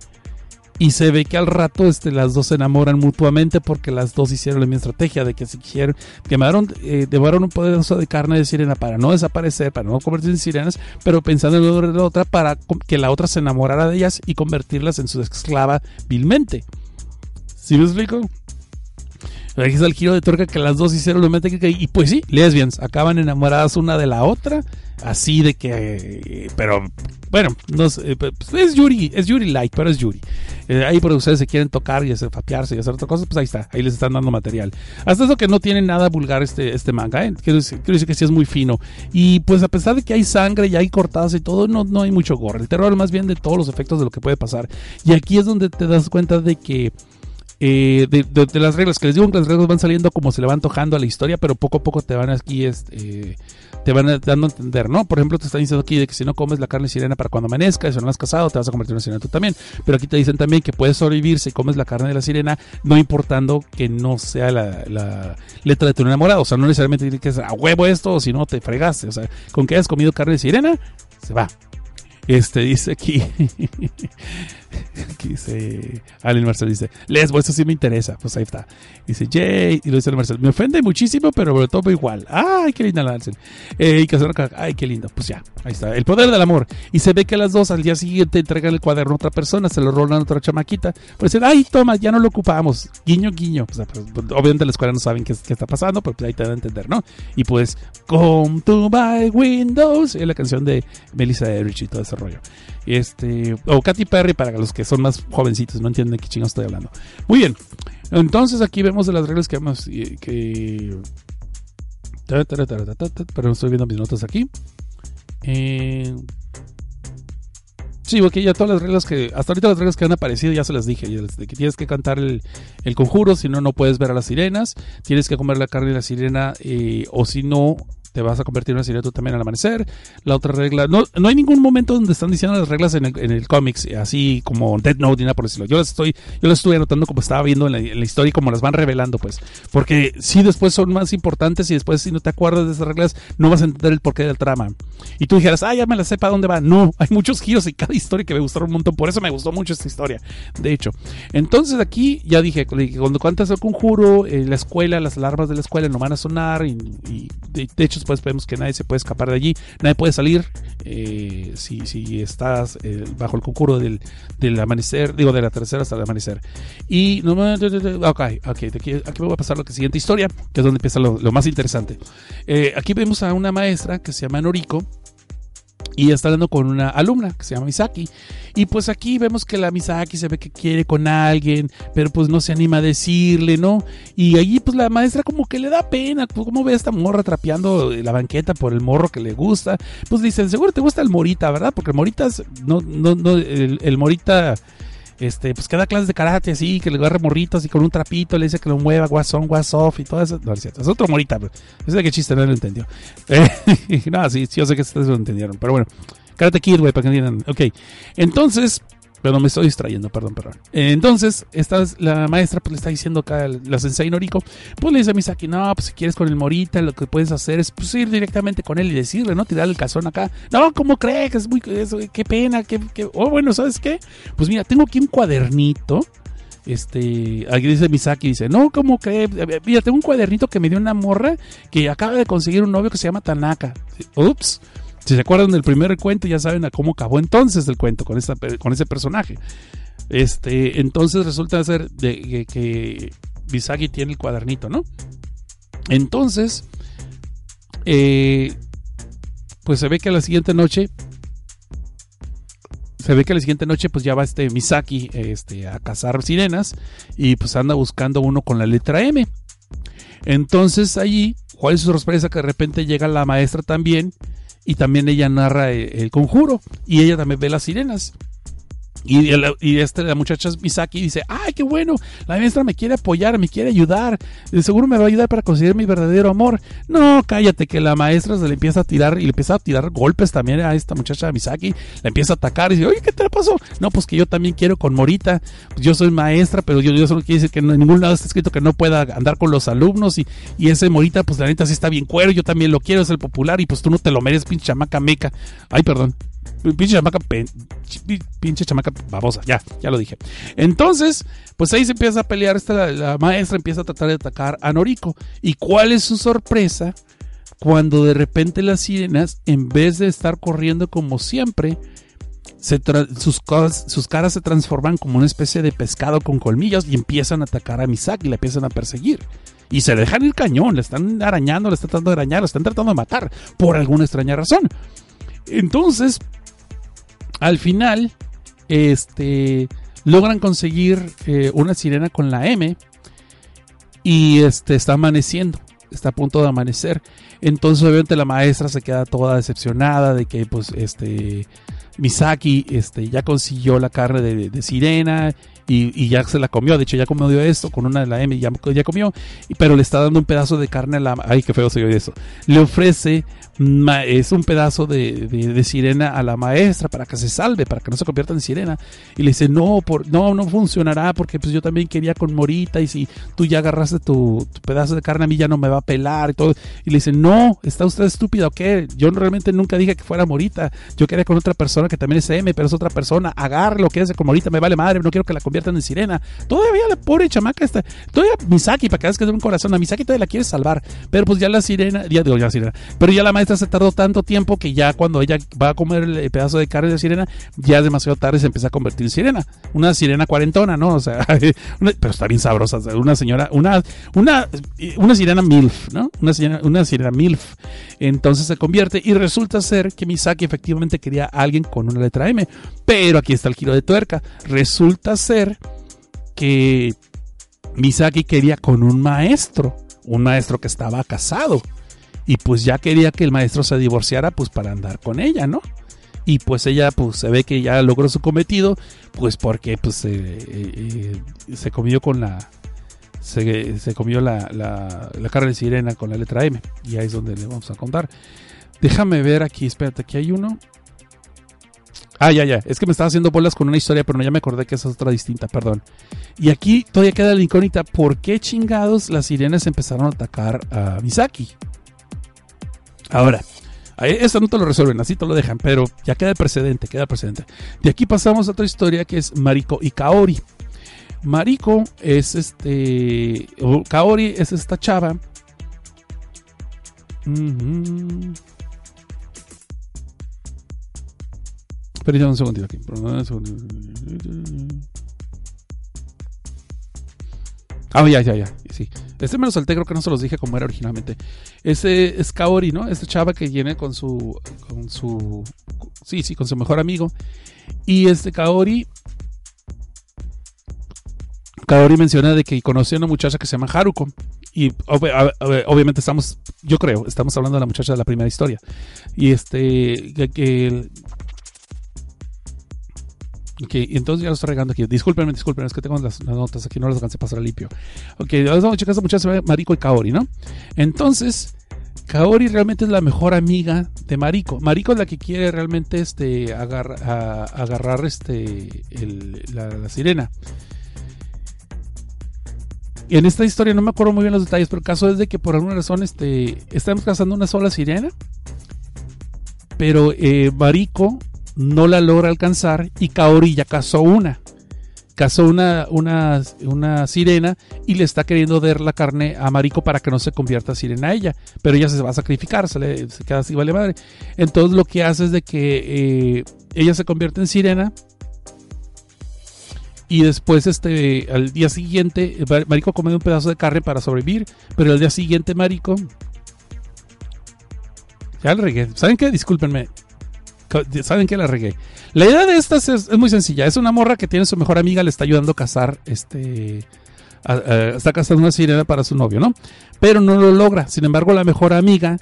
Y se ve que al rato este, las dos se enamoran mutuamente porque las dos hicieron la misma estrategia de que se quisieron, quemaron, eh, devoraron un pedazo de carne de sirena para no desaparecer, para no convertirse en sirenas, pero pensando en la otra para que la otra se enamorara de ellas y convertirlas en su esclava vilmente. ¿Sí me explico? Aquí está el giro de tuerca que las dos hicieron lo que y pues sí, lesbians, acaban enamoradas una de la otra, así de que, pero bueno, no sé, pues es Yuri, es Yuri Light, pero es Yuri. Eh, ahí por ustedes se quieren tocar y hacer fapearse y hacer otra cosa, pues ahí está, ahí les están dando material. Hasta eso que no tiene nada vulgar este, este manga, ¿eh? quiero, decir, quiero, decir, que sí es muy fino. Y pues a pesar de que hay sangre y hay cortadas y todo, no, no hay mucho gore. El terror más bien de todos los efectos de lo que puede pasar. Y aquí es donde te das cuenta de que eh, de, las reglas, que les digo que las reglas van saliendo como se le va antojando a la historia, pero poco a poco te van aquí, este, te van dando a entender, ¿no? Por ejemplo, te están diciendo aquí de que si no comes la carne sirena para cuando amanezca, si no has casado, te vas a convertir en una sirena tú también. Pero aquí te dicen también que puedes sobrevivir si comes la carne de la sirena, no importando que no sea la, la letra de tu enamorado. O sea, no necesariamente tiene que ser a huevo esto, si no te fregaste. O sea, con que hayas comido carne de sirena, se va. Este dice aquí. aquí dice. Allen Marcel dice: Lesbo, eso sí me interesa. Pues ahí está. Dice Jay. Y lo dice Marcel: Me ofende muchísimo, pero lo tomo igual. ¡Ay, qué linda la Eh, y Casanoca, ¡ay, qué lindo! Pues ya, ahí está. El poder del amor. Y se ve que las dos al día siguiente entregan el cuaderno a otra persona, se lo rolan a otra chamaquita. Pues dicen: ¡ay, toma! Ya no lo ocupamos. Guiño, guiño. Pues, obviamente la escuela no saben qué, está pasando, pero pues ahí te dan a entender, ¿no? Y pues, Come to my windows. Es la canción de Melissa Erich y todo ese rollo. Este, o Katy Perry para los que son más jovencitos, no entienden de qué chingados estoy hablando. Muy bien, entonces aquí vemos de las reglas que hemos. Que... Pero estoy viendo mis notas aquí. Eh... Sí, porque ya todas las reglas que. Hasta ahorita las reglas que han aparecido ya se las dije. De que tienes que cantar el, el, conjuro, si no, no puedes ver a las sirenas. Tienes que comer la carne de la sirena, eh, o si no, te vas a convertir en sirena tú también al amanecer. La otra regla, no, no hay ningún momento donde están diciendo las reglas en el, en el cómics, así como Dead Note nada por decirlo. Yo las estoy, yo las estoy anotando como estaba viendo en la, historia y como las van revelando, pues. Porque si después son más importantes y después si no te acuerdas de esas reglas, no vas a entender el porqué del trama. Y tú dijeras, ah, ya me la sé para dónde va. No, hay muchos giros y cada historia que me gustaron un montón. Por eso me gustó mucho esta historia. De hecho. Entonces aquí ya dije, cuando cantas el conjuro, eh, la escuela, las alarmas de la escuela no van a sonar y, de hecho después vemos que nadie se puede escapar de allí, nadie puede salir eh, si, si, estás eh, bajo el conjuro del, del, amanecer, digo de la tercera hasta el amanecer. Y no ok, ok, aquí, aquí me voy a pasar a la siguiente historia, que es donde empieza lo, lo más interesante. Eh, aquí vemos a una maestra que se llama Noriko y está hablando con una alumna que se llama Misaki. Y pues aquí vemos que la Misaki se ve que quiere con alguien, pero pues no se anima a decirle, ¿no? Y allí pues la maestra como que le da pena, pues, ¿cómo ve a esta morra trapeando la banqueta por el morro que le gusta? Pues dicen, seguro te gusta el morita, ¿verdad? Porque el morita, no, no, no, el morita este, pues que da clases de karate así, que le agarre morritos y con un trapito le dice que lo mueva, guasón, guasoff y todo eso. No, es cierto, es otro morita, pero es de qué chiste, no lo entendió. Eh, no, sí, sí, yo sé que ustedes lo entendieron, pero bueno, Karate Kid, güey, para que entiendan. Ok, entonces, pero me estoy distrayendo, perdón, perdón. Entonces, esta la maestra pues le está diciendo acá, la sensei Noriko, pues le dice a Misaki, no, pues si quieres con el Morita, lo que puedes hacer es pues, ir directamente con él y decirle, ¿no? Tirar el calzón acá. No, ¿cómo crees? Es muy, qué pena, qué, qué, oh, bueno, ¿sabes qué? Pues mira, tengo aquí un cuadernito. Este, aquí dice Misaki, dice, no, ¿cómo crees? Mira, tengo un cuadernito que me dio una morra que acaba de conseguir un novio que se llama Tanaka. Ups. Si se acuerdan del primer cuento, ya saben a cómo acabó entonces el cuento con, esta, con ese personaje. Este, entonces resulta ser de, que, Misaki tiene el cuadernito, ¿no? Entonces, eh, pues se ve que la siguiente noche, se ve que la siguiente noche, pues ya va este Misaki este, a cazar sirenas y pues anda buscando uno con la letra M. Entonces allí, ¿cuál es su sorpresa? Que de repente llega la maestra también y también ella narra el, el conjuro y ella también ve las sirenas. Y, este, la muchacha Misaki dice, ay, qué bueno, la maestra me quiere apoyar, me quiere ayudar, seguro me va a ayudar para conseguir mi verdadero amor. No, cállate, que la maestra se le empieza a tirar y le empieza a tirar golpes también a esta muchacha Misaki, la empieza a atacar y dice, oye, ¿qué te pasó? No, pues que yo también quiero con Morita, pues yo soy maestra, pero yo, yo solo quiero decir que en ningún lado está escrito que no pueda andar con los alumnos y, y ese Morita, pues la neta sí está bien cuero, yo también lo quiero, es el popular y pues tú no te lo mereces, pinche chamaca meca. Ay, perdón. Pinche chamaca, pinche chamaca babosa, ya, ya lo dije. Entonces, pues ahí se empieza a pelear, esta, la, maestra empieza a tratar de atacar a Noriko. ¿Y cuál es su sorpresa? Cuando de repente las sirenas, en vez de estar corriendo como siempre, sus, sus caras se transforman como una especie de pescado con colmillos y empiezan a atacar a Misaki, la empiezan a perseguir. Y se le dejan ir cañón, le están arañando, le están tratando de arañar, le están tratando de matar, por alguna extraña razón. Entonces, al final, este, logran conseguir eh, una sirena con la M y este, está amaneciendo, está a punto de amanecer. Entonces, obviamente, la maestra se queda toda decepcionada de que, pues, este, Misaki, este, ya consiguió la carne de, de sirena y, ya se la comió. De hecho, ya comió esto con una de la M, ya, ya comió, pero le está dando un pedazo de carne a la. Ay, qué feo se oye eso. Le ofrece es un pedazo de, sirena a la maestra para que se salve, para que no se convierta en sirena. Y le dice, no, por, no, no funcionará porque pues yo también quería con Morita y si tú ya agarraste tu, pedazo de carne a mí ya no me va a pelar y todo. Y le dice, no, está usted estúpida o qué, yo realmente nunca dije que fuera Morita, yo quería con otra persona que también es M, pero es otra persona, agárrelo, quédese con Morita, me vale madre, no quiero que la conviertan en sirena. Todavía la pobre chamaca está, todavía Misaki, para que veas que es un corazón, a Misaki todavía la quiere salvar, pero pues ya la sirena, ya digo, ya la sirena, pero ya la maestra se tardó tanto tiempo que ya cuando ella va a comer el pedazo de carne de sirena, ya es demasiado tarde y se empieza a convertir en sirena. Una sirena cuarentona, ¿no? O sea, pero está bien sabrosa. Una señora, una, una, una sirena MILF, ¿no? Una sirena, una sirena MILF. Entonces se convierte y resulta ser que Misaki efectivamente quería a alguien con una letra M. Pero aquí está el giro de tuerca. Resulta ser que Misaki quería con un maestro, un maestro que estaba casado. Y pues ya quería que el maestro se divorciara pues para andar con ella, ¿no? Y pues ella pues se ve que ya logró su cometido, pues porque pues eh, eh, eh, se comió con la... Se, se comió la, la, la carne de sirena con la letra M. Y ahí es donde le vamos a contar. Déjame ver aquí, espérate, aquí hay uno. Ah, ya, ya. Es que me estaba haciendo bolas con una historia, pero no, ya me acordé que esa es otra distinta, perdón. Y aquí todavía queda la incógnita. ¿Por qué chingados las sirenas empezaron a atacar a Misaki? Ahora, eso no te lo resuelven, así te lo dejan, pero ya queda el precedente, queda el precedente. De aquí pasamos a otra historia que es Mariko y Kaori. Mariko es este. Kaori es esta chava. Ujú. Espera un segundito aquí. Ah, ya, ya, ya. Sí. Este me lo salté, creo que no se los dije como era originalmente. Ese es Kaori, ¿no? Esta chava que viene con su. con su. Sí, sí, con su mejor amigo. Y este Kaori. Kaori menciona de que conoció a una muchacha que se llama Haruko. Y obviamente estamos, yo creo, estamos hablando de la muchacha de la primera historia. Y este, que- Ok, entonces ya lo estoy regando aquí. Discúlpenme, discúlpenme, es que tengo las, notas aquí, no las alcancé a pasar limpio. Ok, vamos a checar esta muchacha, se llama Mariko y Kaori, ¿no? Entonces, Kaori realmente es la mejor amiga de Mariko. Mariko es la que quiere realmente este, a- agarrar este, la sirena. Y en esta historia no me acuerdo muy bien los detalles, pero el caso es de que por alguna razón este, estamos cazando una sola sirena, pero eh, Mariko no la logra alcanzar y Kaori ya cazó una. Cazó una, una, una sirena y le está queriendo dar la carne a Mariko para que no se convierta sirena a ella. Pero ella se va a sacrificar, se, le, queda así, vale madre. Entonces lo que hace es de que eh, ella se convierte en sirena y después este al día siguiente Mariko come un pedazo de carne para sobrevivir, pero al día siguiente Mariko ya le regué. ¿Saben qué? Discúlpenme. ¿Saben qué? La regué. La idea de estas es, muy sencilla. Es una morra que tiene su mejor amiga, le está ayudando a cazar este está cazando una sirena para su novio, ¿no? Pero no lo logra. Sin embargo, la mejor amiga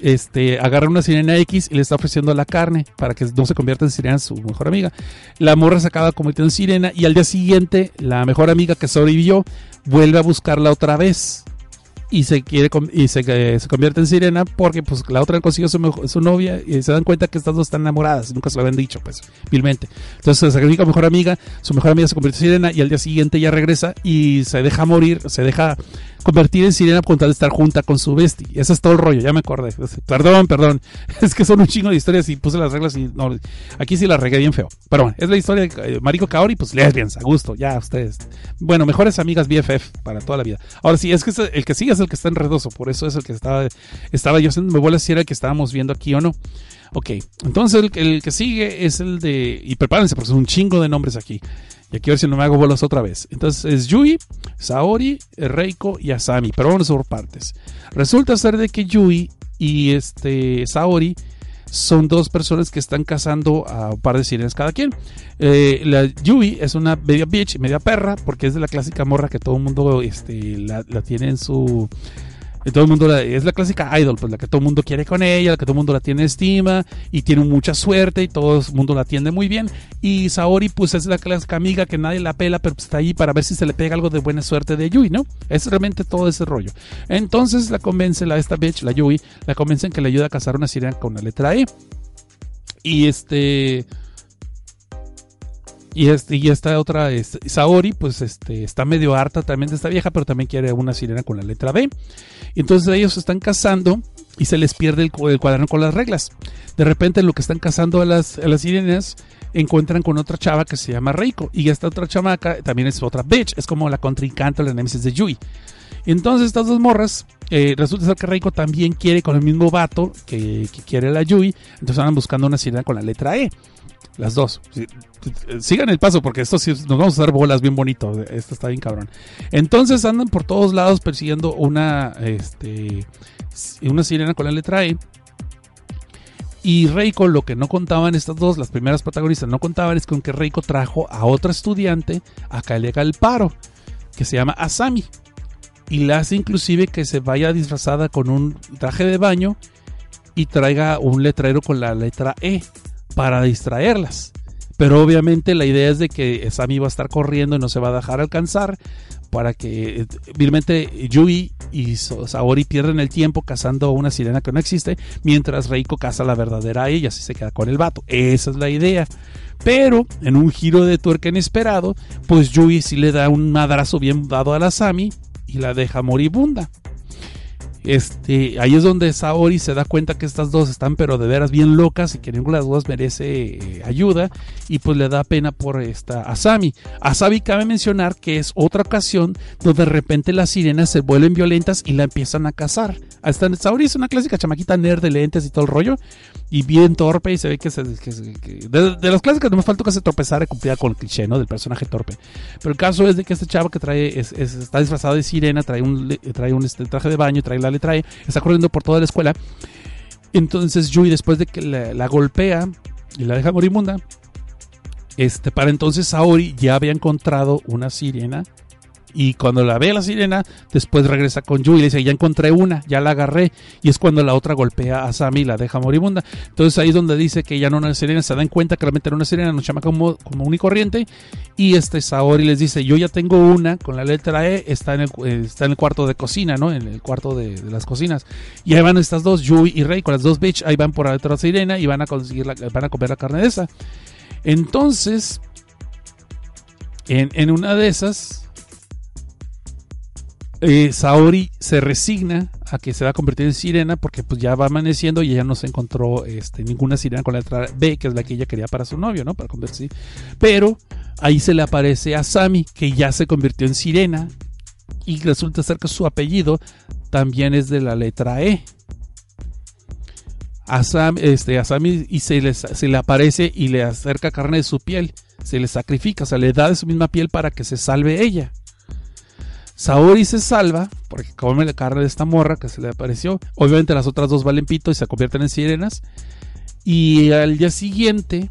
este, agarra una sirena X y le está ofreciendo la carne para que no se convierta en sirena su mejor amiga. La morra se acaba convirtiendo en sirena y al día siguiente la mejor amiga que sobrevivió vuelve a buscarla otra vez y se quiere y se, eh, se convierte en sirena porque pues la otra consiguió su, su novia y se dan cuenta que estas dos están enamoradas nunca se lo habían dicho pues vilmente. Entonces se sacrifica a mejor amiga su mejor amiga se convierte en sirena y al día siguiente ella regresa y se deja morir se deja convertir en sirena con tal de estar junta con su bestie y ese es todo el rollo ya me acordé. Perdón perdón. Es que son un chingo de historias y puse las reglas y no aquí sí la regué bien feo. Pero bueno es la historia de eh, Mariko Kaori pues lesbians a gusto ya ustedes. Bueno mejores amigas BFF para toda la vida. Ahora sí es que el que sigue es el que está enredoso por eso es el que estaba estaba yo haciendo me bolas si era el que estábamos viendo aquí o no. Ok, entonces el, el que sigue es el de. Y prepárense porque son un chingo de nombres aquí. Y aquí a ver si no me hago bolas otra vez. Entonces es Yui, Saori, Reiko y Asami. Pero vamos por partes. Resulta ser de que Yui y este Saori son dos personas que están cazando a un par de sirenas cada quien. Eh, la Yui es una media bitch media perra porque es de la clásica morra que todo el mundo este, la tiene en su todo el mundo es la clásica idol, pues la que todo el mundo quiere con ella, la que todo el mundo la tiene estima y tiene mucha suerte y todo el mundo la atiende muy bien. Y Saori, pues es la clásica amiga que nadie la pela, pero pues, está ahí para ver si se le pega algo de buena suerte de Yui, ¿no? Es realmente todo ese rollo. Entonces la convence, la esta bitch, la Yui, la convencen que le ayuda a cazar una sirena con la letra E. Y este. Y, este, y esta otra, este, Saori, pues este, está medio harta también de esta vieja, pero también quiere una sirena con la letra B. Entonces ellos se están casando y se les pierde el, cu- el cuaderno con las reglas. De repente, en lo que están casando a las, sirenas, encuentran con otra chava que se llama Reiko. Y esta otra chamaca también es otra bitch, es como la contrincante o la nemesis de Yui. Entonces estas dos morras, eh, resulta ser que Reiko también quiere con el mismo vato que, que quiere la Yui, entonces andan buscando una sirena con la letra E. Las dos. Sigan el paso porque esto sí nos vamos a dar bolas bien bonito. Esto está bien cabrón. Entonces andan por todos lados persiguiendo una, este, una sirena con la letra E. Y Reiko, lo que no contaban estas dos, las primeras protagonistas no contaban, es con que Reiko trajo a otra estudiante a haga el paro, que se llama Asami. Y la hace inclusive que se vaya disfrazada con un traje de baño y traiga un letrero con la letra E para distraerlas. Pero obviamente la idea es de que Asami va a estar corriendo y no se va a dejar alcanzar para que eh, vilmente Yui y Saori pierden el tiempo cazando a una sirena que no existe, mientras Reiko caza a la verdadera ella y así se queda con el vato. Esa es la idea. Pero en un giro de tuerca inesperado, pues Yui sí le da un madrazo bien dado a la Sami y la deja moribunda. Este, ahí es donde Saori se da cuenta que estas dos están pero de veras bien locas y que ninguna de las dos merece eh, ayuda y pues le da pena por esta Asami. Asami cabe mencionar que es otra ocasión donde de repente las sirenas se vuelven violentas y la empiezan a cazar. Hasta Saori es una clásica chamaquita nerd de lentes y todo el rollo y bien torpe y se ve que, se, que de, las clásicas no me falta que se tropezara y cumplía con el cliché ¿no? del personaje torpe. Pero el caso es de que este chavo que trae es, es- está disfrazado de sirena, trae un, trae un este, traje de baño, trae la letra E, está corriendo por toda la escuela. Entonces Yui, después de que la, la golpea y la deja moribunda, este, para entonces Saori ya había encontrado una sirena. Y cuando la ve la sirena, después regresa con Yui y le dice, ya encontré una, ya la agarré. Y es cuando la otra golpea a Sami y la deja moribunda. Entonces ahí es donde dice que ya no era una sirena, se dan cuenta que realmente era una sirena, nos llama como, como un y corriente. Y este Saori les dice, yo ya tengo una con la letra E, está en el, eh, está en el cuarto de cocina, ¿no? En el cuarto de, las cocinas. Y ahí van estas dos, Yui y Rei, con las dos bitch, ahí van por la otra sirena y van a conseguir la- van a comer la carne de esa. Entonces, en, en una de esas, eh, Saori se resigna a que se va a convertir en sirena porque pues ya va amaneciendo y ella no se encontró este, ninguna sirena con la letra B, que es la que ella quería para su novio, ¿no? Para convertirse. Pero ahí se le aparece a Sami, que ya se convirtió en sirena y resulta ser que su apellido también es de la letra E. A, este, Sami y se, se le aparece y le acerca carne de su piel, se le sacrifica, o sea, le da de su misma piel para que se salve ella. Saori se salva porque come la carne de esta morra que se le apareció. Obviamente las otras dos valen pito y se convierten en sirenas. Y al día siguiente,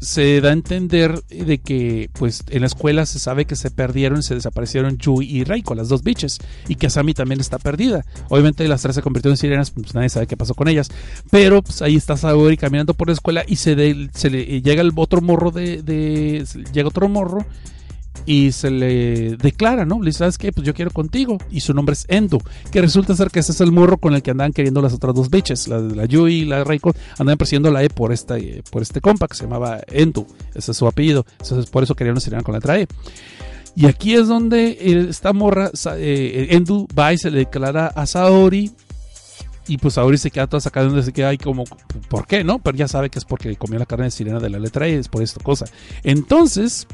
se da a entender de que pues en la escuela se sabe que se perdieron, se desaparecieron Yui y Reiko, las dos biches, y que Asami también está perdida. Obviamente las tres se convirtieron en sirenas, pues nadie sabe qué pasó con ellas, pero pues ahí está Saori caminando por la escuela y se, le llega el otro morro de llega otro morro y se le declara, ¿no? Le dice, ¿sabes qué? Pues yo quiero contigo. Y su nombre es Endo, que resulta ser que ese es el morro con el que andaban queriendo las otras dos bitches, la, la Yui y la Reiko, andaban persiguiendo la E por, esta, eh, por este compa que se llamaba Endo, ese es su apellido, entonces por eso querían sirena con la letra E. Y aquí es donde eh, esta morra, eh, Endu, va y se le declara a Saori. Y pues Saori se queda toda sacada donde se queda ahí como, ¿por qué? ¿No? Pero ya sabe que es porque comió la carne de sirena de la letra E, es por esta cosa. Entonces,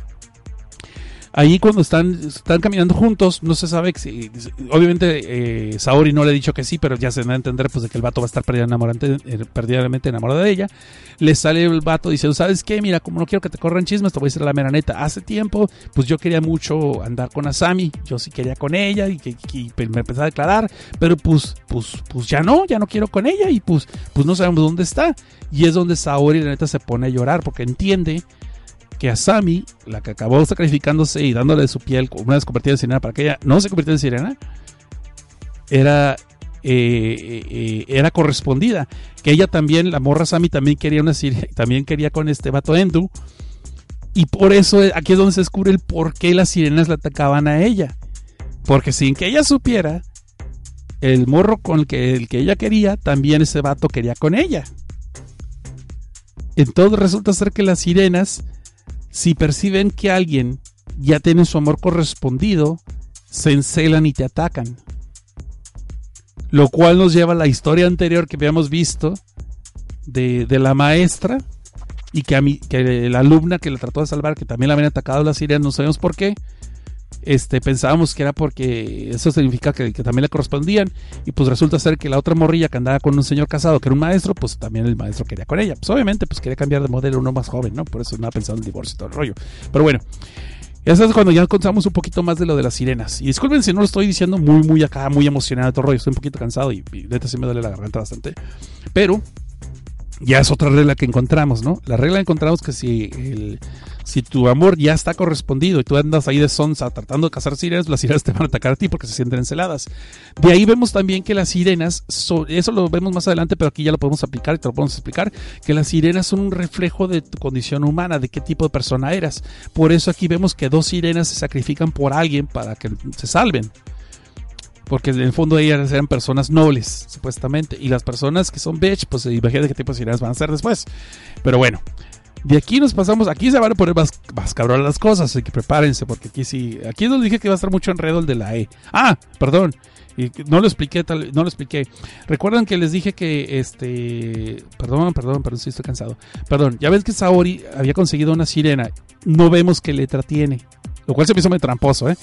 ahí cuando están, están caminando juntos, no se sabe si, obviamente eh, Saori no le ha dicho que sí, pero ya se da a entender pues de que el vato va a estar eh, perdidamente enamorado de ella. Le sale el vato diciendo, ¿sabes qué? Mira, como no quiero que te corran chismes, te voy a decir la mera neta. Hace tiempo, pues yo quería mucho andar con Asami, yo sí quería con ella y, que, me empecé a declarar, pero pues, pues, pues ya no, ya no quiero con ella y pues, pues no sabemos dónde está. Y es donde Saori la neta se pone a llorar porque entiende que Asami, la que acabó sacrificándose y dándole su piel una vez convertida en sirena para que ella no se convirtiera en sirena, era, eh, eh, era correspondida. Que ella también, la morra Asami también quería una sirena, también quería con este vato Endu. Y por eso eh, aquí es donde se descubre el por qué las sirenas la atacaban a ella. Porque sin que ella supiera, el morro con el que, el que ella quería, también ese vato quería con ella. Entonces resulta ser que las sirenas si perciben que alguien ya tiene su amor correspondido, se encelan y te atacan. Lo cual nos lleva a la historia anterior que habíamos visto de, de la maestra y que, a mí, que la alumna que la trató de salvar, que también la habían atacado las sirenas, no sabemos por qué. Este, pensábamos que era porque eso significa que, también le correspondían y pues resulta ser que la otra morrilla que andaba con un señor casado que era un maestro, pues también el maestro quería con ella. Pues obviamente pues quería cambiar de modelo uno más joven, ¿no? Por eso andaba pensando en el divorcio y todo el rollo. Pero bueno, eso es cuando ya contamos un poquito más de lo de las sirenas. Y disculpen si no lo estoy diciendo muy, muy acá, muy emocionado todo el rollo. Estoy un poquito cansado y, y neta sí me duele la garganta bastante. Pero ya es otra regla que encontramos, ¿no? La regla encontramos que si el, si tu amor ya está correspondido y tú andas ahí de sonza tratando de cazar sirenas, las sirenas te van a atacar a ti porque se sienten enceladas. De ahí vemos también que las sirenas, eso lo vemos más adelante, pero aquí ya lo podemos aplicar y te lo podemos explicar, que las sirenas son un reflejo de tu condición humana, de qué tipo de persona eras. Por eso aquí vemos que dos sirenas se sacrifican por alguien para que se salven porque en el fondo ellas eran personas nobles, supuestamente, y las personas que son bitch, pues imagínate qué tipo de sirenas van a ser después. Pero bueno, de aquí nos pasamos, aquí se van a poner más, más cabrón las cosas, así que prepárense, porque aquí sí, aquí nos dije que va a estar mucho enredo el de la E. Ah, perdón, y no lo expliqué, tal, no lo expliqué. Recuerdan que les dije que este, perdón, perdón, perdón, sí estoy cansado. Perdón, ya ves que Saori había conseguido una sirena, no vemos qué letra tiene, lo cual se me hizo muy tramposo, ¿eh?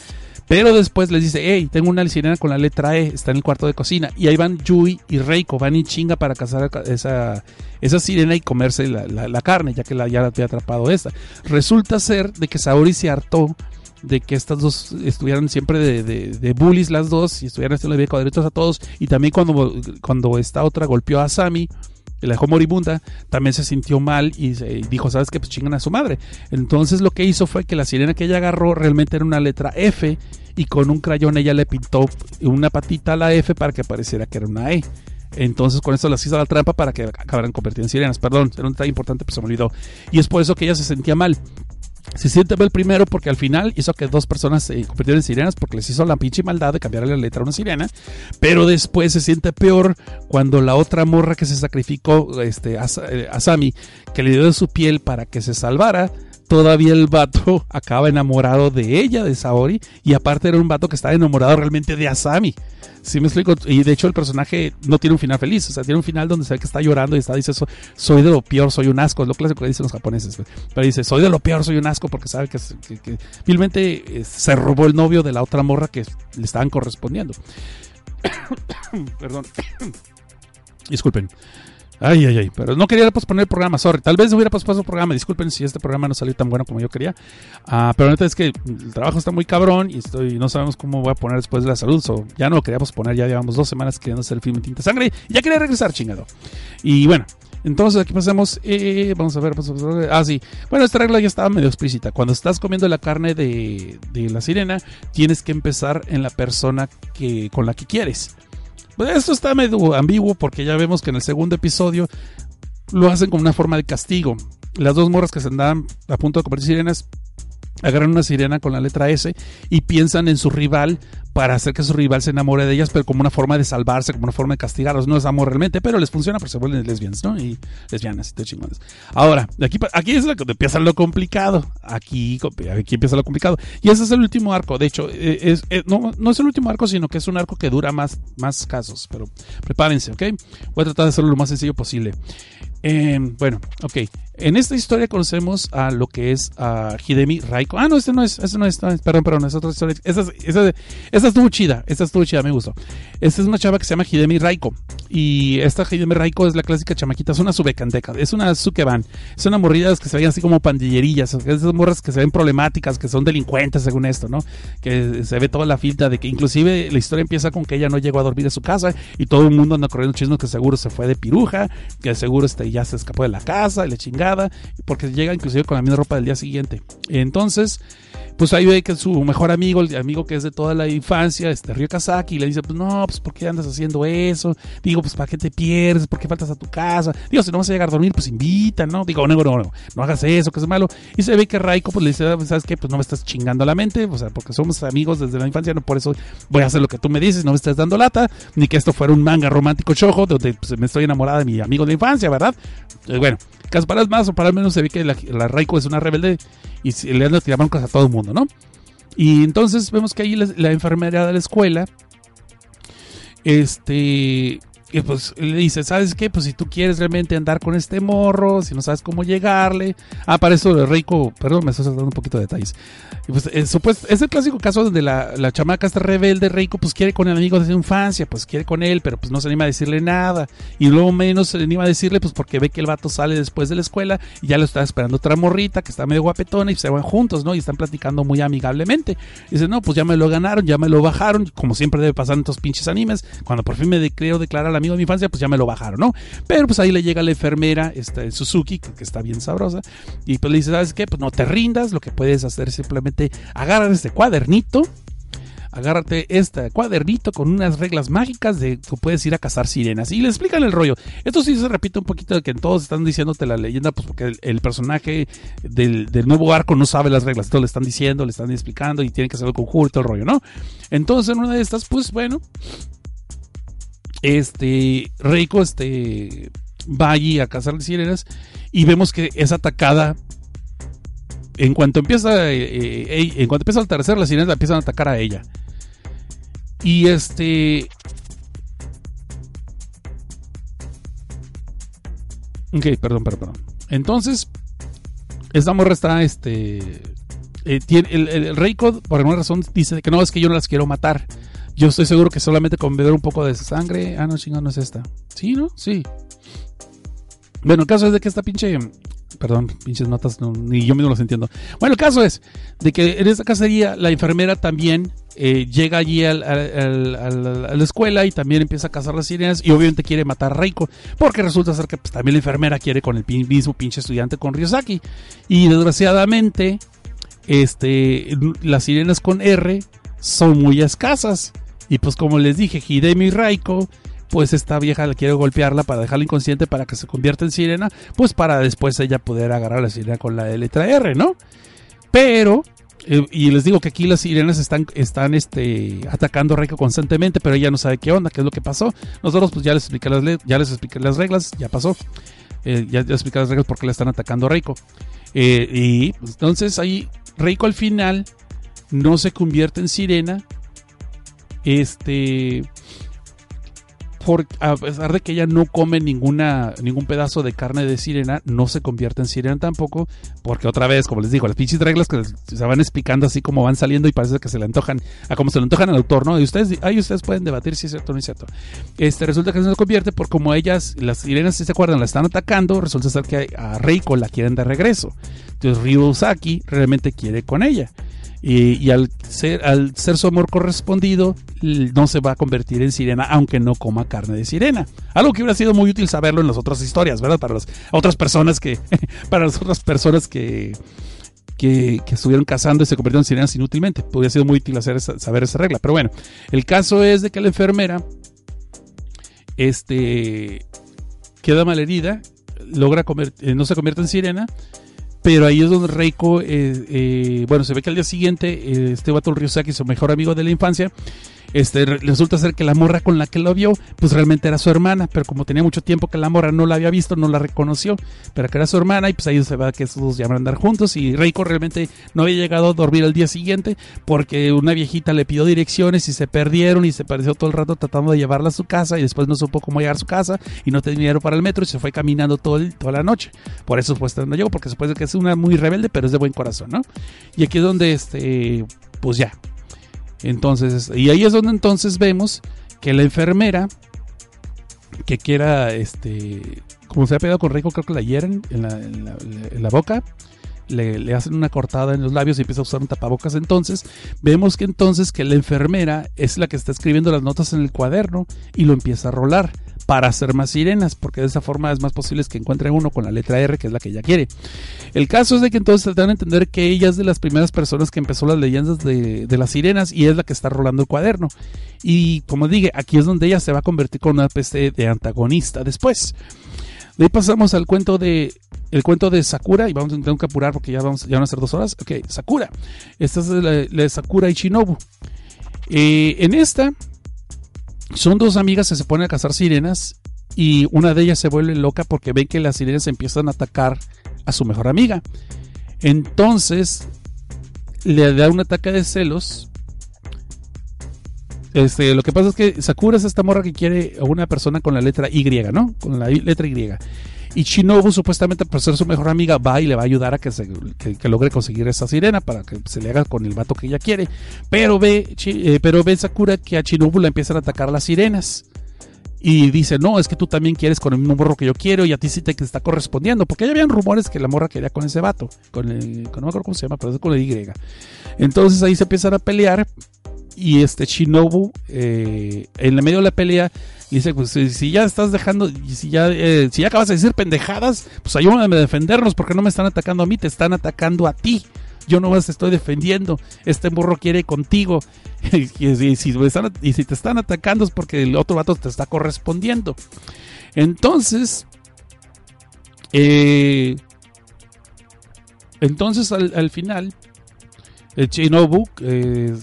Pero después les dice, hey, tengo una sirena con la letra E, está en el cuarto de cocina. Y ahí van Yui y Reiko, van y chinga para cazar esa, esa sirena y comerse la, la, carne, ya que la, ya la había atrapado esta. Resulta ser de que Saori se hartó de que estas dos estuvieran siempre de, de, de bullies las dos y estuvieran haciendo bien cuadritos a todos. Y también cuando, cuando esta otra golpeó a Sami, y la dejó moribunda, también se sintió mal y, dijo, ¿sabes qué? Pues chingan a su madre. Entonces lo que hizo fue que la sirena que ella agarró realmente era una letra F y con un crayón ella le pintó una patita a la F para que pareciera que era una E. Entonces con eso las hizo la trampa para que acabaran convirtiendo en sirenas. Perdón, era un detalle importante, pero se me olvidó. Y es por eso que ella se sentía mal. Se siente mal primero porque al final hizo que dos personas se convirtieran en sirenas porque les hizo la pinche maldad de cambiarle la letra a una sirena. Pero después se siente peor cuando la otra morra que se sacrificó, este, a, Sami, que le dio de su piel para que se salvara, todavía el vato acaba enamorado de ella, de Saori, y aparte era un vato que estaba enamorado realmente de Asami. ¿Sí me explico? Y de hecho el personaje no tiene un final feliz, o sea, tiene un final donde se ve que está llorando y está, dice, soy de lo peor, soy un asco, es lo clásico que dicen los japoneses, pero dice, soy de lo peor, soy un asco, porque sabe que, que, finalmente se robó el novio de la otra morra que le estaban correspondiendo. Perdón. Disculpen. Ay, ay, ay, pero no quería posponer el programa, sorry. Tal vez hubiera pospuesto el programa, disculpen si este programa no salió tan bueno como yo quería. Uh, pero neta es que el trabajo está muy cabrón y estoy, no sabemos cómo voy a poner después de la salud. So, ya no lo queríamos poner, ya llevamos dos semanas queriendo hacer el film en tinta sangre ya quería regresar, chingado. Y bueno, Entonces aquí pasamos, eh, vamos a ver, vamos a ver, ah sí, bueno esta regla ya estaba medio explícita, cuando estás comiendo la carne de, de la sirena, tienes que empezar en la persona que, con la que quieres. Pues esto está medio ambiguo porque ya vemos que en el segundo episodio lo hacen como una forma de castigo. Las dos morras que se andaban a punto de comer sirenas agarran una sirena con la letra S y piensan en su rival para hacer que su rival se enamore de ellas, pero como una forma de salvarse, como una forma de castigarlos. No es amor realmente, pero les funciona porque se vuelven lesbianas, ¿no? Y lesbianas y todo chingones. Ahora, aquí, aquí es lo empieza lo complicado. Aquí, aquí empieza lo complicado. Y ese es el último arco. De hecho, eh, eh, no, no, es el último arco, sino que es un arco que dura más, más casos. Pero prepárense, ¿ok? Voy a tratar de hacerlo lo más sencillo posible. Eh, bueno, ok. En esta historia conocemos a lo que es a Hidemi Raiko. Ah, no, este no es, este no es, perdón, perdón, es otra historia. Esta, esta, esta estuvo chida, estuvo chida, me gustó. Esta es una chava que se llama Hidemi Raiko. Y esta Hidemi Raiko es la clásica chamaquita, es una subecanteca, es una sukeban. Es una morrida que se ven así como pandillerillas, esas morras que se ven problemáticas, que son delincuentes según esto, ¿no? Que se ve toda la filta de que inclusive la historia empieza con que ella no llegó a dormir en su casa y todo el mundo anda corriendo chismes que seguro se fue de piruja, que seguro este, ya se escapó de la casa y la chingada porque llega inclusive con la misma ropa del día siguiente. Entonces, pues ahí ve que su mejor amigo, el amigo que es de toda la infancia, este Ryo Kazaki, le dice, pues no, pues ¿por qué andas haciendo eso? Digo, pues ¿para qué te pierdes? ¿Por qué faltas a tu casa? Digo, si no vas a llegar a dormir, pues invita, ¿no? Digo, no, no, no, no hagas eso, que es malo. Y se ve que Raiko pues le dice, ¿sabes qué? Pues no me estás chingando la mente, o sea, porque somos amigos desde la infancia, no por eso voy a hacer lo que tú me dices, no me estás dando lata, ni que esto fuera un manga romántico chojo, donde pues, me estoy enamorada de mi amigo de infancia, ¿verdad? Eh, bueno, caso para más o para menos se ve que la, la es una rebelde y le anda tirando a todo el mundo, ¿no? Y entonces vemos que ahí la, la enfermera de la escuela, este, y pues le dice, ¿sabes qué? Pues si tú quieres realmente andar con este morro, si no sabes cómo llegarle. Ah, para eso Reiko, perdón, me estoy dando un poquito de detalles. Y pues, es, es el clásico caso donde la, la chamaca está rebelde, Reiko, pues quiere con el amigo de su infancia, pues quiere con él, pero pues no se anima a decirle nada. Y luego menos se anima a decirle, pues porque ve que el vato sale después de la escuela y ya lo está esperando otra morrita que está medio guapetona y se van juntos, ¿no? Y están platicando muy amigablemente. Dice, no, pues ya me lo ganaron, ya me lo bajaron, como siempre debe pasar en estos pinches animes. Cuando por fin me creo declarar amigo de mi infancia, pues ya me lo bajaron, ¿no? Pero pues ahí le llega la enfermera, esta Suzuki, que, está bien sabrosa, y pues le dice, ¿sabes qué? Pues no te rindas, lo que puedes hacer es simplemente agarrar este cuadernito, agárrate este cuadernito con unas reglas mágicas de que puedes ir a cazar sirenas. Y le explican el rollo. Esto sí se repite un poquito de que todos están diciéndote la leyenda, pues porque el, personaje del, nuevo arco no sabe las reglas. Entonces le están diciendo, le están explicando y tiene que hacer el conjuro y todo el rollo, ¿no? Entonces en una de estas, pues bueno, este Reiko este, va allí a cazar sirenas y vemos que es atacada. En cuanto empieza, eh, eh, en cuanto empieza a atardecer, las sirenas la empiezan a atacar a ella. Y este. Ok, perdón, perdón, Entonces, esta morra está, este. Eh, tiene, el, el, Reiko, por alguna razón, dice que no, es que yo no las quiero matar. Yo estoy seguro que solamente con beber un poco de sangre. Ah, no, chingón, no es esta. Sí, ¿no? Sí. Bueno, el caso es de que esta pinche. Perdón, pinches notas, ni yo mismo los entiendo. Bueno, el caso es de que en esta cacería la enfermera también eh, llega allí a la escuela y también empieza a cazar las sirenas y obviamente quiere matar a Reiko porque resulta ser que pues, también la enfermera quiere con el mismo pinche estudiante con Ryosaki y desgraciadamente este las sirenas con R son muy escasas y pues como les dije, Hidemi Raiko, pues esta vieja le quiere golpearla para dejarla inconsciente para que se convierta en sirena, pues para después ella poder agarrar a la sirena con la letra R, ¿no? Pero eh, y les digo que aquí las sirenas están, están este, atacando a Reiko constantemente, pero ella no sabe qué onda, qué es lo que pasó. Nosotros pues ya les expliqué las, ya les expliqué las reglas, ya pasó. Eh, ya, les expliqué las reglas por qué le están atacando a Reiko. Eh, y pues, entonces ahí Reiko al final no se convierte en sirena, este. A pesar de que ella no come ninguna, ningún pedazo de carne de sirena, no se convierte en sirena tampoco, porque otra vez, como les digo, las pinches reglas que se van explicando así como van saliendo y parece que se le antojan, a como se le antojan al autor, ¿no? Y ustedes, ahí ustedes pueden debatir si es cierto o no es cierto. Este, resulta que no se convierte por como ellas, las sirenas, si se acuerdan, la están atacando, resulta ser que a Reiko la quieren de regreso. Entonces Ryusaki realmente quiere con ella. Y, al, ser, su amor correspondido, no se va a convertir en sirena, aunque no coma carne de sirena. Algo que hubiera sido muy útil saberlo en las otras historias, ¿verdad? Para las otras personas que, para las otras personas que, que, estuvieron cazando y se convirtieron en sirenas inútilmente. Hubiera sido muy útil saber esa regla. Pero bueno, el caso es de que la enfermera este, queda malherida, logra eh, no se convierte en sirena, pero ahí es donde Reiko, eh, eh, bueno, se ve que al día siguiente eh, este vato su mejor amigo de la infancia, este, re- resulta ser que la morra con la que lo vio, pues realmente era su hermana, pero como tenía mucho tiempo que la morra no la había visto, no la reconoció, pero que era su hermana y pues ahí se va que esos dos ya van a andar juntos y Reiko realmente no había llegado a dormir al día siguiente porque una viejita le pidió direcciones y se perdieron y se perdió todo el rato tratando de llevarla a su casa y después no supo cómo llegar a su casa y no tenía dinero para el metro y se fue caminando todo toda la noche. Por eso pues no llegó, porque se puede que es una muy rebelde, pero es de buen corazón, ¿no? Y aquí es donde, este, pues ya. Entonces, y ahí es donde entonces vemos que la enfermera, que quiera, este, como se ha pegado con Rico, creo que la hieren en la, en la- boca, le, le hacen una cortada en los labios y empieza a usar un tapabocas. Entonces, vemos que entonces que la enfermera es la que está escribiendo las notas en el cuaderno y lo empieza a rolar para hacer más sirenas, porque de esa forma es más posible que encuentre uno con la letra R, que es la que ella quiere. El caso es de que entonces dan a entender que ella es de las primeras personas que empezó las leyendas de, de las sirenas y es la que está rolando el cuaderno. Y como dije, aquí es donde ella se va a convertir con una especie de antagonista después. De ahí pasamos al cuento de el cuento de Sakura y vamos tengo que apurar porque ya vamos ya van a ser dos horas. Ok, Sakura. Esta es la, la de Sakura y Shinobu. Eh, en esta son dos amigas que se ponen a cazar sirenas y una de ellas se vuelve loca porque ven que las sirenas empiezan a atacar a su mejor amiga. Entonces le da un ataque de celos. Este, lo que pasa es que Sakura es esta morra que quiere a una persona con la letra Y, ¿no? Con la letra Y. Y Shinobu, supuestamente por ser su mejor amiga, va y le va a ayudar a que, se, que, que logre conseguir esa sirena para que se le haga con el vato que ella quiere. Pero ve, eh, pero ve Sakura que a Shinobu le empiezan a atacar las sirenas. Y dice, no, es que tú también quieres con el mismo morro que yo quiero y a ti sí te está correspondiendo. Porque ya habían rumores que la morra quería con ese vato. Con el, con- no me acuerdo cómo se llama, pero es con el Y. Entonces ahí se empiezan a pelear. Y este Shinobu, eh, en el medio de la pelea, dice, pues si, ya estás dejando, y si ya, eh, si ya acabas de decir pendejadas, pues ayúdame a defendernos porque no me están atacando a mí, te están atacando a ti. Yo no más estoy defendiendo. Este burro quiere contigo. y, y si, y te están atacando es porque el otro vato te está correspondiendo. Entonces, eh, entonces al, al final, el Shinobu, eh,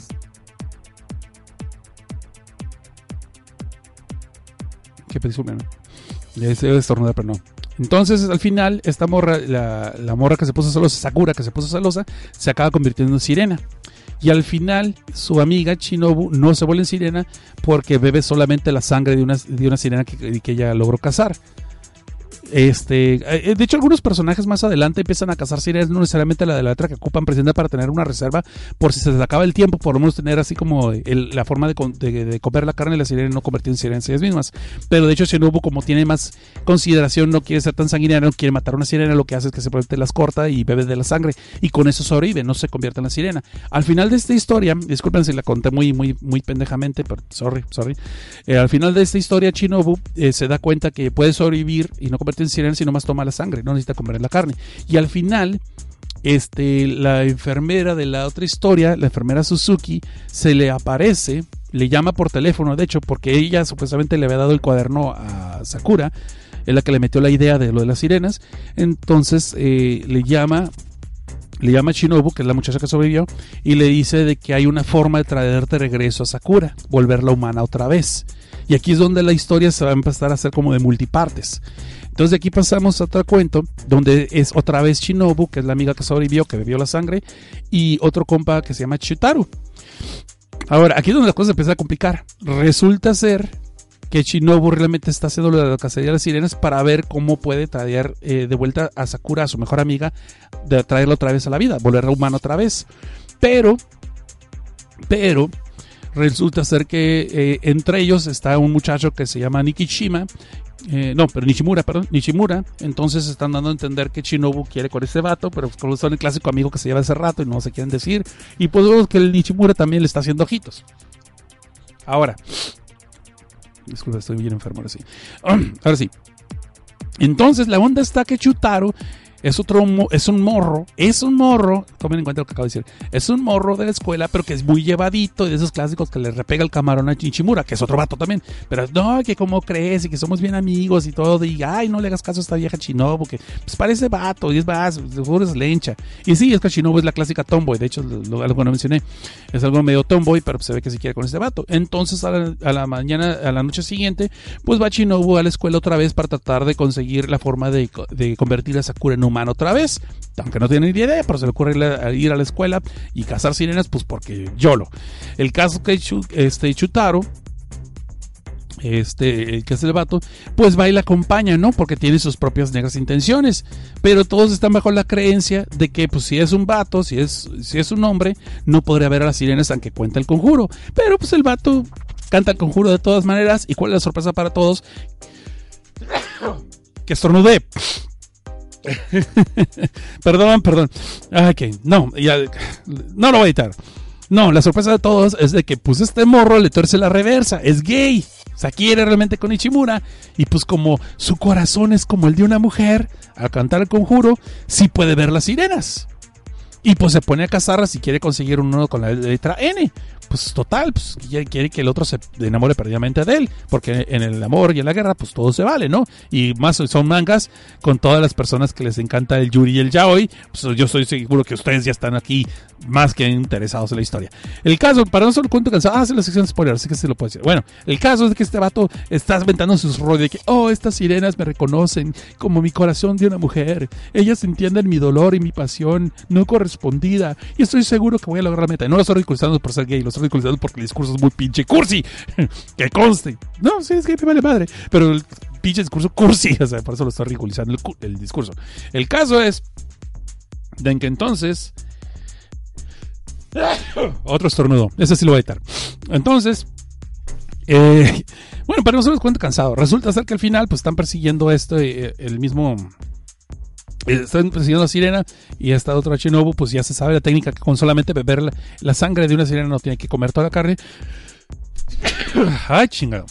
Entonces, al final, esta morra, la, morra que se puso celosa, Sakura, que se puso celosa, se acaba convirtiendo en sirena. Y al final, su amiga Shinobu no se vuelve en sirena porque bebe solamente la sangre de una, de una sirena que, que ella logró cazar. Este, eh, de hecho, algunos personajes más adelante empiezan a cazar sirenas, no necesariamente la de la letra que ocupan presidente para tener una reserva por si se les acaba el tiempo, por lo menos tener así como la forma de, comer la carne de la sirena y no convertir en sirenas ellas mismas. Pero de hecho, Shinobu, como tiene más consideración, no quiere ser tan sanguinaria, no quiere matar a una sirena, lo que hace es que simplemente las corta y bebe de la sangre y con eso sobrevive, no se convierte en la sirena. Al final de esta historia, disculpen si la conté muy, muy, muy pendejamente, pero sorry, sorry. Eh, al final de esta historia, Shinobu eh, se da cuenta que puede sobrevivir y no convertirse en sirena si nomás toma la sangre, no necesita comer la carne. Y al final, este, la enfermera de la otra historia, la enfermera Suzuki, se le aparece, le llama por teléfono, de hecho, porque ella supuestamente le había dado el cuaderno a Sakura, es la que le metió la idea de lo de las sirenas. Entonces eh, le llama le llama Shinobu, que es la muchacha que sobrevivió, y le dice de que hay una forma de traerte regreso a Sakura, volverla humana otra vez. Y aquí es donde la historia se va a empezar a hacer como de multipartes. Entonces de aquí pasamos a otro cuento, donde es otra vez Shinobu, que es la amiga que sobrevivió, que bebió la sangre, y otro compa que se llama Chitaru. Ahora, aquí es donde las cosas empiezan a complicar. Resulta ser que Shinobu realmente está haciendo lo de la cacería de las sirenas para ver cómo puede traer eh, de vuelta a Sakura, a su mejor amiga, de traerla otra vez a la vida, volverla humana otra vez. Pero, pero, resulta ser que eh, entre ellos está un muchacho que se llama Nikishima, eh, no, pero Nishimura, perdón, Nishimura. Entonces están dando a entender que Shinobu quiere con ese vato, pero pues, son el clásico amigo que se lleva hace rato y no se quieren decir. Y pues vemos que el Nishimura también le está haciendo ojitos. Ahora, disculpa, estoy bien enfermo ahora sí. Ahora sí. Entonces la onda está que Chutaro es otro es un morro, es un morro, tomen en cuenta lo que acabo de decir, es un morro de la escuela, pero que es muy llevadito y de esos clásicos que le repega el camarón a Chinchimura, que es otro vato también, pero no, que como crees y que somos bien amigos y todo, y ay, no le hagas caso a esta vieja Chinobu, que pues parece vato y es más, seguro es lencha. Y sí, es que Chinobu es la clásica tomboy, de hecho, lo, algo no mencioné, es algo medio tomboy, pero se ve que se quiere con este vato. Entonces a la, mañana, a la noche siguiente, pues va Shinobu a la escuela otra vez para tratar de conseguir la forma de, de convertir a Sakura en humano otra vez. Aunque no tiene ni idea, pero se le ocurre ir a, la escuela y cazar sirenas, pues porque YOLO. El caso que este, Chutaro, este, que es el vato, pues va y la acompaña, ¿no? Porque tiene sus propias negras intenciones. Pero todos están bajo la creencia de que, pues, si es un vato, si es, si es un hombre, no podría ver a las sirenas aunque cuenta el conjuro. Pero, pues, el vato canta el conjuro de todas maneras. ¿Y cuál es la sorpresa para todos? Que estornudé. perdón, perdón. Ah, Ok, no, ya, no lo voy a editar. No, la sorpresa de todos es de que pues este morro le tuerce la reversa, es gay. O sea, quiere realmente con Ichimura. Y pues como su corazón es como el de una mujer, al cantar el conjuro, sí puede ver las sirenas. Y pues se pone a cazarlas y quiere conseguir uno con la letra N. Pues total, pues quiere, que el otro se enamore perdidamente de él. Porque en el amor y en la guerra, pues todo se vale, ¿no? Y más son mangas con todas las personas que les encanta el Yuri y el Yaoi. Pues yo estoy seguro que ustedes ya están aquí más que interesados en la historia. El caso, para no solo cuento cansado, ah, sí, la sección de spoilers, así que se lo puedo decir. Bueno, el caso es que este vato está inventando sus rollos de que, oh, estas sirenas me reconocen como mi corazón de una mujer. Ellas entienden mi dolor y mi pasión no correspondida. Y estoy seguro que voy a lograr la meta. No lo estoy ridiculizando por ser gay, lo estoy ridiculizando porque el discurso es muy pinche cursi. que conste. No, sí, es que me vale madre. Pero el pinche discurso cursi, o sea, por eso lo estoy ridiculizando el, cu- el discurso. El caso es de que entonces otro estornudo. Ese sí lo voy a editar. Entonces, eh, bueno, para nosotros cuenta cansado. Resulta ser que al final, pues están persiguiendo este, el mismo. Eh, Están persiguiendo a Sirena y esta otra Shinobu, pues ya se sabe la técnica que con solamente beber la, sangre de una sirena no tiene que comer toda la carne. Ay, chingado.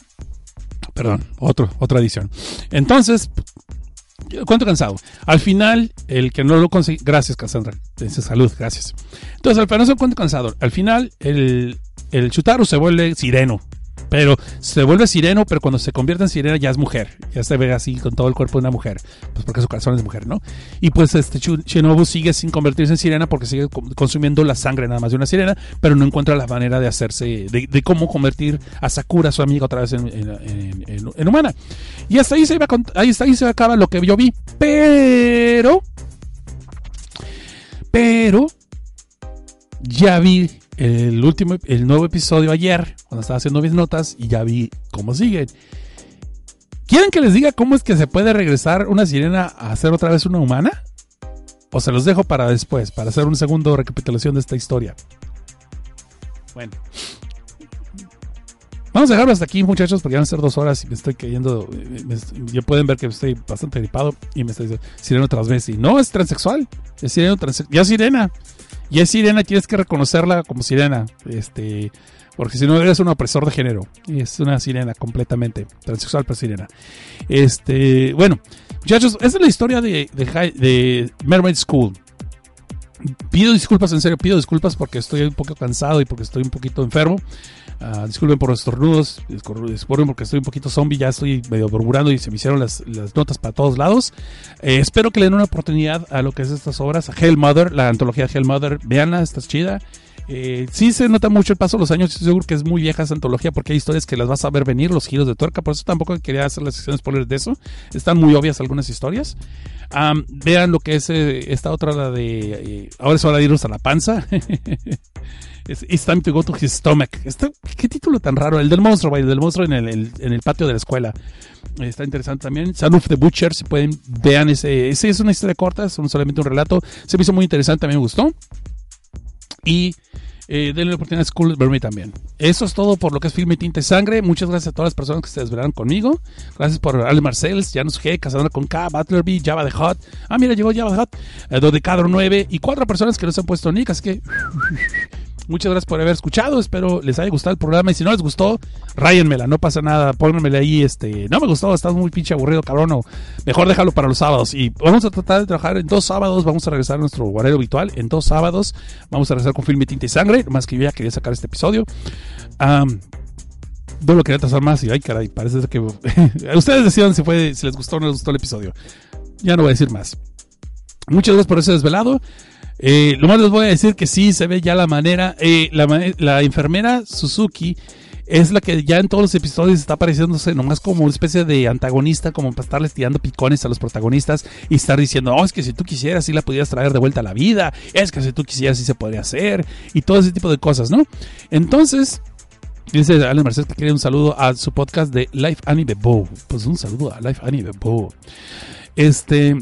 Perdón, otro, otra edición. Entonces, cuánto cansado. Al final, el que no lo consigue. Gracias, Cassandra. Dice salud, gracias. Entonces, al final, cuánto cansado. Al final, el, el Chutaro se vuelve sireno. Pero se vuelve sireno, pero cuando se convierte en sirena ya es mujer. Ya se ve así con todo el cuerpo de una mujer. Pues porque su corazón es mujer, ¿no? Y pues este Shinobu sigue sin convertirse en sirena porque sigue co- consumiendo la sangre nada más de una sirena, pero no encuentra la manera de hacerse, de, cómo convertir a Sakura, su amiga, otra vez en, humana. Y hasta ahí se iba ahí, hasta ahí se acaba lo que yo vi. Pero. Pero. Ya vi el último, el nuevo episodio ayer, cuando estaba haciendo mis notas, y ya vi cómo sigue. ¿Quieren que les diga cómo es que se puede regresar una sirena a ser otra vez una humana? O se los dejo para después, para hacer un segundo recapitulación de esta historia. Bueno. Vamos a dejarlo hasta aquí, muchachos, porque van a ser dos horas y me estoy cayendo. eh, me- ya pueden ver que estoy bastante gripado y me estoy diciendo vez. Y no, es transexual. Es sirena transe- Ya es sirena. Ya es sirena, tienes que reconocerla como sirena. Este. Porque si no eres un opresor de género. Y es una sirena completamente. Transexual, pero sirena. Este. Bueno, muchachos, esa es la historia de, de, de Mermaid School. Pido disculpas, en serio, pido disculpas porque estoy un poco cansado y porque estoy un poquito enfermo. Ah, disculpen por los estornudos, discul- disculpen porque estoy un poquito zombie, ya estoy medio burburando y se me hicieron las, las notas para todos lados. Eh, espero que le den una oportunidad a lo que es estas obras, a Hell Mother, la antología Hell Mother, veanla, está chida. Eh, sí se nota mucho el paso de los años, seguro que es muy vieja esa antología porque hay historias que las vas a ver venir, los giros de tuerca, por eso tampoco quería hacer la sección de spoilers de eso. Están muy obvias algunas historias. Am, vean lo que es eh, esta otra, la de... eh, ahora es hora de irnos a la panza. Es It's time to go to his stomach. ¿Qué título tan raro? El del monstruo, el del monstruo en el, patio de la escuela. Está interesante también. Son of the Butcher, si pueden, vean ese. Ese es una historia corta, es solamente un relato. Se me hizo muy interesante, también me gustó. Y Eh, denle la oportunidad a School Verme también. Eso es todo por lo que es Filme Tinta y Sangre. Muchas gracias a todas las personas que se desvelaron conmigo. Gracias por Ale Marcels, Janus G, Casadona con K, Butlerby, Java de Hot. Ah, mira, llegó Java de Hot. Eh, Dodecadro 9 y cuatro personas que no se han puesto nick, así que Muchas gracias por haber escuchado. Espero les haya gustado el programa. Y si no les gustó, ráyenmela, no pasa nada. Pónganmela ahí. Este, no me gustó, estás muy pinche aburrido, cabrón. Mejor déjalo para los sábados. Y vamos a tratar de trabajar en dos sábados. Vamos a regresar a nuestro horario habitual. En dos sábados vamos a regresar con Filme Tinta y Sangre. Más que yo ya quería sacar este episodio. no lo quería trazar más y ay caray, parece que ustedes decidan si fue, si les gustó o no les gustó el episodio. Ya no voy a decir más. Muchas gracias por ese desvelado. Eh, lo más les voy a decir que sí se ve ya la manera. Eh, la, enfermera Suzuki es la que ya en todos los episodios está apareciéndose nomás como una especie de antagonista, como para estarles tirando picones a los protagonistas y estar diciendo, oh, es que si tú quisieras, sí la pudieras traer de vuelta a la vida, es que si tú quisieras, sí se podría hacer, y todo ese tipo de cosas, ¿no? Entonces, dice Alan Mercedes que quiere un saludo a su podcast de Life Annie Bebo. Pues un saludo a Life Annie Bebo. Este,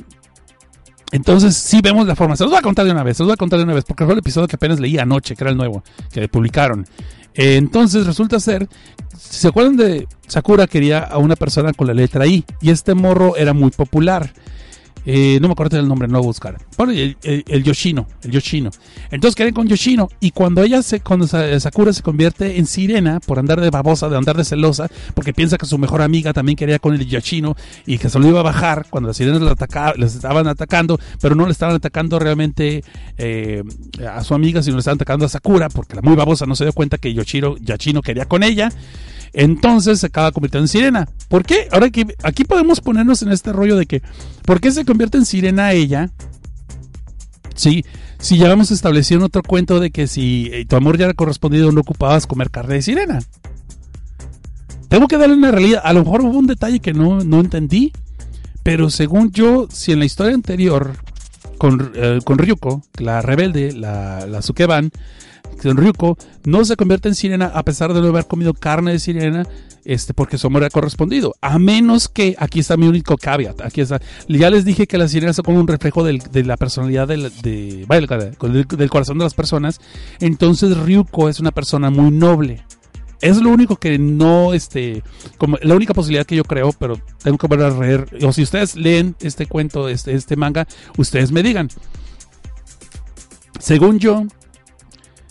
entonces, sí vemos la forma. Se los voy a contar de una vez, se los voy a contar de una vez, porque fue el episodio que apenas leí anoche, que era el nuevo, que publicaron. entonces, resulta ser, si se acuerdan de Sakura, quería a una persona con la letra I, y este morro era muy popular. Eh, no me acuerdo del nombre, no voy a buscar. Bueno, el, Yoshino, el Yoshino. Entonces quedé con Yoshino y cuando ella se, cuando Sakura se convierte en sirena por andar de babosa, de andar de celosa, porque piensa que su mejor amiga también quería con el Yoshino y que se lo iba a bajar cuando las sirenas les estaban atacando, pero no le estaban atacando realmente eh, a su amiga, sino le estaban atacando a Sakura, porque la muy babosa no se dio cuenta que Yoshiro, Yoshino quería con ella. Entonces se acaba convirtiendo en sirena. ¿Por qué? Ahora aquí, podemos ponernos en este rollo de que, ¿por qué se convierte en sirena ella? Sí, si ya hemos establecido en otro cuento de que si eh, tu amor ya era correspondido no ocupabas comer carne de sirena. Tengo que darle una realidad. A lo mejor hubo un detalle que no, entendí. Pero según yo, si en la historia anterior con, eh, con Ryuko, la rebelde, la, la Sukeban, Ryuko no se convierte en sirena a pesar de no haber comido carne de sirena, este, porque su amor ha correspondido. A menos que, aquí está mi único caveat, aquí está, ya les dije que las sirenas son como un reflejo de la personalidad del, de, del, corazón de las personas, entonces Ryuko es una persona muy noble. Es lo único que no, este, como la única posibilidad que yo creo, pero tengo que volver a leer. O si ustedes leen este cuento, este, este manga, ustedes me digan. Según yo,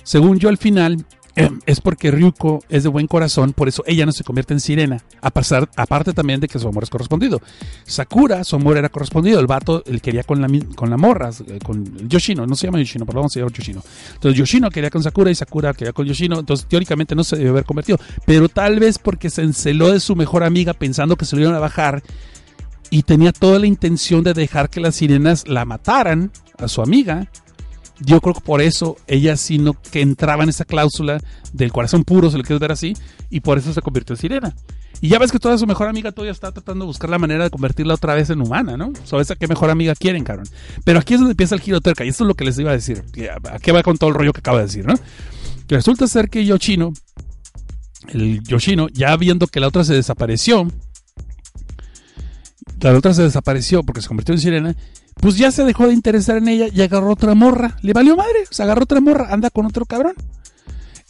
según yo al final, eh, es porque Ryuko es de buen corazón, por eso ella no se convierte en sirena, a pasar, aparte también de que su amor es correspondido. Sakura, su amor era correspondido, el vato él quería con la, con la morra, eh, con Yoshino, no se llama Yoshino, pero vamos a llamar Yoshino. Entonces Yoshino quería con Sakura y Sakura quería con Yoshino, entonces teóricamente no se debe haber convertido, pero tal vez porque se enceló de su mejor amiga pensando que se lo iban a bajar y tenía toda la intención de dejar que las sirenas la mataran a su amiga yo creo que por eso ella sí no que entraba en esa cláusula del corazón puro, se le quiere ver así, y por eso se convirtió en sirena. Y ya ves que toda su mejor amiga todavía está tratando de buscar la manera de convertirla otra vez en humana, ¿no? ¿Sabes a qué mejor amiga quieren, cabrón? Pero aquí es donde empieza el giro terca, y esto es lo que les iba a decir. ¿A qué va con todo el rollo que acaba de decir, no? Que resulta ser que Yoshino, el Yoshino, ya viendo que la otra se desapareció, la otra se desapareció porque se convirtió en sirena, pues ya se dejó de interesar en ella y agarró otra morra. Le valió madre, se agarró otra morra, anda con otro cabrón.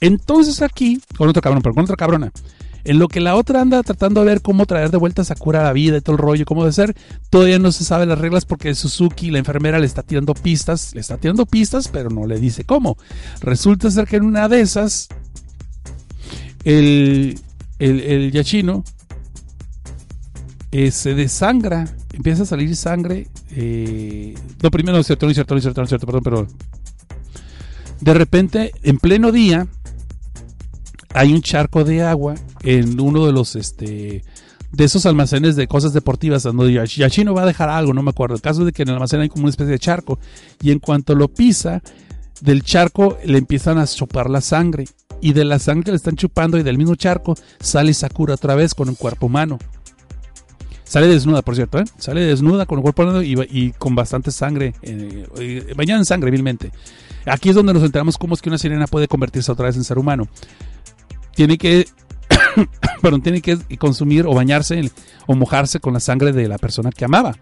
Entonces aquí, con otro cabrón, pero con otra cabrona. En lo que la otra anda tratando de ver cómo traer de vuelta a Sakura a la vida y todo el rollo, cómo de ser, todavía no se sabe las reglas porque Suzuki, la enfermera, le está tirando pistas, le está tirando pistas, pero no le dice cómo. Resulta ser que en una de esas, el, el, Yachino eh, se desangra, empieza a salir sangre. Eh, no, primero no es cierto, no es cierto, no es cierto, no es cierto, perdón, pero de repente, en pleno día, hay un charco de agua en uno de los, este, de esos almacenes de cosas deportivas donde Yachino va a dejar algo, no me acuerdo. El caso es de que en el almacén hay como una especie de charco y en cuanto lo pisa, del charco le empiezan a chupar la sangre y de la sangre le están chupando y del mismo charco sale Sakura otra vez con un cuerpo humano. Sale desnuda, por cierto, ¿eh? Sale desnuda con el cuerpo y, con bastante sangre, eh, bañada en sangre vilmente. Aquí es donde nos enteramos cómo es que una sirena puede convertirse otra vez en ser humano. Tiene que, perdón, tiene que consumir o bañarse o mojarse con la sangre de la persona que amaba.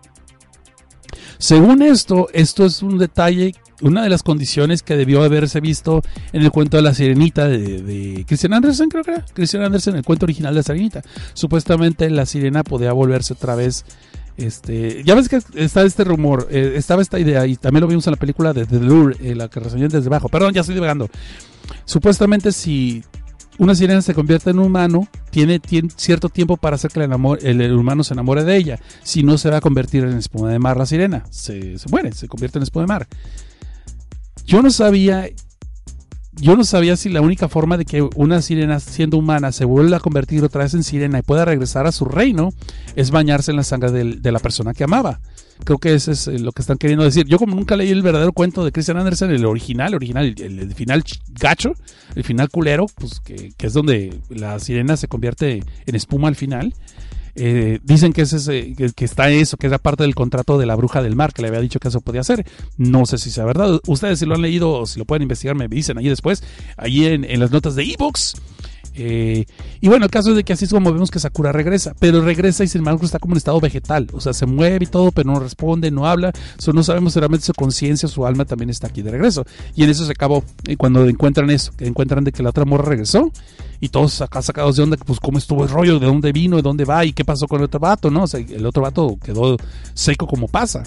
Según esto, esto es un detalle, una de las condiciones que debió haberse visto en el cuento de la sirenita de, Christian Andersen, creo que era. Christian Andersen, el cuento original de la sirenita. Supuestamente la sirena podía volverse otra vez. Este, ya ves que está este rumor, eh, estaba esta idea y también lo vimos en la película de The Lure, eh, la que reseñé desde abajo. Perdón, ya estoy divagando. Supuestamente si una sirena se convierte en humano, tiene, tien- cierto tiempo para hacer que el, el- humano se enamore de ella. Si no, se va a convertir en espuma de mar la sirena. Se, se muere, se convierte en espuma de mar. Yo no sabía. Yo no sabía si la única forma de que una sirena siendo humana se vuelva a convertir otra vez en sirena y pueda regresar a su reino es bañarse en la sangre de la persona que amaba. Creo que eso es eh, lo que están queriendo decir. Yo como nunca leí el verdadero cuento de Christian Andersen, el original, original, el, final ch- gacho, el final culero, pues que, que es donde la sirena se convierte en espuma al final. Eh, dicen que, es ese, que, que está eso, que era parte del contrato de la bruja del mar, que le había dicho que eso podía hacer. No sé si sea verdad. Ustedes si lo han leído o si lo pueden investigar, me dicen ahí después, ahí en, en las notas de ebooks. Eh, y bueno, el caso es de que así es como vemos que Sakura regresa, pero regresa y sin embargo está como en estado vegetal, o sea, se mueve y todo, pero no responde, no habla, so, no sabemos si realmente su conciencia, su alma también está aquí de regreso. Y en eso se acabó, eh, cuando encuentran eso, que encuentran de que la otra morra regresó, y todos acá sacados de onda, pues cómo estuvo el rollo, de dónde vino, de dónde va, y qué pasó con el otro vato, ¿no? O sea, el otro vato quedó seco como pasa.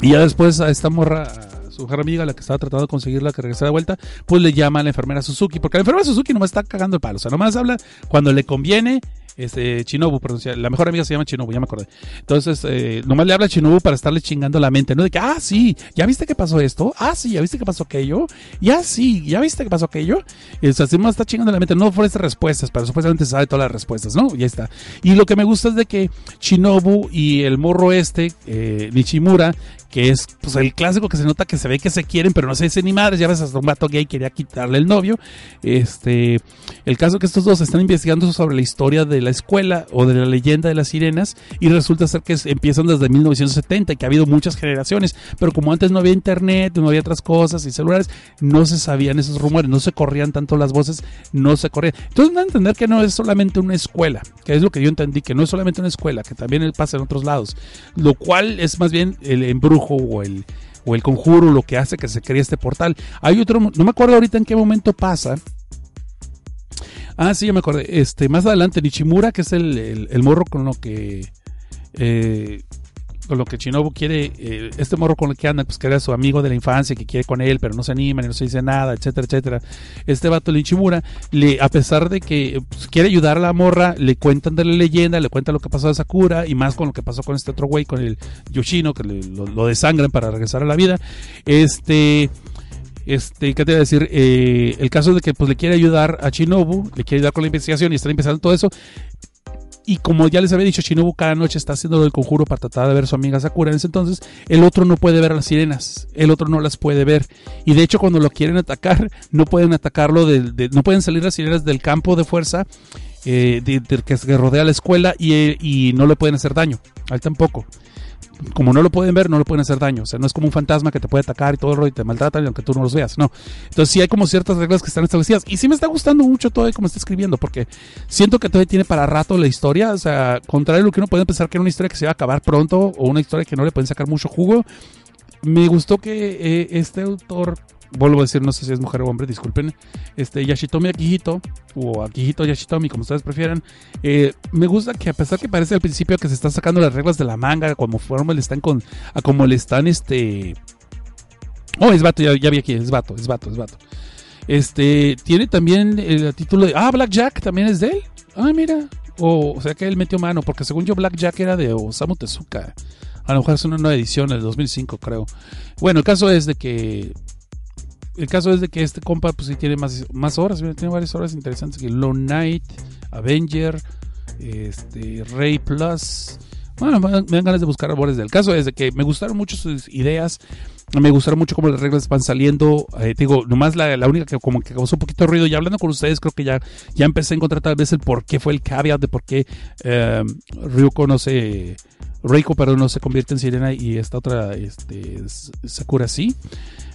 Y ya después a esta morra, su mujer amiga, la que estaba tratando de conseguirla que regresara de vuelta, pues le llama a la enfermera Suzuki, porque la enfermera Suzuki nomás está cagando el palo, o sea, nomás habla cuando le conviene. Este, Shinobu, perdón, la mejor amiga se llama Shinobu, ya me acordé. Entonces, eh, nomás le habla a Shinobu para estarle chingando la mente, ¿no? De que, ah, sí, ¿ya viste que pasó esto? Ah, sí, ¿ya viste que pasó aquello? Ya, sí, ¿ya viste que pasó aquello? Y, o sea, nomás está chingando la mente, no ofrece respuestas, pero supuestamente sabe todas las respuestas, ¿no? Ya está. Y lo que me gusta es de que Shinobu y el morro este, eh, Nichimura, que es pues, el clásico que se nota que se ve que se quieren, pero no se dicen ni madres. Ya ves, hasta un vato gay quería quitarle el novio. Este, el caso que estos dos están investigando sobre la historia de la escuela o de la leyenda de las sirenas y resulta ser que empiezan desde 1970 y que ha habido muchas generaciones, pero como antes no había internet, no había otras cosas y celulares, no se sabían esos rumores, no se corrían tanto las voces, no se corrían. Entonces, a entender que no es solamente una escuela, que es lo que yo entendí, que no es solamente una escuela, que también pasa en otros lados, lo cual es más bien el embrujo o el, o el conjuro lo que hace que se cree este portal. Hay otro, no me acuerdo ahorita en qué momento pasa. Ah, sí, ya me acordé. Este, más adelante, Nichimura, que es el, el- el morro con lo que. eh, con lo que Shinobu quiere, eh, este morro con el que anda, pues que era su amigo de la infancia, que quiere con él, pero no se anima, ni no se dice nada, etcétera, etcétera. Este vato de Nichimura, le, a pesar de que pues, quiere ayudar a la morra, le cuentan de la leyenda, le cuentan lo que pasó de Sakura, y más con lo que pasó con este otro güey, con el Yoshino, que le- lo, desangran para regresar a la vida. Este. Este, ¿qué te iba a decir? Eh, el caso de que pues le quiere ayudar a Shinobu, le quiere ayudar con la investigación y está empezando todo eso. Y como ya les había dicho, Shinobu cada noche está haciendo el conjuro para tratar de ver su amiga Sakura en ese entonces. El otro no puede ver a las sirenas. El otro no las puede ver. Y de hecho, cuando lo quieren atacar, no pueden atacarlo. de- de- no pueden salir las sirenas del campo de fuerza eh, de- que rodea la escuela y, eh, y no le pueden hacer daño. A él tampoco. Como no lo pueden ver, no le pueden hacer daño. O sea, no es como un fantasma que te puede atacar y todo el rollo y te maltratan aunque tú no los veas. No. Entonces sí hay como ciertas reglas que están establecidas. Y sí me está gustando mucho todo como está escribiendo, porque siento que todavía tiene para rato la historia. O sea, contrario a lo que uno puede pensar que era una historia que se iba a acabar pronto o una historia que no le pueden sacar mucho jugo. Me gustó que eh, este autor, vuelvo a decir, no sé si es mujer o hombre, disculpen, este Yashitomi Akihito, o Akihito Yashitomi, como ustedes prefieran, eh, me gusta que a pesar que parece al principio que se están sacando las reglas de la manga, como forma le están con, a como le están este... Oh, es vato, ya, vi aquí, es vato, es vato, es vato. Este, tiene también el título de... Ah, Black Jack también es de él. Ah, mira. O, sea que él metió mano, porque según yo Black Jack era de Osamu Tezuka. A lo mejor es una nueva edición, el 2005 creo. Bueno, el caso es de que... El caso es de que este compa pues sí tiene más, más horas, tiene varias horas interesantes. Que Lone Knight, Avenger, este, Ray Plus. Bueno, me dan ganas de buscar árboles del caso. Es de que me gustaron mucho sus ideas. Me gustaron mucho cómo las reglas van saliendo. Eh, digo, nomás la, la única que como que causó un poquito de ruido. Y hablando con ustedes, creo que ya, ya empecé a encontrar tal vez el por qué fue el caveat de por qué eh, Ryuko no se. Reiko, pero no se convierte en sirena y esta otra, este, Sakura sí.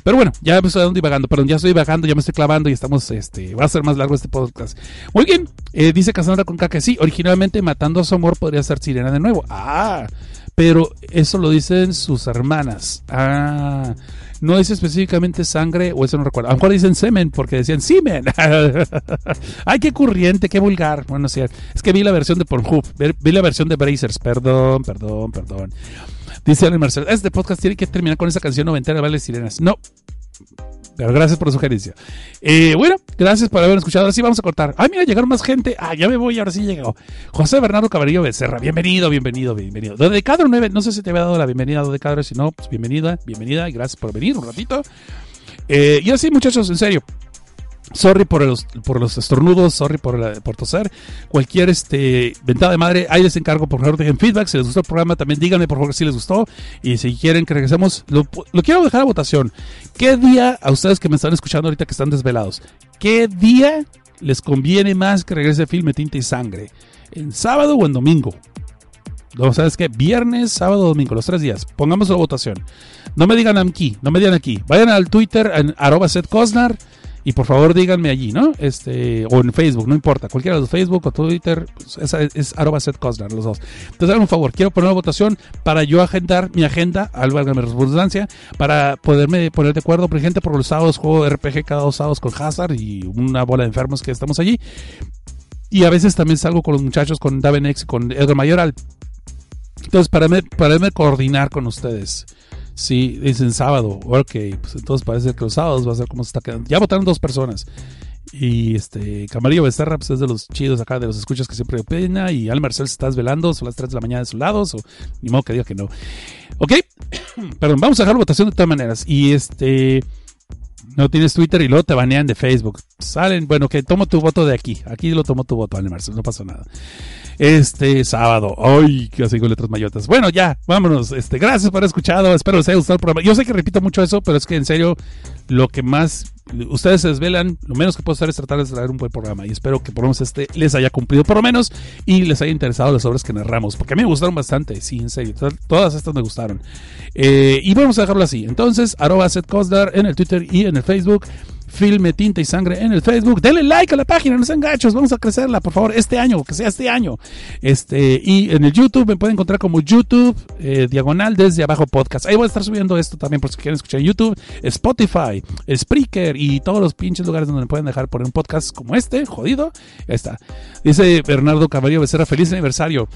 Pero bueno, ya me estoy divagando, perdón, ya estoy divagando, ya me estoy clavando y estamos, este, va a ser más largo este podcast. Muy bien, eh, dice Cassandra con que sí, originalmente matando a su amor podría ser sirena de nuevo. Ah, pero eso lo dicen sus hermanas. Ah, no dice específicamente sangre o eso no recuerdo. A lo mejor dicen semen porque decían semen. Ay, qué corriente, qué vulgar. Bueno, sí, es que vi la versión de Pornhub, vi la versión de Brazers. Perdón, perdón, perdón. Dice Alan Marcel, este podcast tiene que terminar con esa canción noventera Vale Sirenas. No, pero gracias por la sugerencia. Eh, bueno, gracias por haber escuchado. Ahora sí vamos a cortar. Ay, mira, llegaron más gente. Ah, ya me voy, ahora sí llegó. José Bernardo Caballero Becerra. Bienvenido, bienvenido, bienvenido. Dodecadro 9. No sé si te había dado la bienvenida a Dodecadro. Si no, pues bienvenida, bienvenida y gracias por venir un ratito. Eh, y así, muchachos, en serio. Sorry por los, por los estornudos, sorry por, la, por toser. Cualquier este, ventada de madre, ahí les encargo, por favor, dejen feedback. Si les gustó el programa, también díganme, por favor, si les gustó. Y si quieren que regresemos, lo, quiero dejar a votación. ¿Qué día, a ustedes que me están escuchando ahorita que están desvelados, qué día les conviene más que regrese Filme, Tinta y Sangre? ¿En sábado o en domingo? No, ¿sabes qué? Viernes, sábado, domingo, los tres días. Pongamos la votación. No me digan aquí, no me digan aquí. Vayan al Twitter, en arroba y por favor díganme allí, ¿no? Este, o en Facebook, no importa, cualquiera de los Facebook o Twitter, pues, es, es arroba set Cosnar, los dos. Entonces, hagan un favor, quiero poner una votación para yo agendar mi agenda, al valga mi redundancia, para poderme poner de acuerdo, por por los sábados juego RPG cada dos sábados con Hazard y una bola de enfermos que estamos allí. Y a veces también salgo con los muchachos, con Davenex y con Edgar Mayoral. Entonces, para, para coordinar con ustedes. Sí, dicen sábado. Ok, pues entonces parece que los sábados va a ser como se está quedando. Ya votaron dos personas. Y este, Camarillo Becerra, pues es de los chidos acá, de los escuchas que siempre opina. Y Al Marcel se está desvelando, son las 3 de la mañana de sus lados. O ni modo que diga que no. Ok, perdón, vamos a dejar la votación de todas maneras. Y este, no tienes Twitter y luego te banean de Facebook. Salen, bueno, que tomo tu voto de aquí. Aquí lo tomo tu voto, Al Marcel, no pasa nada este sábado. Ay, que así con letras mayotas. Bueno, ya, vámonos. Este, gracias por haber escuchado. Espero les haya gustado el programa. Yo sé que repito mucho eso, pero es que en serio, lo que más ustedes se desvelan, lo menos que puedo hacer es tratar de traer un buen programa. Y espero que por lo menos este les haya cumplido por lo menos y les haya interesado las obras que narramos. Porque a mí me gustaron bastante, sí, en serio. Todas estas me gustaron. Eh, y vamos a dejarlo así. Entonces, arroba en el Twitter y en el Facebook. Filme Tinta y Sangre en el Facebook. Denle like a la página, no sean gachos, vamos a crecerla, por favor, este año, que sea este año. Este, y en el YouTube me pueden encontrar como YouTube, eh, diagonal desde abajo podcast. Ahí voy a estar subiendo esto también por si quieren escuchar YouTube, Spotify, Spreaker y todos los pinches lugares donde me pueden dejar poner un podcast como este, jodido. Ahí está. Dice Bernardo Caballero Becerra, feliz aniversario.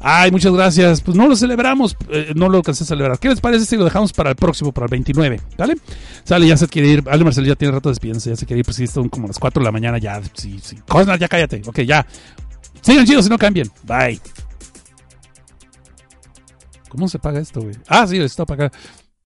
Ay, muchas gracias. Pues no lo celebramos, eh, no lo alcancé a celebrar. ¿Qué les parece si lo dejamos para el próximo, para el 29? ¿Vale? Sale, ya se quiere ir. Ale Marcelo ya tiene rato de despidiéndose, ya se quiere ir. Pues sí, son como las 4 de la mañana ya. Sí, sí. Cosnar, ya cállate. Ok, ya. Sigan chidos si no cambien. Bye. ¿Cómo se paga esto, güey? Ah, sí, está para acá.